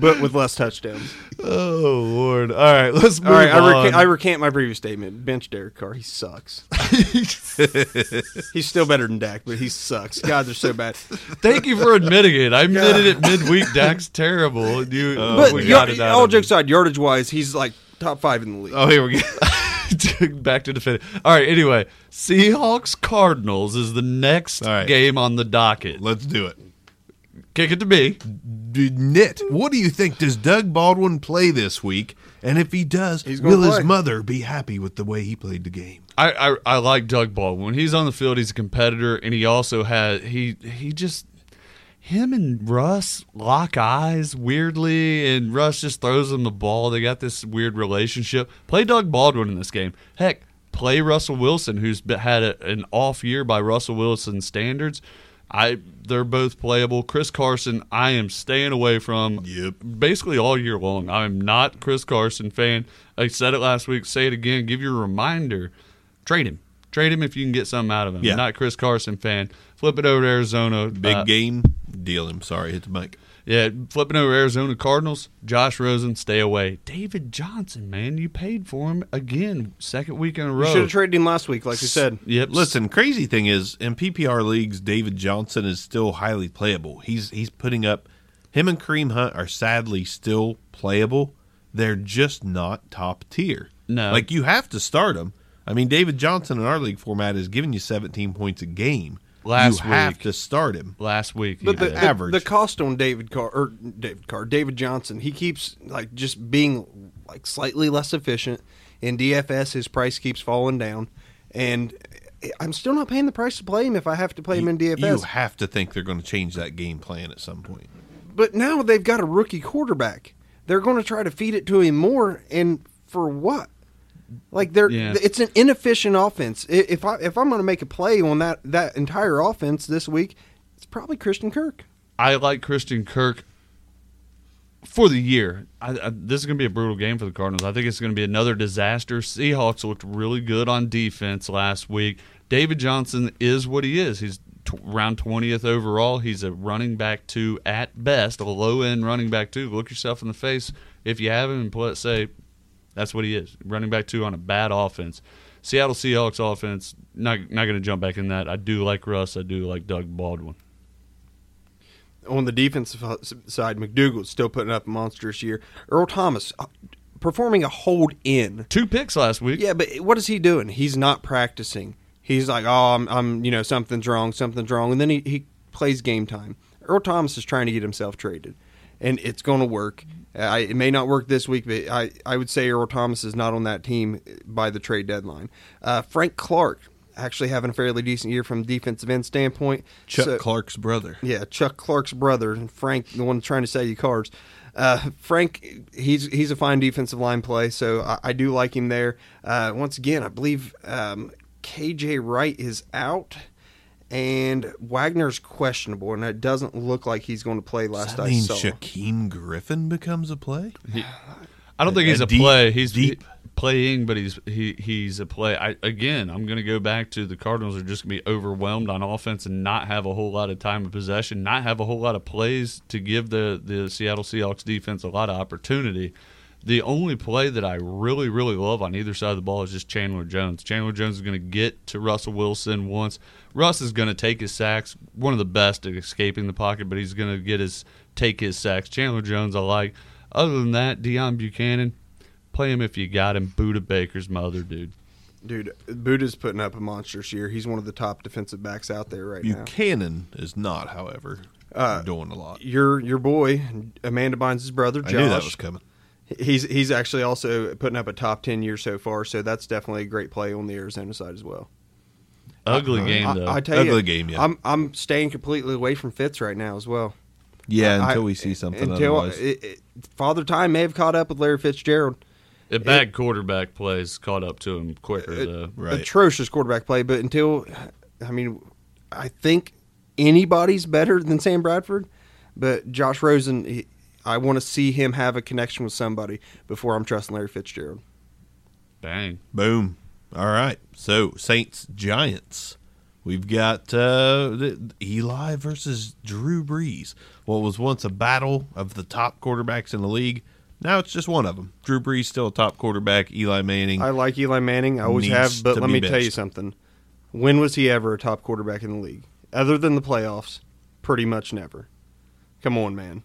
but with less touchdowns. Oh Lord! All right, let's move All right, I, on. reca- I recant my previous statement. Bench Derek Carr. He sucks. *laughs* He's still better than Dak, but he sucks. God, they're so bad. Thank you for admitting it. I admitted it midweek. Dak's terrible. You, but we y- it out all of jokes aside, yardage wise, he's like top five in the league. Oh, here we go. *laughs* Back to defend. All right. Anyway, Seahawks Cardinals is the next All right. game on the docket. Let's do it. Kick it to me. Dude, Knit, what do you think? Does Doug Baldwin play this week? And if he does, He's gonna will his mother be happy with the way he played the game? I, I I like Doug Baldwin. When he's on the field, he's a competitor, and he also has he he just him and Russ lock eyes weirdly, and Russ just throws him the ball. They got this weird relationship. Play Doug Baldwin in this game. Heck, play Russell Wilson, who's had a, an off year by Russell Wilson standards. I they're both playable. Chris Carson, I am staying away from. Yep. Basically all year long. I'm not Chris Carson fan. I said it last week. Say it again. Give you a reminder. Trade him. Trade him if you can get something out of him. Yeah. Not Chris Carson fan. Flip it over to Arizona. Big Uh, game, deal him. Sorry, hit the mic. Yeah, flipping over Arizona Cardinals. Josh Rosen, stay away. David Johnson, man, you paid for him again, second week in a You row. should have traded him last week, like you said. Yep. Listen, crazy thing is, in PPR leagues, David Johnson is still highly playable. He's he's putting up. Him and Kareem Hunt are sadly still playable. They're just not top tier. No. like you have to start them. I mean, David Johnson in our league format is giving you 17 points a game. Last you have week. to start him. last week. But the, did. the, Average. the cost on David Carr or David Carr, David Johnson, he keeps like just being like slightly less efficient. In DFS, his price keeps falling down, and I'm still not paying the price to play him if I have to play him in DFS. You have to think they're going to change that game plan at some point. but now they've got a rookie quarterback. They're going to try to feed it to him more, and for what? Like they're Yeah. it's an inefficient offense. If I if I'm going to make a play on that that entire offense this week, it's probably Christian Kirk. I like Christian Kirk for the year. I, I, this is going to be a brutal game for the Cardinals. I think it's going to be another disaster. Seahawks looked really good on defense last week. David Johnson is what he is. He's t- around 20th overall. He's a running back two at best, a low end running back two. Look yourself in the face if you have him and play, say that's what he is. Running back two on a bad offense. Seattle Seahawks offense, not not going to jump back in that. I do like Russ. I do like Doug Baldwin. On the defensive side, McDougald's still putting up a monstrous year. Earl Thomas uh, performing a hold in. Two picks last week. Yeah, but what is he doing? He's not practicing. He's like, oh, I'm, I'm you know, something's wrong, something's wrong, and then he, he plays game time. Earl Thomas is trying to get himself traded, and it's going to work. I, it may not work this week, but I, I would say Earl Thomas is not on that team by the trade deadline. Uh, Frank Clark actually having a fairly decent year from defensive end standpoint. Chuck So- Clark's brother. yeah, Chuck Clark's brother, and Frank, the one trying to sell you cards. Uh, Frank, he's he's a fine defensive line play, so I, I do like him there. Uh, once again, I believe um, KJ Wright is out, and Wagner's questionable, and it doesn't look like he's going to play. Does Last that I mean saw. Shaquem Griffin becomes a play? I don't think he's A a deep- play. He's deep. playing, but he's he he's a play. I, again, I'm going to go back to the Cardinals are just going to be overwhelmed on offense and not have a whole lot of time of possession, not have a whole lot of plays to give the the Seattle Seahawks defense a lot of opportunity. The only play that I really, really love on either side of the ball is just Chandler Jones. Chandler Jones is going to get to Russell Wilson once. Russ is going to take his sacks, one of the best at escaping the pocket, but he's going to get his take his sacks. Chandler Jones, I like. Other than that, Deone Bucannon, play him if you got him. Budda Baker's my other dude. Dude, Budda's putting up a monstrous year. He's one of the top defensive backs out there right now. Buchanan is not, however, Uh, doing a lot. Your your boy Amanda Bynes' brother Josh. I knew that was coming. He's he's actually also putting up a top ten year so far, so that's definitely a great play on the Arizona side as well. Ugly uh, game I, though. I tell Ugly you, game, yeah. I'm I'm staying completely away from Fitz right now as well. Yeah, I- until we see something Until otherwise. it, it, Father Time may have caught up with Larry Fitzgerald. a bad quarterback plays caught up to him quicker uh, though. Right. Atrocious quarterback play, but until I mean, I think anybody's better than Sam Bradford, but Josh Rosen. He, I want to see him have a connection with somebody before I'm trusting Larry Fitzgerald. Bang. Boom. All right. So Saints Giants. We've got uh, Eli versus Drew Brees. What was once a battle of the top quarterbacks in the league, now it's just one of them. Drew Brees still a top quarterback. Eli Manning. I like Eli Manning. I always have, but let be me tell you something. When was he ever a top quarterback in the league? Other than the playoffs, pretty much never. Come on, man.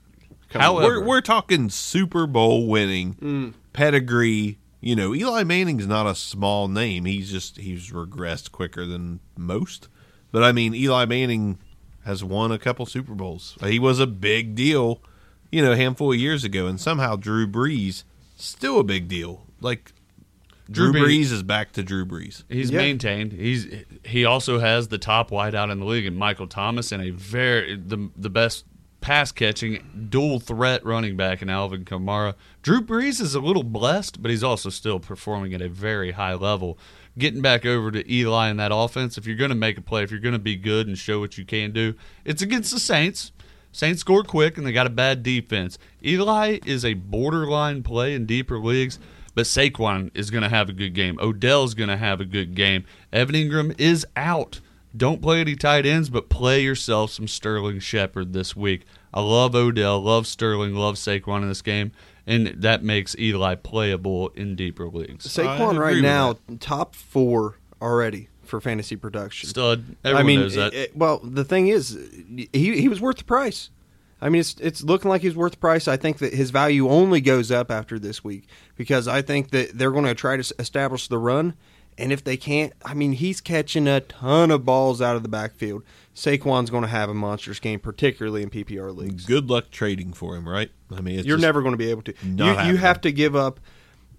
Come on. However- we're we're talking Super Bowl winning Mm. pedigree. You know, Eli Manning's not a small name. He's just he's regressed quicker than most. But I mean, Eli Manning has won a couple Super Bowls. He was a big deal, you know, a handful of years ago, and somehow Drew Brees still a big deal. Like Drew, Drew Brees- Brees is back to Drew Brees. He's Yeah. maintained. He's he also has the top wideout in the league, and Michael Thomas, and a very the the best pass catching dual threat running back in Alvin Kamara. Drew Brees is a little blessed, but he's also still performing at a very high level. Getting back over to Eli in that offense, if you're going to make a play, if you're going to be good and show what you can do, it's against the Saints. Saints score quick and they got a bad defense. Eli is a borderline play in deeper leagues, but Saquon is going to have a good game. Odell's going to have a good game. Evan Engram is out. Don't play any tight ends, but play yourself some Sterling Shepard this week. I love Odell, love Sterling, love Saquon in this game, and that makes Eli playable in deeper leagues. I Saquon right now, top four already for fantasy production. Stud. Everyone I mean, knows that. it- it- well, the thing is, he he was worth the price. I mean, it's it's looking like he's worth the price. I think that his value only goes up after this week because I think that they're going to try to establish the run, and if they can't, I mean, he's catching a ton of balls out of the backfield. Saquon's going to have a monstrous game, particularly in PPR leagues. Good luck trading for him, right? I mean, it's You're never going to be able to. not You, you have to give up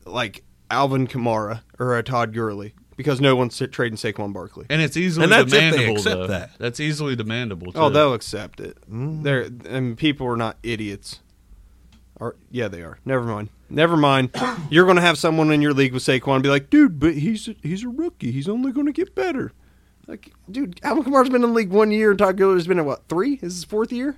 like Alvin Kamara or a Todd Gurley because no one's trading Saquon Barkley. And it's easily And that's demandable. accept though. that. That's easily demandable. Oh, too. Oh, they'll accept it. Mm. They're and people are not idiots. Or yeah, they are. Never mind. Never mind. *coughs* You're going to have someone in your league with Saquon be like, dude, but he's a, he's a rookie. He's only going to get better. Like, dude, Alvin Kamara's been in the league one year, and Todd Gurley's been in what three? Is his fourth year?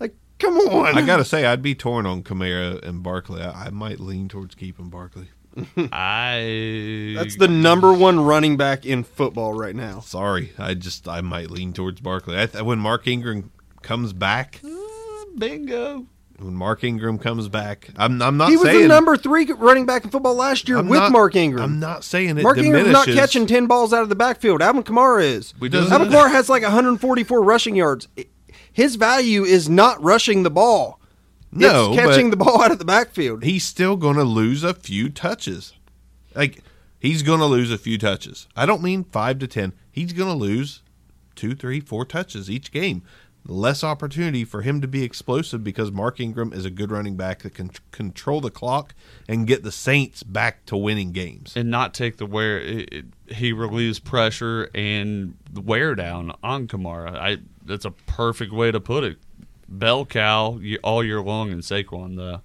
Like, come on. I gotta say, I'd be torn on Kamara and Barkley. I, I might lean towards keeping Barkley. *laughs* I. That's the number one running back in football right now. Sorry, I just I might lean towards Barkley. I th- when Mark Ingram comes back, mm, bingo. When Mark Ingram comes back, I'm I'm not He was saying the number three running back in football last year I'm with not- Mark Ingram. I'm not saying it Mark Ingram's not catching 10 balls out of the backfield. Alvin Kamara is. Alvin Kamara has like 144 rushing yards. His value is not rushing the ball. No, it's catching the ball out of the backfield. he's still going to lose a few touches. Like he's going to lose a few touches. I don't mean five to ten. He's going to lose two, three, four touches each game. Less opportunity for him to be explosive because Mark Ingram is a good running back that can control the clock and get the Saints back to winning games. and not take the wear. It, it, he relieves pressure and wear down on Kamara. I that's a perfect way to put it. Bell cow all year long and Saquon. The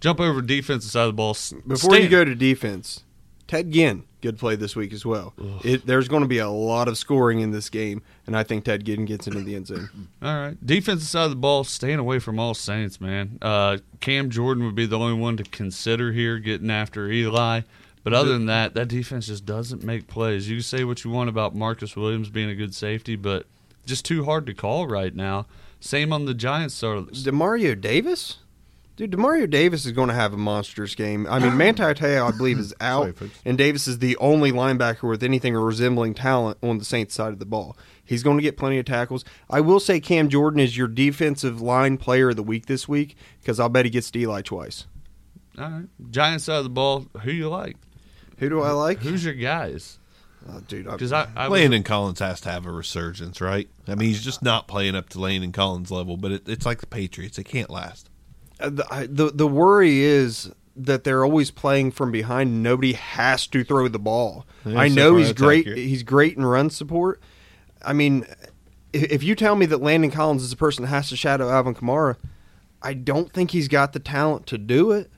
jump over defensive side of the ball. s- Before you go to defense, Ted Ginn, good play this week as well. It, there's going to be a lot of scoring in this game, and I think Ted Ginn gets into the end zone. *clears throat* All right, defensive side of the ball, staying away from all Saints, man. Uh, Cam Jordan would be the only one to consider here getting after Eli. But other than that, that defense just doesn't make plays. You can say what you want about Marcus Williams being a good safety, but just too hard to call right now. Same on the Giants side. Demario Davis? Dude, Demario Davis is going to have a monstrous game. I mean, Manti Te'o, I *coughs* believe, is out, Sorry, and Davis is the only linebacker with anything resembling talent on the Saints side of the ball. He's going to get plenty of tackles. I will say Cam Jordan is your defensive line player of the week this week because I'll bet he gets to Eli twice. All right, Giants side of the ball. Who you like? Who do I like? Who's your guys? Oh, dude, I, Because I, I was- Collins has to have a resurgence, right? I mean, he's just not playing up to Landon Collins' level, but it, it's like the Patriots; it can't last. Uh, the, I, the the worry is that they're always playing from behind. Nobody has to throw the ball. Yeah, I know he's great. accurate. He's great in run support. I mean, if, you tell me that Landon Collins is the person that has to shadow Alvin Kamara, I don't think he's got the talent to do it.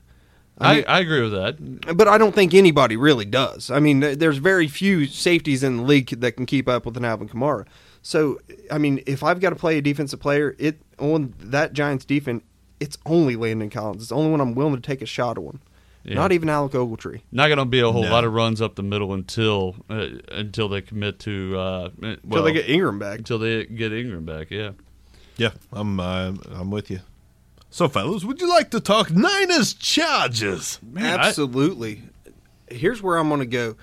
I I, mean- I agree with that. But I don't think anybody really does. I mean, there's very few safeties in the league that can keep up with an Alvin Kamara. So, I mean, if I've got to play a defensive player, it on that Giants defense, it's only Landon Collins. It's the only one I'm willing to take a shot on. Yeah. Not even Alec Ogletree. Not going to be a whole No. lot of runs up the middle until uh, until they commit to uh, well, Until they get Ingram back. until they get Ingram back. Yeah. Yeah, I'm uh, I'm with you. So, fellas, would you like to talk Niners Chargers? Man, I- Absolutely. Here's where I'm going to go.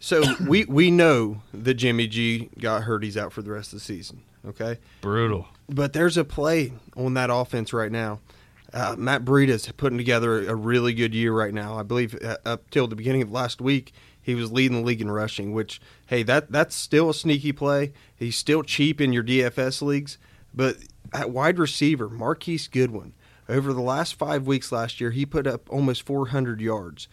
So we we know that Jimmy G got hurt. He's out for the rest of the season. Okay. Brutal. But there's a play on that offense right now. Uh, Matt Breida's putting together a really good year right now. I believe uh, up till the beginning of last week, he was leading the league in rushing. Which, hey, that that's still a sneaky play. He's still cheap in your DFS leagues. But at wide receiver, Marquise Goodwin, over the last five weeks last year, he put up almost 400 yards.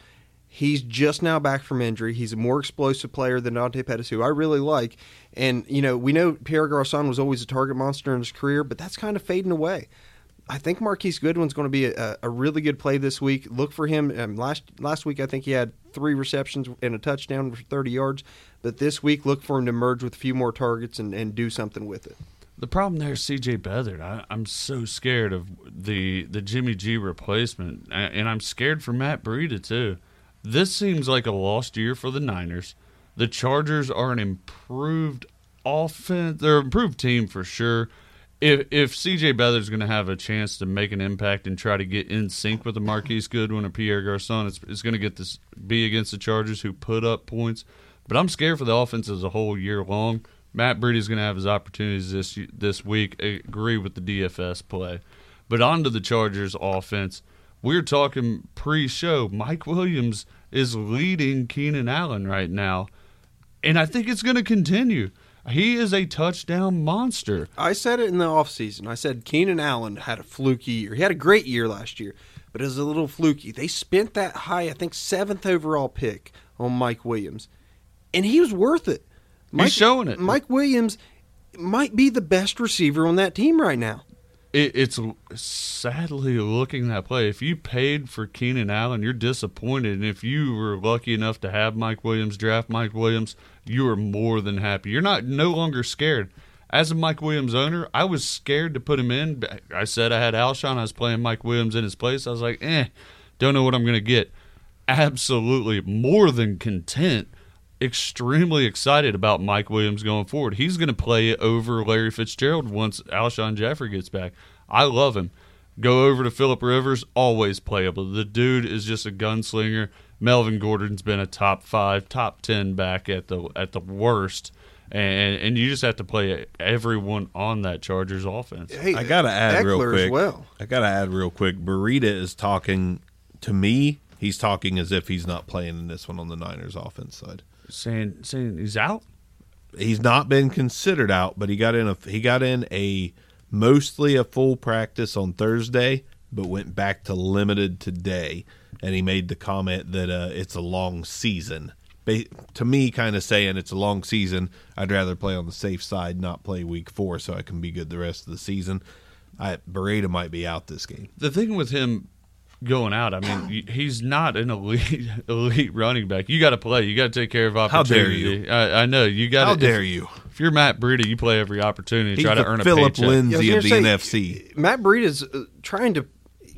He's just now back from injury. He's a more explosive player than Dante Pettis, who I really like. And, you know, we know Pierre Garcon was always a target monster in his career, but that's kind of fading away. I think Marquise Goodwin's going to be a, a really good play this week. Look for him. Um, last last week, I think he had three receptions and a touchdown for 30 yards. But this week, look for him to merge with a few more targets and, and do something with it. The problem there is C.J. Beathard. I, I'm so scared of the the Jimmy G replacement, and I'm scared for Matt Breida too. This seems like a lost year for the Niners. The Chargers are an improved offense. They're an improved team for sure. If if C.J. Beathard's going to have a chance to make an impact and try to get in sync with the Marquise Goodwin or Pierre Garcon, it's, it's going to get this be against the Chargers who put up points. But I'm scared for the offense as a whole year long. Matt Breida's going to have his opportunities this this week. I agree with the DFS play, but on to the Chargers offense. We're talking pre-show. Mike Williams is leading Keenan Allen right now, and I think it's going to continue. He is a touchdown monster. I said it in the offseason. I said Keenan Allen had a fluky year. He had a great year last year, but it was a little fluky. They spent that high, I think seventh overall pick on Mike Williams, and he was worth it. Mike, showing it. Mike Williams might be the best receiver on that team right now. It, it's sadly looking that play. If you paid for Keenan Allen, you're disappointed. And if you were lucky enough to have Mike Williams draft Mike Williams, you are more than happy. You're not no longer scared. As a Mike Williams owner, I was scared to put him in. I said I had Alshon. I was playing Mike Williams in his place. I was like, eh, don't know what I'm going to get. Absolutely more than content extremely excited about Mike Williams going forward. He's going to play over Larry Fitzgerald once Alshon Jeffery gets back. I love him. Go over to Philip Rivers, always playable. The dude is just a gunslinger. Melvin Gordon's been a top five, top ten back at the at the worst, and and you just have to play everyone on that Chargers offense. Hey, I gotta add real Ekeler as quick. well. I gotta add real quick. Breida is talking to me. He's talking as if he's not playing in this one on the Niners offense side. Saying saying he's out. He's not been considered out, but he got in a he got in a mostly a full practice on Thursday, but went back to limited today. And he made the comment that uh, it's a long season. Ba- to me, kind of saying it's a long season. I'd rather play on the safe side, not play week four, so I can be good the rest of the season. I Breida might be out this game. the thing with him going out, I mean, he's not an elite *laughs* elite running back. You got to play. You got to take care of opportunity. How dare you. I, I know you got. How dare you? If you're Matt Breida, you play every opportunity to He's try to the earn a Philip paycheck. Lindsay Yeah, of the gonna NFC. Matt Breida's uh, trying to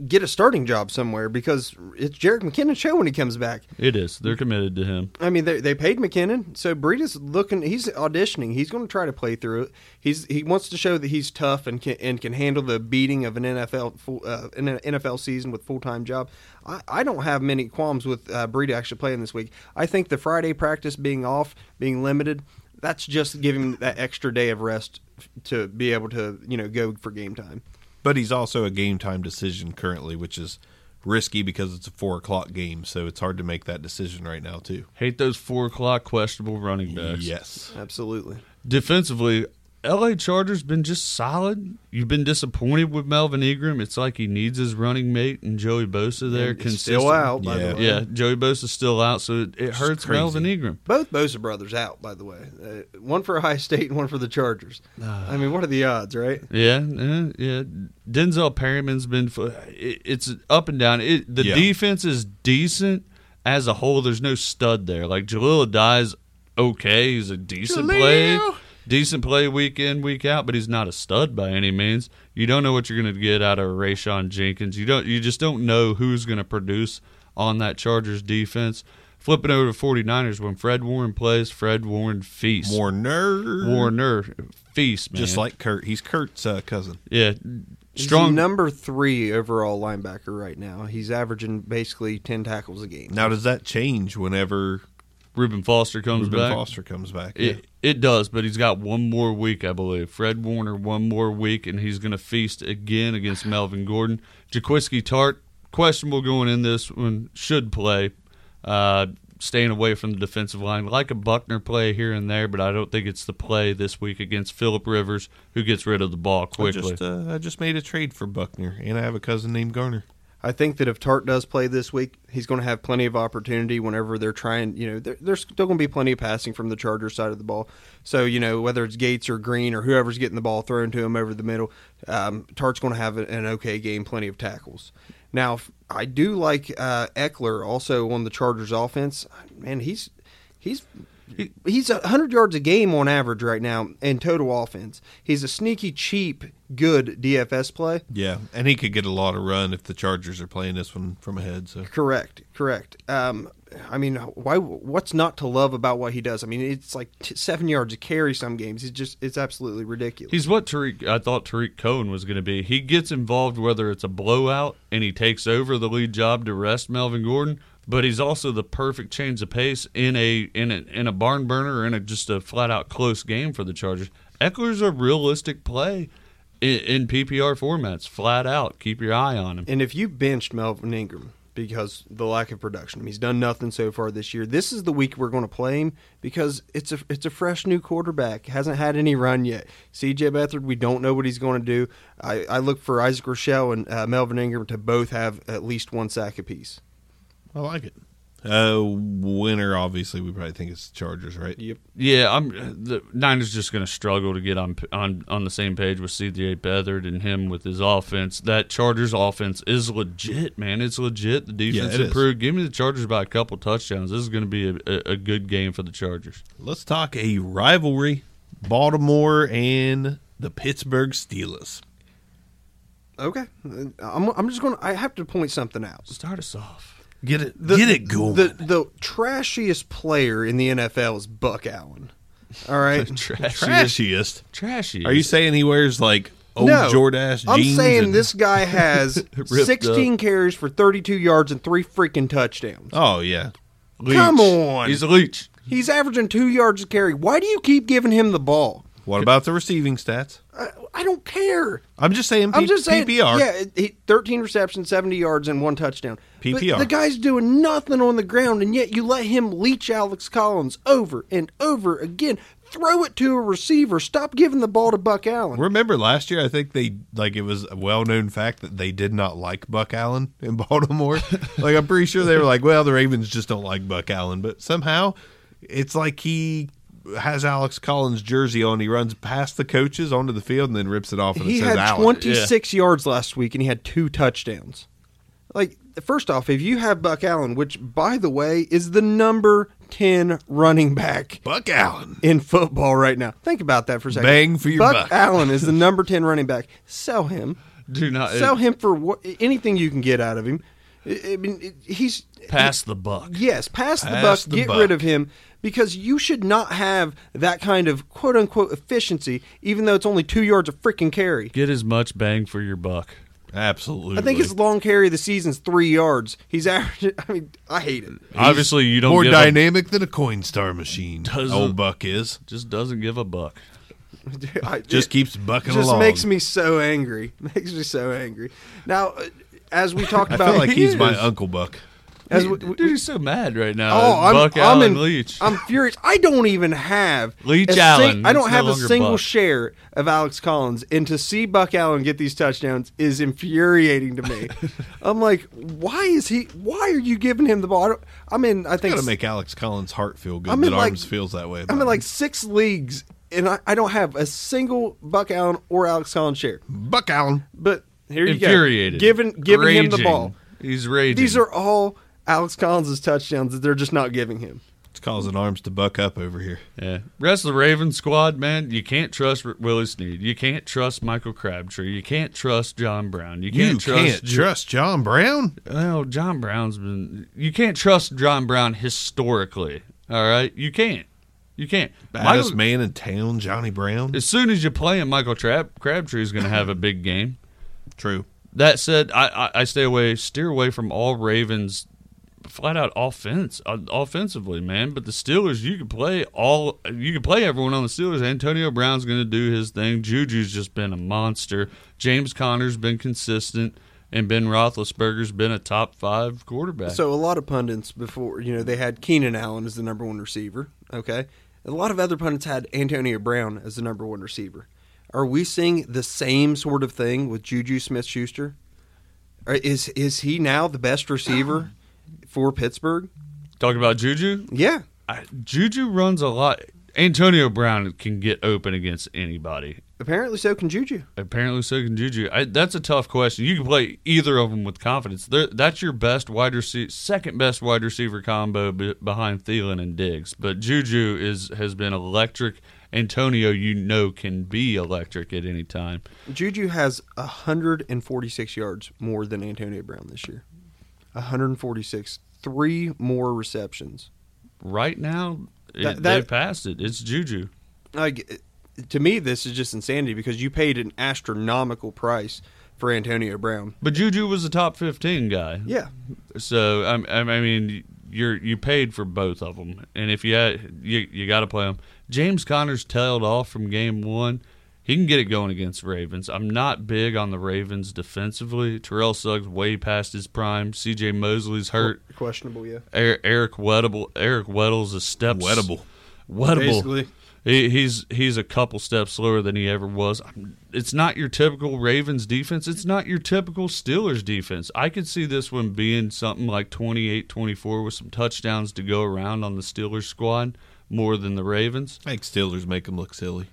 get a starting job somewhere because it's Jerick McKinnon's show when he comes back. It is. They're committed to him. I mean, they, they paid McKinnon, so Breida's looking. He's auditioning. He's going to try to play through it. He's he wants to show that he's tough and can and can handle the beating of an NFL full, uh, an NFL season with full time job. I, I don't have many qualms with uh, Breida actually playing this week. I think the Friday practice being off, being limited, that's just giving that extra day of rest to be able to you know go for game time. But he's also a game time decision currently, which is risky because it's a four o'clock game, so it's hard to make that decision right now too. Hate those four o'clock questionable running backs. Yes. Absolutely. Defensively, LA Chargers been just solid. You've been disappointed with Melvin Ingram. It's like he needs his running mate and Joey Bosa there. And still out, by Yeah. the way. Yeah, Joey Bosa's still out, so it, it hurts. Melvin Ingram. Both Bosa brothers out, by the way. Uh, one for Ohio State and one for the Chargers. *sighs* I mean, what are the odds, right? Yeah, yeah, yeah. Denzel Perryman's been. It, it's up and down. It, the Yeah. defense is decent as a whole. There's no stud there. Like Jahleel Addae's okay. He's a decent play, decent play week in week out, but he's not a stud by any means. You don't know what you're going to get out of Rayshawn Jenkins. You don't. You just don't know who's going to produce on that Chargers defense. Flipping over to 49ers when Fred Warren plays, Fred Warren feasts. Warner. Warner feast, man. Just like Kurt. He's Kurt's uh, cousin. yeah, strong the number three overall linebacker right now. He's averaging basically 10 tackles a game. Now, does that change whenever Reuben Foster comes Reuben back. Foster comes back? It, it does, but he's got one more week, I believe. Fred Warner, one more week, and he's going to feast again against Melvin Gordon. Jaquiski Tartt, questionable going in this one, should play. Uh, staying away from the defensive line, like a Buckner play here and there, but I don't think it's the play this week against Philip Rivers, who gets rid of the ball I quickly. just, uh, I just made a trade for Buckner, and I have a cousin named Garner. I think that if Tartt does play this week, he's going to have plenty of opportunity whenever they're trying. You know, there, there's still going to be plenty of passing from the Chargers side of the ball. So you know, whether it's Gates or Green or whoever's getting the ball thrown to him over the middle, um, Tart's going to have an okay game, plenty of tackles. Now, I do like uh, Ekeler also on the Chargers offense. Man, he's he's he's a hundred yards a game on average right now in total offense. He's a sneaky, cheap, good DFS play. Yeah, and he could get a lot of run if the Chargers are playing this one from ahead. So Correct, correct. Um, I mean, why? What's not to love about what he does? I mean, it's like t- seven yards a carry some games. It's just, it's absolutely ridiculous. He's what Tarik I thought Tarik Cohen was going to be. He gets involved whether it's a blowout and he takes over the lead job to rest Melvin Gordon, but he's also the perfect change of pace in a in a in a barn burner or in a just a flat out close game for the Chargers. Ekeler's a realistic play in, in PPR formats, flat out. Keep your eye on him. and if you benched Melvin Ingram, because the lack of production. He's done nothing so far this year. This is the week we're going to play him because it's a it's a fresh new quarterback. Hasn't had any run yet. C.J. Beathard, we don't know what he's going to do. I, I look for Isaac Rochell and uh, Melvin Ingram to both have at least one sack apiece. I like it. Uh, winner, obviously, we probably think it's the Chargers, right? Yep. Yeah, I'm. The Niners just going to struggle to get on on on the same page with C.J. Beathard and him with his offense. That Chargers offense is legit, man. It's legit. The defense it is. improved. Give me the Chargers by a couple touchdowns. This is going to be a, a, a good game for the Chargers. Let's talk a rivalry: Baltimore and the Pittsburgh Steelers. Okay. I'm, I'm just going to, I have to point something out. Start us off. Get it, The- get it going. The, the trashiest player in the NFL is Buck Allen. All right. Trashy. *laughs* Trashiest. Trashy. Are you saying he wears like old no, Jordache I'm saying and- this guy has *laughs* Ripped 16 carries for 32 yards and three freaking touchdowns. Oh yeah, Leech. Come on. He's a leech. He's averaging two yards a carry. Why do you keep giving him the ball? What about the receiving stats? I, I don't care. I'm just saying. P- I'm just saying. PPR. Yeah, it- he, 13 receptions, 70 yards, and one touchdown. But PPR. the guy's doing nothing on the ground, and yet you let him leech Alex Collins over and over again. Throw it to a receiver. Stop giving the ball to Buck Allen. Remember last year? I think they like it was a well-known fact that they did not like Buck Allen in *laughs* Baltimore. like I'm pretty sure they were like, well, the Ravens just don't like Buck Allen, but somehow it's like he has Alex Collins' jersey on. He runs past the coaches onto the field and then rips it off. And he it says had Allen. 26 yards last week, and he had two touchdowns. Like, first off, if you have Buck Allen, which, by the way, is the number 10 running back Buck Allen. in football right now. Think about that for a second. Bang for your buck. buck. Allen is the *laughs* number 10 running back. Sell him. Do not Sell him for what, anything you can get out of him. I I mean, he's pass the buck. Yes, pass, the buck, the get buck. rid of him because you should not have that kind of quote unquote efficiency, even though it's only two yards of freaking carry. Get as much bang for your buck. Absolutely. I think his long carry of the season's three yards. He's averaging. *laughs* I mean, I hate it. Obviously, you don't more give a- dynamic than a Coinstar machine. Doesn't- Old Buck is just doesn't give a buck. *laughs* I, just it keeps bucking just along. makes me so angry. *laughs* Makes me so angry. Now, uh, as we talked I about, feel like he's my. Uncle Buck. As we, Dude, he's so mad right now. Oh, I'm, Buck I'm Allen in, Leach. I'm furious. I don't even have Leach a Allen. I don't It's have no a single Buck. share of Alex Collins, and to see Buck Allen get these touchdowns is infuriating to me. *laughs* I'm like, why is he? Why are you giving him the ball? I, don't, I'm in. I think Got to make Alex Collins' heart feel good. I'm that in, like- Arms feels that way. I'm in him. like six leagues, and I, I don't have a single Buck Allen or Alex Collins share. Buck Allen. But here you Infuriated. go, giving giving him the ball. He's raging. These are all Alex Collins' touchdowns that they're just not giving him. It's causing Arms to buck up over here. Yeah. Rest of the Ravens squad, man, you can't trust R- Willie Snead. You can't trust Michael Crabtree. You can't trust John Brown. You can't You trust can't trust John Brown. Well, John Brown's been. You can't trust John Brown historically. All right, you can't. You can't. Baddest Michael- man in town, Johnny Brown. as soon as you play him, Michael Trab- Crabtree is going to have a big game. True. That said, I, I, I stay away, steer away from all Ravens flat out offense, uh, offensively, man. But the Steelers, you can play all, you can play everyone on the Steelers. Antonio Brown's going to do his thing. Juju's just been a monster. James Conner's been consistent, and Ben Roethlisberger's been a top five quarterback. So a lot of pundits before, you know, they had Keenan Allen as the number one receiver. Okay, a lot of other pundits had Antonio Brown as the number one receiver. Are we seeing the same sort of thing with Juju Smith-Schuster? Is is he now the best receiver *clears throat* for Pittsburgh? Talking about Juju, Yeah, I, Juju runs a lot. Antonio Brown can get open against anybody. apparently so can Juju. Apparently, so can Juju. I, that's a tough question. You can play either of them with confidence. They're, that's your best wide receiver, second best wide receiver combo be, behind Thielen and Diggs. But Juju is has been electric. Antonio, you know, can be electric at any time. Juju has 146 yards more than Antonio Brown this year. 146, three more receptions. Right now, it, That- that- they've passed it. It's Juju. like to me this is just insanity because you paid an astronomical price for Antonio Brown. But Juju was a top fifteen guy. Yeah. So I, I mean, you're you paid for both of them, and if you had, you you got to play them. James Conner's tailed off from game one. He can get it going against Ravens. I'm not big on the Ravens defensively. Terrell Suggs way past his prime. C.J. Mosley's hurt. Questionable, yeah. Er- Eric Weddle. Eric Weddle's a step Wettable. Weddable. Basically. He, he's he's a couple steps slower than he ever was. It's not your typical Ravens defense. It's not your typical Steelers defense. I could see this one being something like 28-24 with some touchdowns to go around on the Steelers squad more than the Ravens. I think Steelers make them look silly.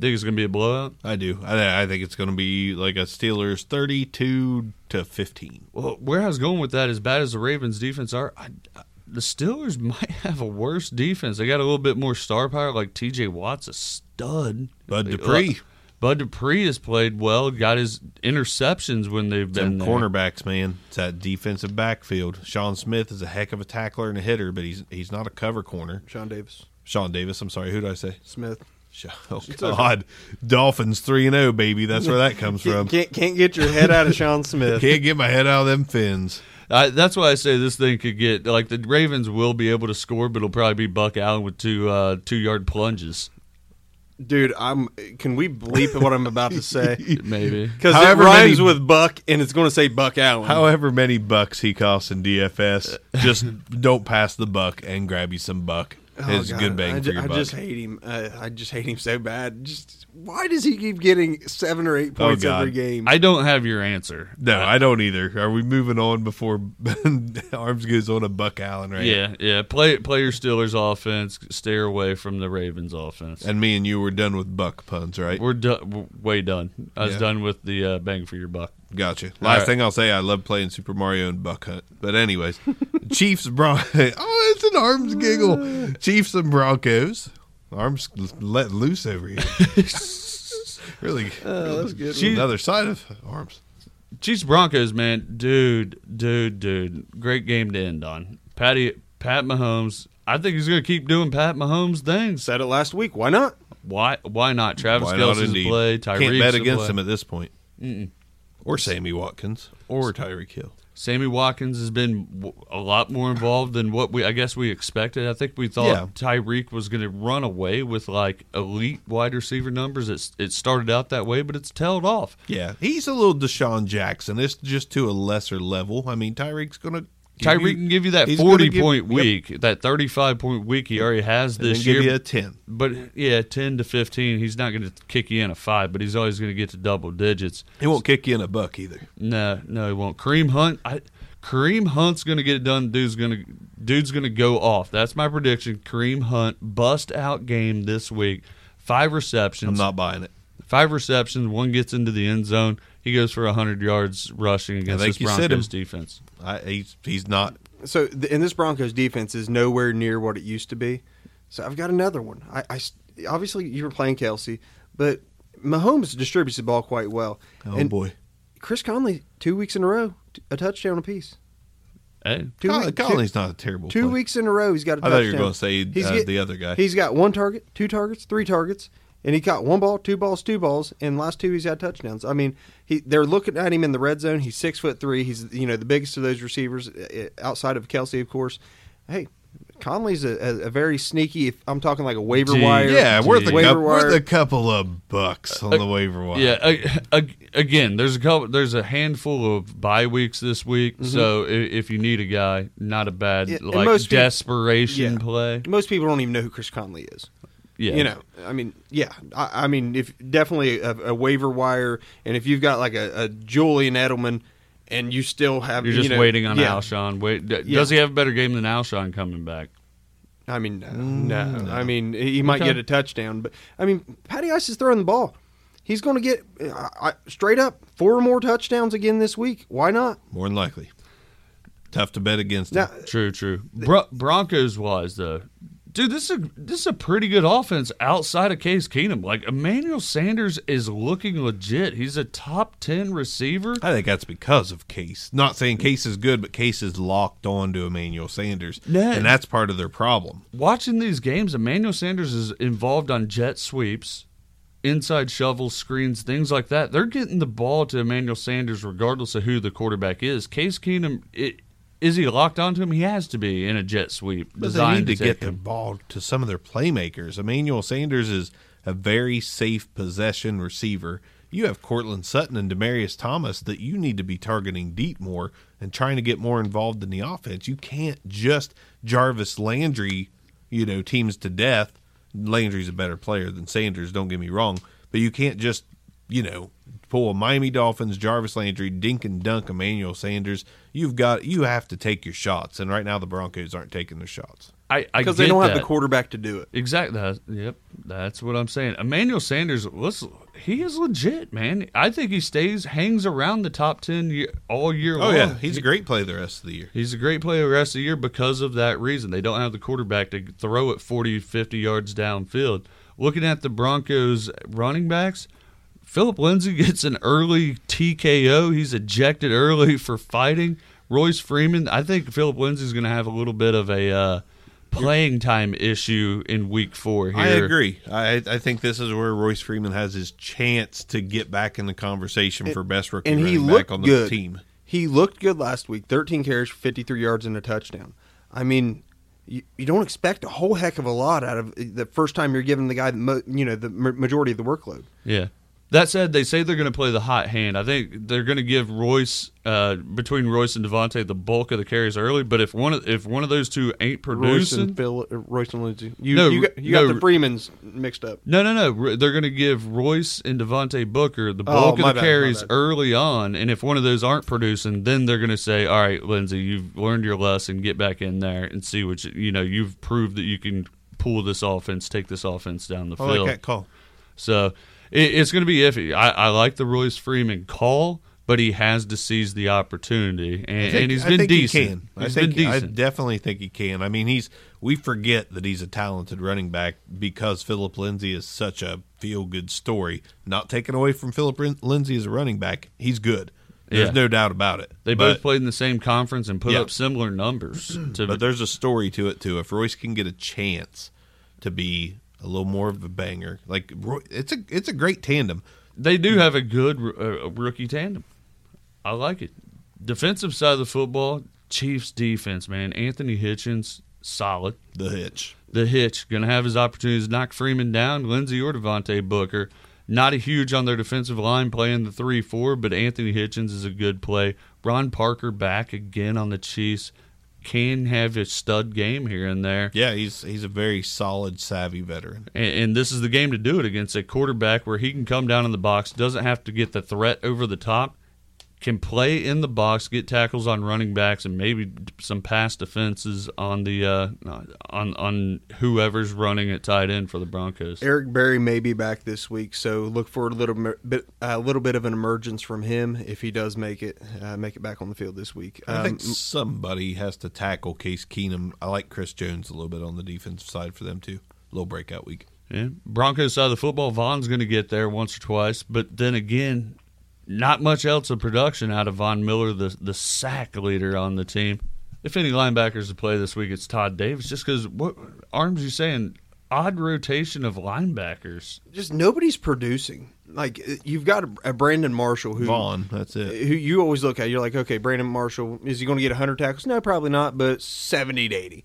Think it's going to be a blowout? I do. I, I think it's going to be like a Steelers 32 to 15. Well, where I was going with that, as bad as the Ravens defense are, I, I- the Steelers *laughs* might have a worse defense. They got a little bit more star power. Like T.J. Watt's a stud. Bud Dupree. Bud Dupree has played well. Got his interceptions when they've been there. cornerbacks, man. It's that defensive backfield. Sean Smith is a heck of a tackler and a hitter, but he's he's not a cover corner. Sean Davis, Sean Davis, I'm sorry, who did I say? Smith. Oh God, Dolphins three and zero, baby. That's where that comes from. Can't, can't can't get your head out of Sean Smith. Can't get my head out of them fins. I, that's why I say this thing could get like the Ravens will be able to score, but it'll probably be Buck Allen with two uh, two yard plunges, Dude, I'm. Can we bleep what I'm about to say? *laughs* maybe. Because it However rhymes many- with Buck, and it's going to say Buck Allen. However many bucks he costs in DFS, just don't pass the buck and grab you some buck. Oh, it's God, good bang I, for ju- your I buck. just hate him. Uh, I just hate him so bad. Just why does he keep getting seven or eight points Oh, God. every game? I don't have your answer. no, I don't either. Are we moving on before *laughs* Arms goes on a Buck Allen right? Yeah, yeah. Play play your Steelers offense. Stay away from the Ravens offense. And me and you were done with buck puns, right? We're done. We're way done. I was Yeah. done with the uh, bang for your buck. Gotcha. Last right. thing I'll say, I love playing Super Mario and Buck Hunt. But anyways, *laughs* Chiefs Bron. *laughs* oh, it's an arms giggle. *laughs* Chiefs and Broncos. Arms let loose over here. Uh, really, that's good. It's another side of arms. Chiefs Broncos, man, dude, dude, dude, great game to end on. Patty, Pat Mahomes. I think he's going to keep doing Pat Mahomes things. Said it last week. Why not? Why? Why not? Travis Why not Kelce's a play. Tyreek's Can't bet against play. him at this point. Or Sammy Watkins. Or Tyreek Hill. Sammy Watkins has been a lot more involved than what we, I guess, we expected. I think we thought Yeah. Tyreek was going to run away with like elite wide receiver numbers. It's, it started out that way, but it's tailed off. Yeah, he's a little DeSean Jackson. It's just to a lesser level. I mean, Tyreek's going to. Tyreek can give you that forty give- point yep. week, that thirty five point week he already has this give year. you a 10. But yeah, ten to fifteen, he's not going to kick you in a five, but he's always going to get to double digits. He won't kick you in a buck either. No, no, he won't. Kareem Hunt, I, Kareem Hunt's going to get it done. Dude's going to dude's going to go off. That's my prediction. Kareem Hunt bust out game this week. Five receptions. I'm not buying it. Five receptions. One gets into the end zone. He goes for hundred yards rushing against think this you said Broncos defense. I, he's he's not. So, th- and this Broncos defense is nowhere near what it used to be. So, I've got another one. I, I s- obviously you were playing Kelce, but Mahomes distributes the ball quite well. Oh and boy, Chris Conley, two weeks in a row, a touchdown apiece. Hey, Two, Con- week- Conley's not a terrible. two, two play. weeks in a row, he's got a I touchdown. thought you were going to say uh, get- the other guy. He's got one target, two targets, three targets, and he caught one ball, two balls, two balls, and last two he's had touchdowns. I mean, he they're looking at him in the red zone. He's six foot three. He's you know the biggest of those receivers uh, outside of Kelce, of course. Hey, Conley's a, a, a very sneaky. If I'm talking like a waiver Gee. wire, yeah, worth a, waiver couple, wire. worth a couple of bucks on the waiver wire. Yeah, a- a- again, there's a couple, there's a handful of bye weeks this week, so i- if you need a guy, not a bad Mm-hmm. Yeah, like most people- desperation Yeah. play. Most people don't even know who Chris Conley is. Yeah, You know, I mean, yeah, I, I mean, if definitely a, a waiver wire, and if you've got like a, a Julian Edelman, and you still have, you're just you know, waiting on yeah, Alshon. Wait, d- Yeah. does he have a better game than Alshon coming back? I mean, no, no. Mm. I mean, he might Okay. get a touchdown, but I mean, Patty Ice is throwing the ball. He's going to get I, I, straight up four more touchdowns again this week. Why not? more than likely. Tough to bet against him. Now, True, true. Bro- Broncos wise though, dude, this is a, this is a pretty good offense outside of Case Keenum. Like Emmanuel Sanders is looking legit. He's a top ten receiver. I think that's because of Case. Not saying Case is good, but Case is locked on to Emmanuel Sanders, Yeah. and that's part of their problem. Watching these games, Emmanuel Sanders is involved on jet sweeps, inside shovels, screens, things like that. They're getting the ball to Emmanuel Sanders regardless of who the quarterback is. Case Keenum, it, is he locked onto him? He has to be in a jet sweep. But they designed need to take get the ball to some of their playmakers. Emmanuel Sanders is a very safe possession receiver. You have Courtland Sutton and Demaryius Thomas that you need to be targeting deep more and trying to get more involved in the offense. You can't just Jarvis Landry, you know, teams to death. Landry's a better player than Sanders, don't get me wrong, but you can't just, you know, pull a Miami Dolphins, Jarvis Landry, dink and dunk Emmanuel Sanders. You've got you have to take your shots, and right now the Broncos aren't taking their shots. I, I because they don't have the quarterback to do it. Exactly. That, yep. That's what I'm saying. Emmanuel Sanders, listen, he is legit, man. I think he stays, hangs around the top 10 year, all year Oh long. yeah, he's a great play the rest of the year. He's a great player the rest of the year because of that reason. They don't have the quarterback to throw it 40, 50 yards downfield. Looking at the Broncos running backs, Phillip Lindsay gets an early TKO. He's ejected early for fighting. Royce Freeman, I think Phillip Lindsay's going to have a little bit of a uh, playing time issue in week four here. I agree. I I think this is where Royce Freeman has his chance to get back in the conversation for best rookie and he running looked back on the good. team. He looked good last week. 13 carries, 53 yards, and a touchdown. I mean, you, you don't expect a whole heck of a lot out of the first time you're giving the guy, the mo, you know, the majority of the workload. Yeah. That said, they say they're going to play the hot hand. I think they're going to give Royce uh, between Royce and Devontae the bulk of the carries early. But if one of if one of those two ain't Royce producing, and Phil, uh, Royce and Lindsay. You, No, you got, you no. got the Freemans mixed up. no, no, no, R- they're going to give Royce and Devontae Booker the Oh, bulk my of the bad, carries early on. And if one of those aren't producing, then they're going to say, "All right, Lindsay, you've learned your lesson. Get back in there and see what you, you know. You've proved that you can pull this offense, take this offense down the I field." like that call. So it, it's going to be iffy. I, I like the Royce Freeman call, but he has to seize the opportunity, and, think- and he's I been think decent. He can. I He's think been I definitely think he can. I mean, he's we forget that he's a talented running back because Phillip Lindsay is such a feel good story. Not taken away from Phillip Lindsay as a running back, he's good. There's Yeah. no doubt about it. they But- both played in the same conference and put Yeah. up similar numbers. To But there's a story to it too. If Royce can get a chance to be a little more of a banger, like it's a it's a great tandem. they do have a good uh, rookie tandem. I like it. Defensive side of the football, Chiefs defense, man. Anthony Hitchens, solid. The hitch. the hitch. Going to have his opportunities to knock Freeman down, Lindsay or Devontae Booker. Not a huge on their defensive line playing the 3 4, but Anthony Hitchens is a good play. Ron Parker back again on the Chiefs. Can have a stud game here and there. Yeah, he's he's a very solid, savvy veteran. And, and this is the game to do it against a quarterback where he can come down in the box, doesn't have to get the threat over the top, can play in the box, get tackles on running backs, and maybe some pass defenses on the uh, on on whoever's running at tight end for the Broncos. Eric Berry may be back this week, so look for a little bit, a little bit of an emergence from him if he does make it uh, make it back on the field this week. I think Um, somebody has to tackle Case Keenum. I like Chris Jones a little bit on the defensive side for them too. Little breakout week. Yeah. Broncos side of the football, Von's going to get there once or twice, but then again, not much else of production out of Von Miller, the the sack leader on the team. If any linebackers to play this week, it's Todd Davis. Just because what arms you saying? Odd rotation of linebackers. just nobody's producing. Like uh, you've got a, a Brandon Marshall who Von, that's it. who you always look at. You're like, okay, Brandon Marshall is he going to get 100 tackles? No, probably not, but 70 to 80.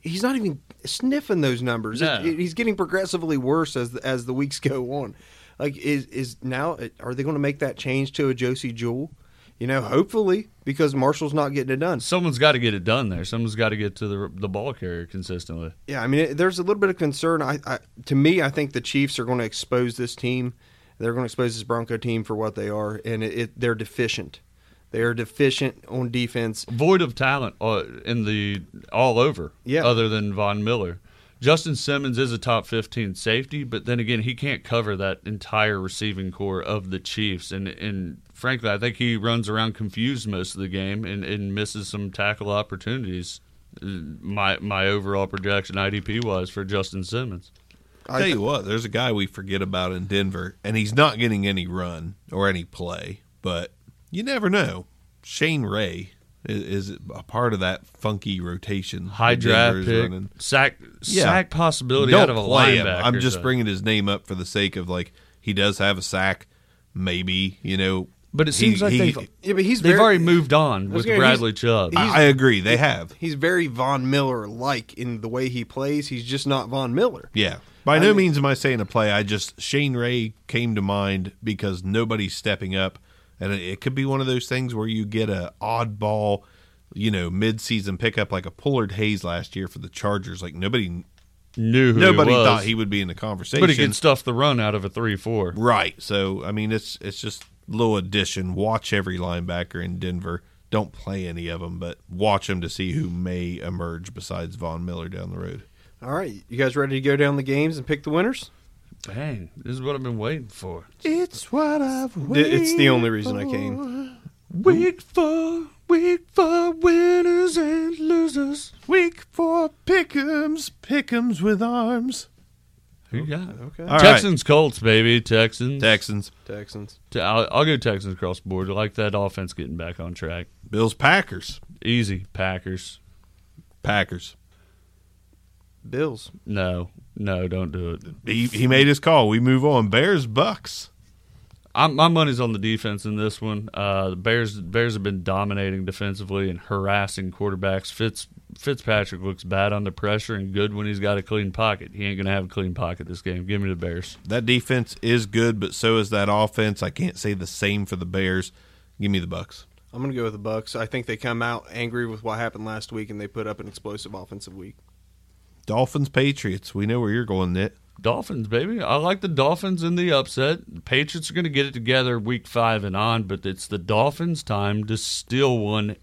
He's not even sniffing those numbers. No. It- it- he's getting progressively worse as the, as the weeks go on. Like is is now are they going to make that change to a Josey Jewell? You know, hopefully because Marshall's not getting it done. Someone's got to get it done there. Someone's got to get to the the ball carrier consistently. Yeah, I mean, it, there's a little bit of concern. I, I, to me, I think the Chiefs are going to expose this team. They're going to expose this Bronco team for what they are, and it, it, they're deficient. They are deficient on defense. void of talent uh, in the all over. Yeah. Other than Von Miller, Justin Simmons is a top fifteen safety, but then again, he can't cover that entire receiving corps of the Chiefs, and and frankly, I think he runs around confused most of the game and, and misses some tackle opportunities. Uh, My my overall projection IDP wise for Justin Simmons. I tell you what, there's a guy we forget about in Denver, and he's not getting any run or any play, but you never know. Shane Ray is, is a part of that funky rotation. High that draft pick, running. sack Yeah. sack possibility Don't out of a play him. linebacker. I'm just so. bringing his name up for the sake of like he does have a sack, maybe you know. But it he- seems like he- they've Yeah, but he's they've very, already moved on with gonna- he's- Bradley Chubb. he's- I agree. They have. He's very Von Miller like in the way he plays. He's just not Von Miller. Yeah. By no means am I saying a play. I just Shane Ray came to mind because nobody's stepping up, and it, it could be one of those things where you get a oddball, you know, mid-season pickup like a Pullard Hayes last year for the Chargers. Like nobody, Knew who nobody he was, thought he would be in the conversation. but he could stuff the run out of a three-four. right. So I mean, it's it's just a little addition. Watch every linebacker in Denver. Don't play any of them, but watch them to see who may emerge besides Von Miller down the road. All right, you guys ready to go down the games and pick the winners? Dang, this is what I've been waiting for. It's what I've It's the only reason I came. Week four, week four, winners and losers. Week four pick'ems, pick'ems with arms. Who you got? Okay. All right. Texans, Colts, baby. Texans. Texans, Texans. Te- I'll, I'll go Texans across the board. I like that offense getting back on track. Bills, Packers, Easy. Packers. Packers. Bills. No, no, don't do it. He, he made his call. We move on. Bears, Bucks. I'm, my money's on the defense in this one. Uh, the Bears Bears have been dominating defensively and harassing quarterbacks. Fitz Fitzpatrick looks bad under pressure and good when he's got a clean pocket. He ain't gonna have a clean pocket this game. Give me the Bears. That defense is good, but so is that offense. I can't say the same for the Bears. Give me the Bucks. I'm going to go with the Bucks. I think they come out angry with what happened last week, and they put up an explosive offensive week. Dolphins, Patriots. We know where you're going, Nit. Dolphins, baby. I like the Dolphins in the upset. The Patriots are going to get it together week five and on, but it's the Dolphins' time to steal one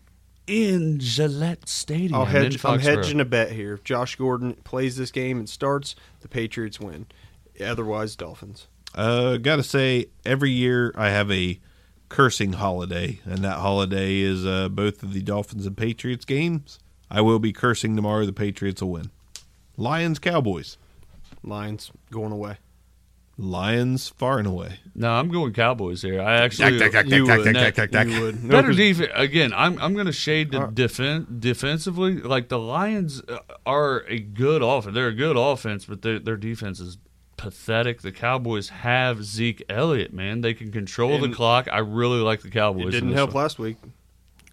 in Gillette Stadium. I'll in hedge, I'm hedging a bet here. If Josh Gordon plays this game and starts, the Patriots win. Otherwise, Dolphins. Uh, gotta say, every year I have a cursing holiday, and that holiday is uh, both of the Dolphins and Patriots games. I will be cursing tomorrow. The Patriots will win. Lions, Cowboys. Lions going away. Lions, far and away. No, I'm going Cowboys here. I actually You would. You would. No, better 'cause- defense again. I'm I'm going to shade the defense defensively. Like the Lions uh, are a good offense. They're a good offense, but their their defense is pathetic. The Cowboys have Zeke Elliott. Man, they can control the And- clock. I really like the Cowboys. It in didn't this help one. last week.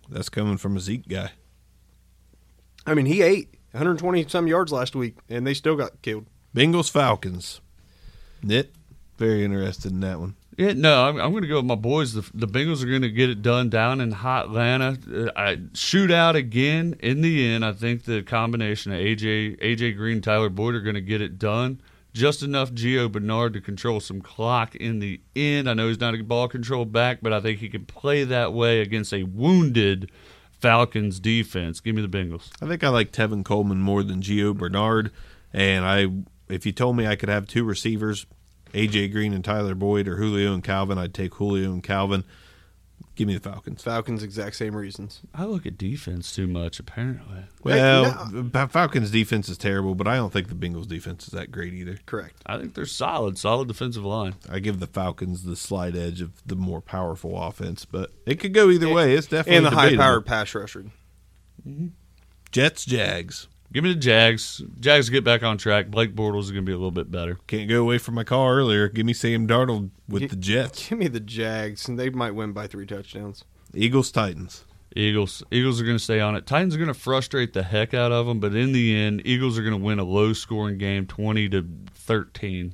That's coming from a Zeke guy. I mean, he ate 120 some yards last week, and they still got killed. Bengals, Falcons. Nit, very interested in that one. Yeah, no, I'm, I'm going to go with my boys. The, the Bengals are going to get it done down in hot Atlanta. Uh, I shoot out again. In the end, I think the combination of AJ AJ Green, Tyler Boyd are going to get it done. Just enough Gio Bernard to control some clock in the end. I know he's not a ball control back, but I think he can play that way against a wounded Falcons defense. Give me the Bengals. I think I like Tevin Coleman more than Gio Bernard, and I if you told me I could have two receivers, AJ Green and Tyler Boyd, or Julio and Calvin, I'd take Julio and Calvin. Give me the Falcons. Falcons, exact same reasons. I look at defense too much, apparently. Well, the Falcons defense is terrible, but I don't think the Bengals defense is that great either. Correct. I think they're solid, solid defensive line. I give the Falcons the slight edge of the more powerful offense, but it could go either way. It's definitely And the high-powered pass rusher. Mm-hmm. Jets, Jags. Give me the Jags. Jags get back on track. Blake Bortles is going to be a little bit better. Can't go away from my car earlier. Give me Sam Darnold with Gi- the Jets. Give me the Jags, and they might win by three touchdowns. Eagles, Titans. Eagles. Eagles are going to stay on it. Titans are going to frustrate the heck out of them, but in the end, Eagles are going to win a low scoring game, twenty to thirteen.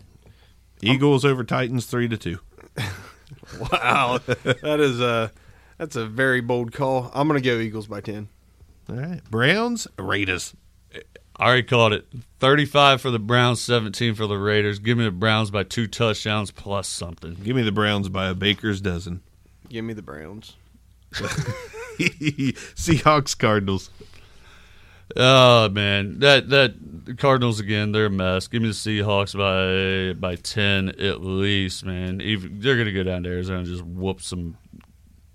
Eagles over Titans, three to two. *laughs* Wow, that is a that's a very bold call. I'm going to go Eagles by ten. All right. Browns, Raiders. I already called it. Thirty-five for the Browns, seventeen for the Raiders. Give me the Browns by two touchdowns plus something. Give me the Browns by a baker's dozen. Give me the Browns. *laughs* Seahawks, Cardinals. Oh man, that that the Cardinals again. They're a mess. Give me the Seahawks by by ten at least, man. Even they're going to go down to Arizona and just whoop some.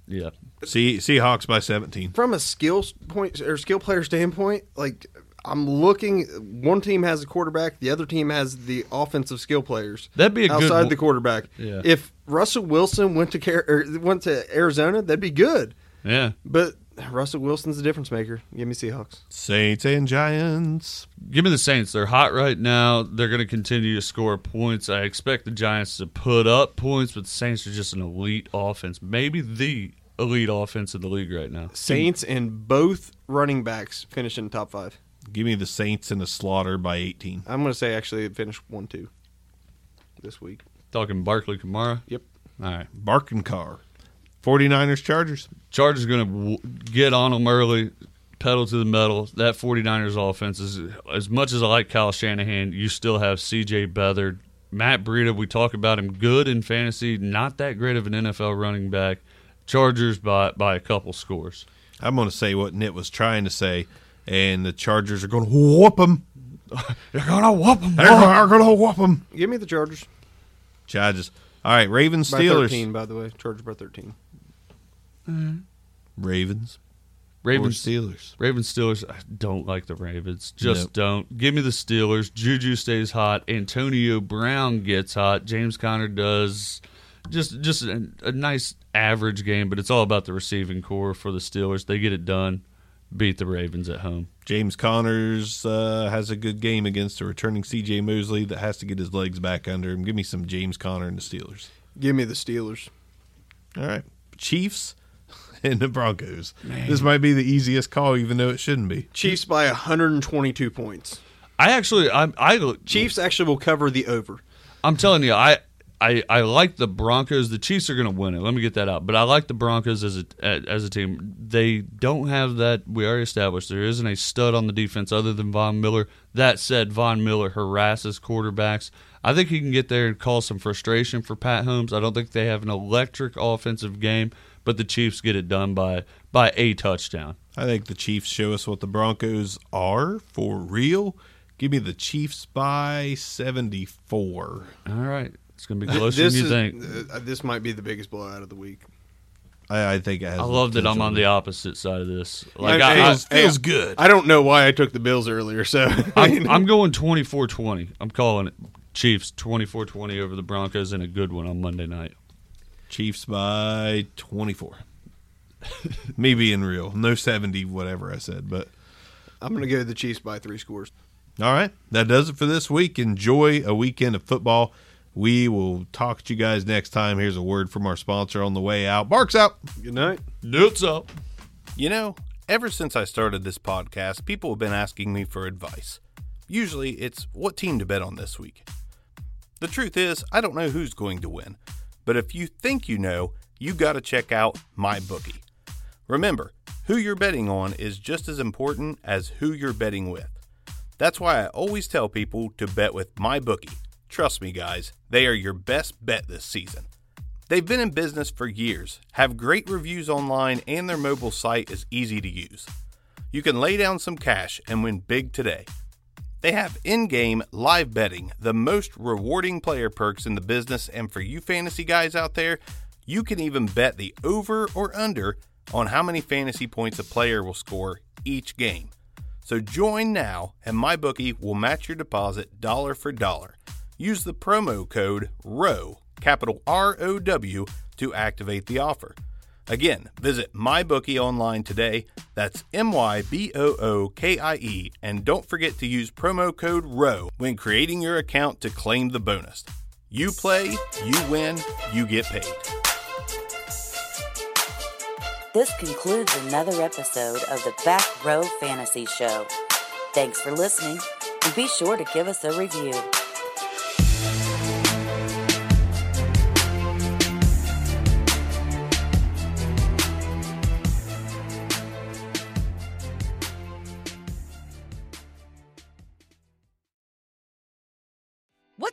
Yeah, See, Seahawks by 17. From a skill point or skill player standpoint, like I'm looking, one team has a quarterback, the other team has the offensive skill players. That'd be a good outside one- the quarterback. Yeah. If Russell Wilson went to Car- er, went to Arizona, that'd be good. yeah. But Russell Wilson's a difference maker. Give me Seahawks. Saints and Giants. Give me the Saints. They're hot right now. They're going to continue to score points. I expect the Giants to put up points, but the Saints are just an elite offense. Maybe the elite offense in the league right now. Saints and both running backs finish in top five. Give me the Saints in a slaughter by 18. I'm going to say actually it finished 1 2 this week. Talking Barkley Kamara. Yep. All right. Barking car. 49ers Chargers. Chargers going to w- get on them early, pedal to the metal. That 49ers offense is as much as I like Kyle Shanahan, you still have CJ Beathard, Matt Breida. We talk about him good in fantasy, not that great of an NFL running back. Chargers by by a couple scores. I'm going to say what Nit was trying to say, and the Chargers are going to whoop them. *laughs* They're gonna whoop them. They're going to whoop them. Give me the Chargers. Chargers. All right, Ravens By Steelers. 13, by the way. Chargers by 13. Mm-hmm. Ravens. Ravens Or Steelers. Ravens Steelers. I don't like the Ravens. Just Nope. don't. Give me the Steelers. Juju stays hot. Antonio Brown gets hot. James Conner does. Just just a, a nice average game, but it's all about the receiving corps for the Steelers. They get it done. Beat the Ravens at home. James Connors uh, has a good game against a returning C.J. Mosley that has to get his legs back under him. Give me some James Conner and the Steelers. Give me the Steelers. All right, Chiefs *laughs* and the Broncos. This might be the easiest call, even though it shouldn't be. Chiefs by 122 points. I actually, I, I Chiefs actually will cover the over. I'm telling you, I, I, I like the Broncos. The Chiefs are going to win it. Let me get that out. But I like the Broncos as a as a team. They don't have that. We already established there isn't a stud on the defense other than Von Miller. That said, Von Miller harasses quarterbacks. I think he can get there and cause some frustration for Pat Holmes. I don't think they have an electric offensive game, but the Chiefs get it done by by a touchdown. I think the Chiefs show us what the Broncos are for real. Give me the Chiefs by 74. All right, it's going to be closer this than you is, think. uh, this might be the biggest blowout of the week. I, I think it has I love that I'm on the opposite side of this. Like It I, I, feels, feels good. I don't know why I took the Bills earlier, so *laughs* I'm, I'm going 24-20. I'm calling it Chiefs 24-20 over the Broncos in a good one on Monday night. Chiefs by 24. *laughs* Me being real. No 70, whatever I said. But I'm going to go the Chiefs by three scores. all right, that does it for this week. Enjoy a weekend of football. We will talk to you guys next time. Here's a word from our sponsor on the way out. Barks out. Good night. Nuts up. You know, ever since I started this podcast, people have been asking me for advice. Usually it's what team to bet on this week. The truth is, I don't know who's going to win. But if you think you know, you got to check out my bookie. Remember, who you're betting on is just as important as who you're betting with. That's why I always tell people to bet with MyBookie. Trust me, guys, they are your best bet this season. They've been in business for years, have great reviews online, and their mobile site is easy to use. You can lay down some cash and win big today. They have in game live betting, the most rewarding player perks in the business, and for you fantasy guys out there, you can even bet the over or under on how many fantasy points a player will score each game. So join now, and MyBookie will match your deposit dollar for dollar. Use the promo code ROW, capital R O W, to activate the offer. Again, visit MyBookie online today. That's M Y B O O K I E, and don't forget to use promo code ROW when creating your account to claim the bonus. You play, you win, you get paid. This concludes another episode of the Back Row Fantasy Show. Thanks for listening, and be sure to give us a review.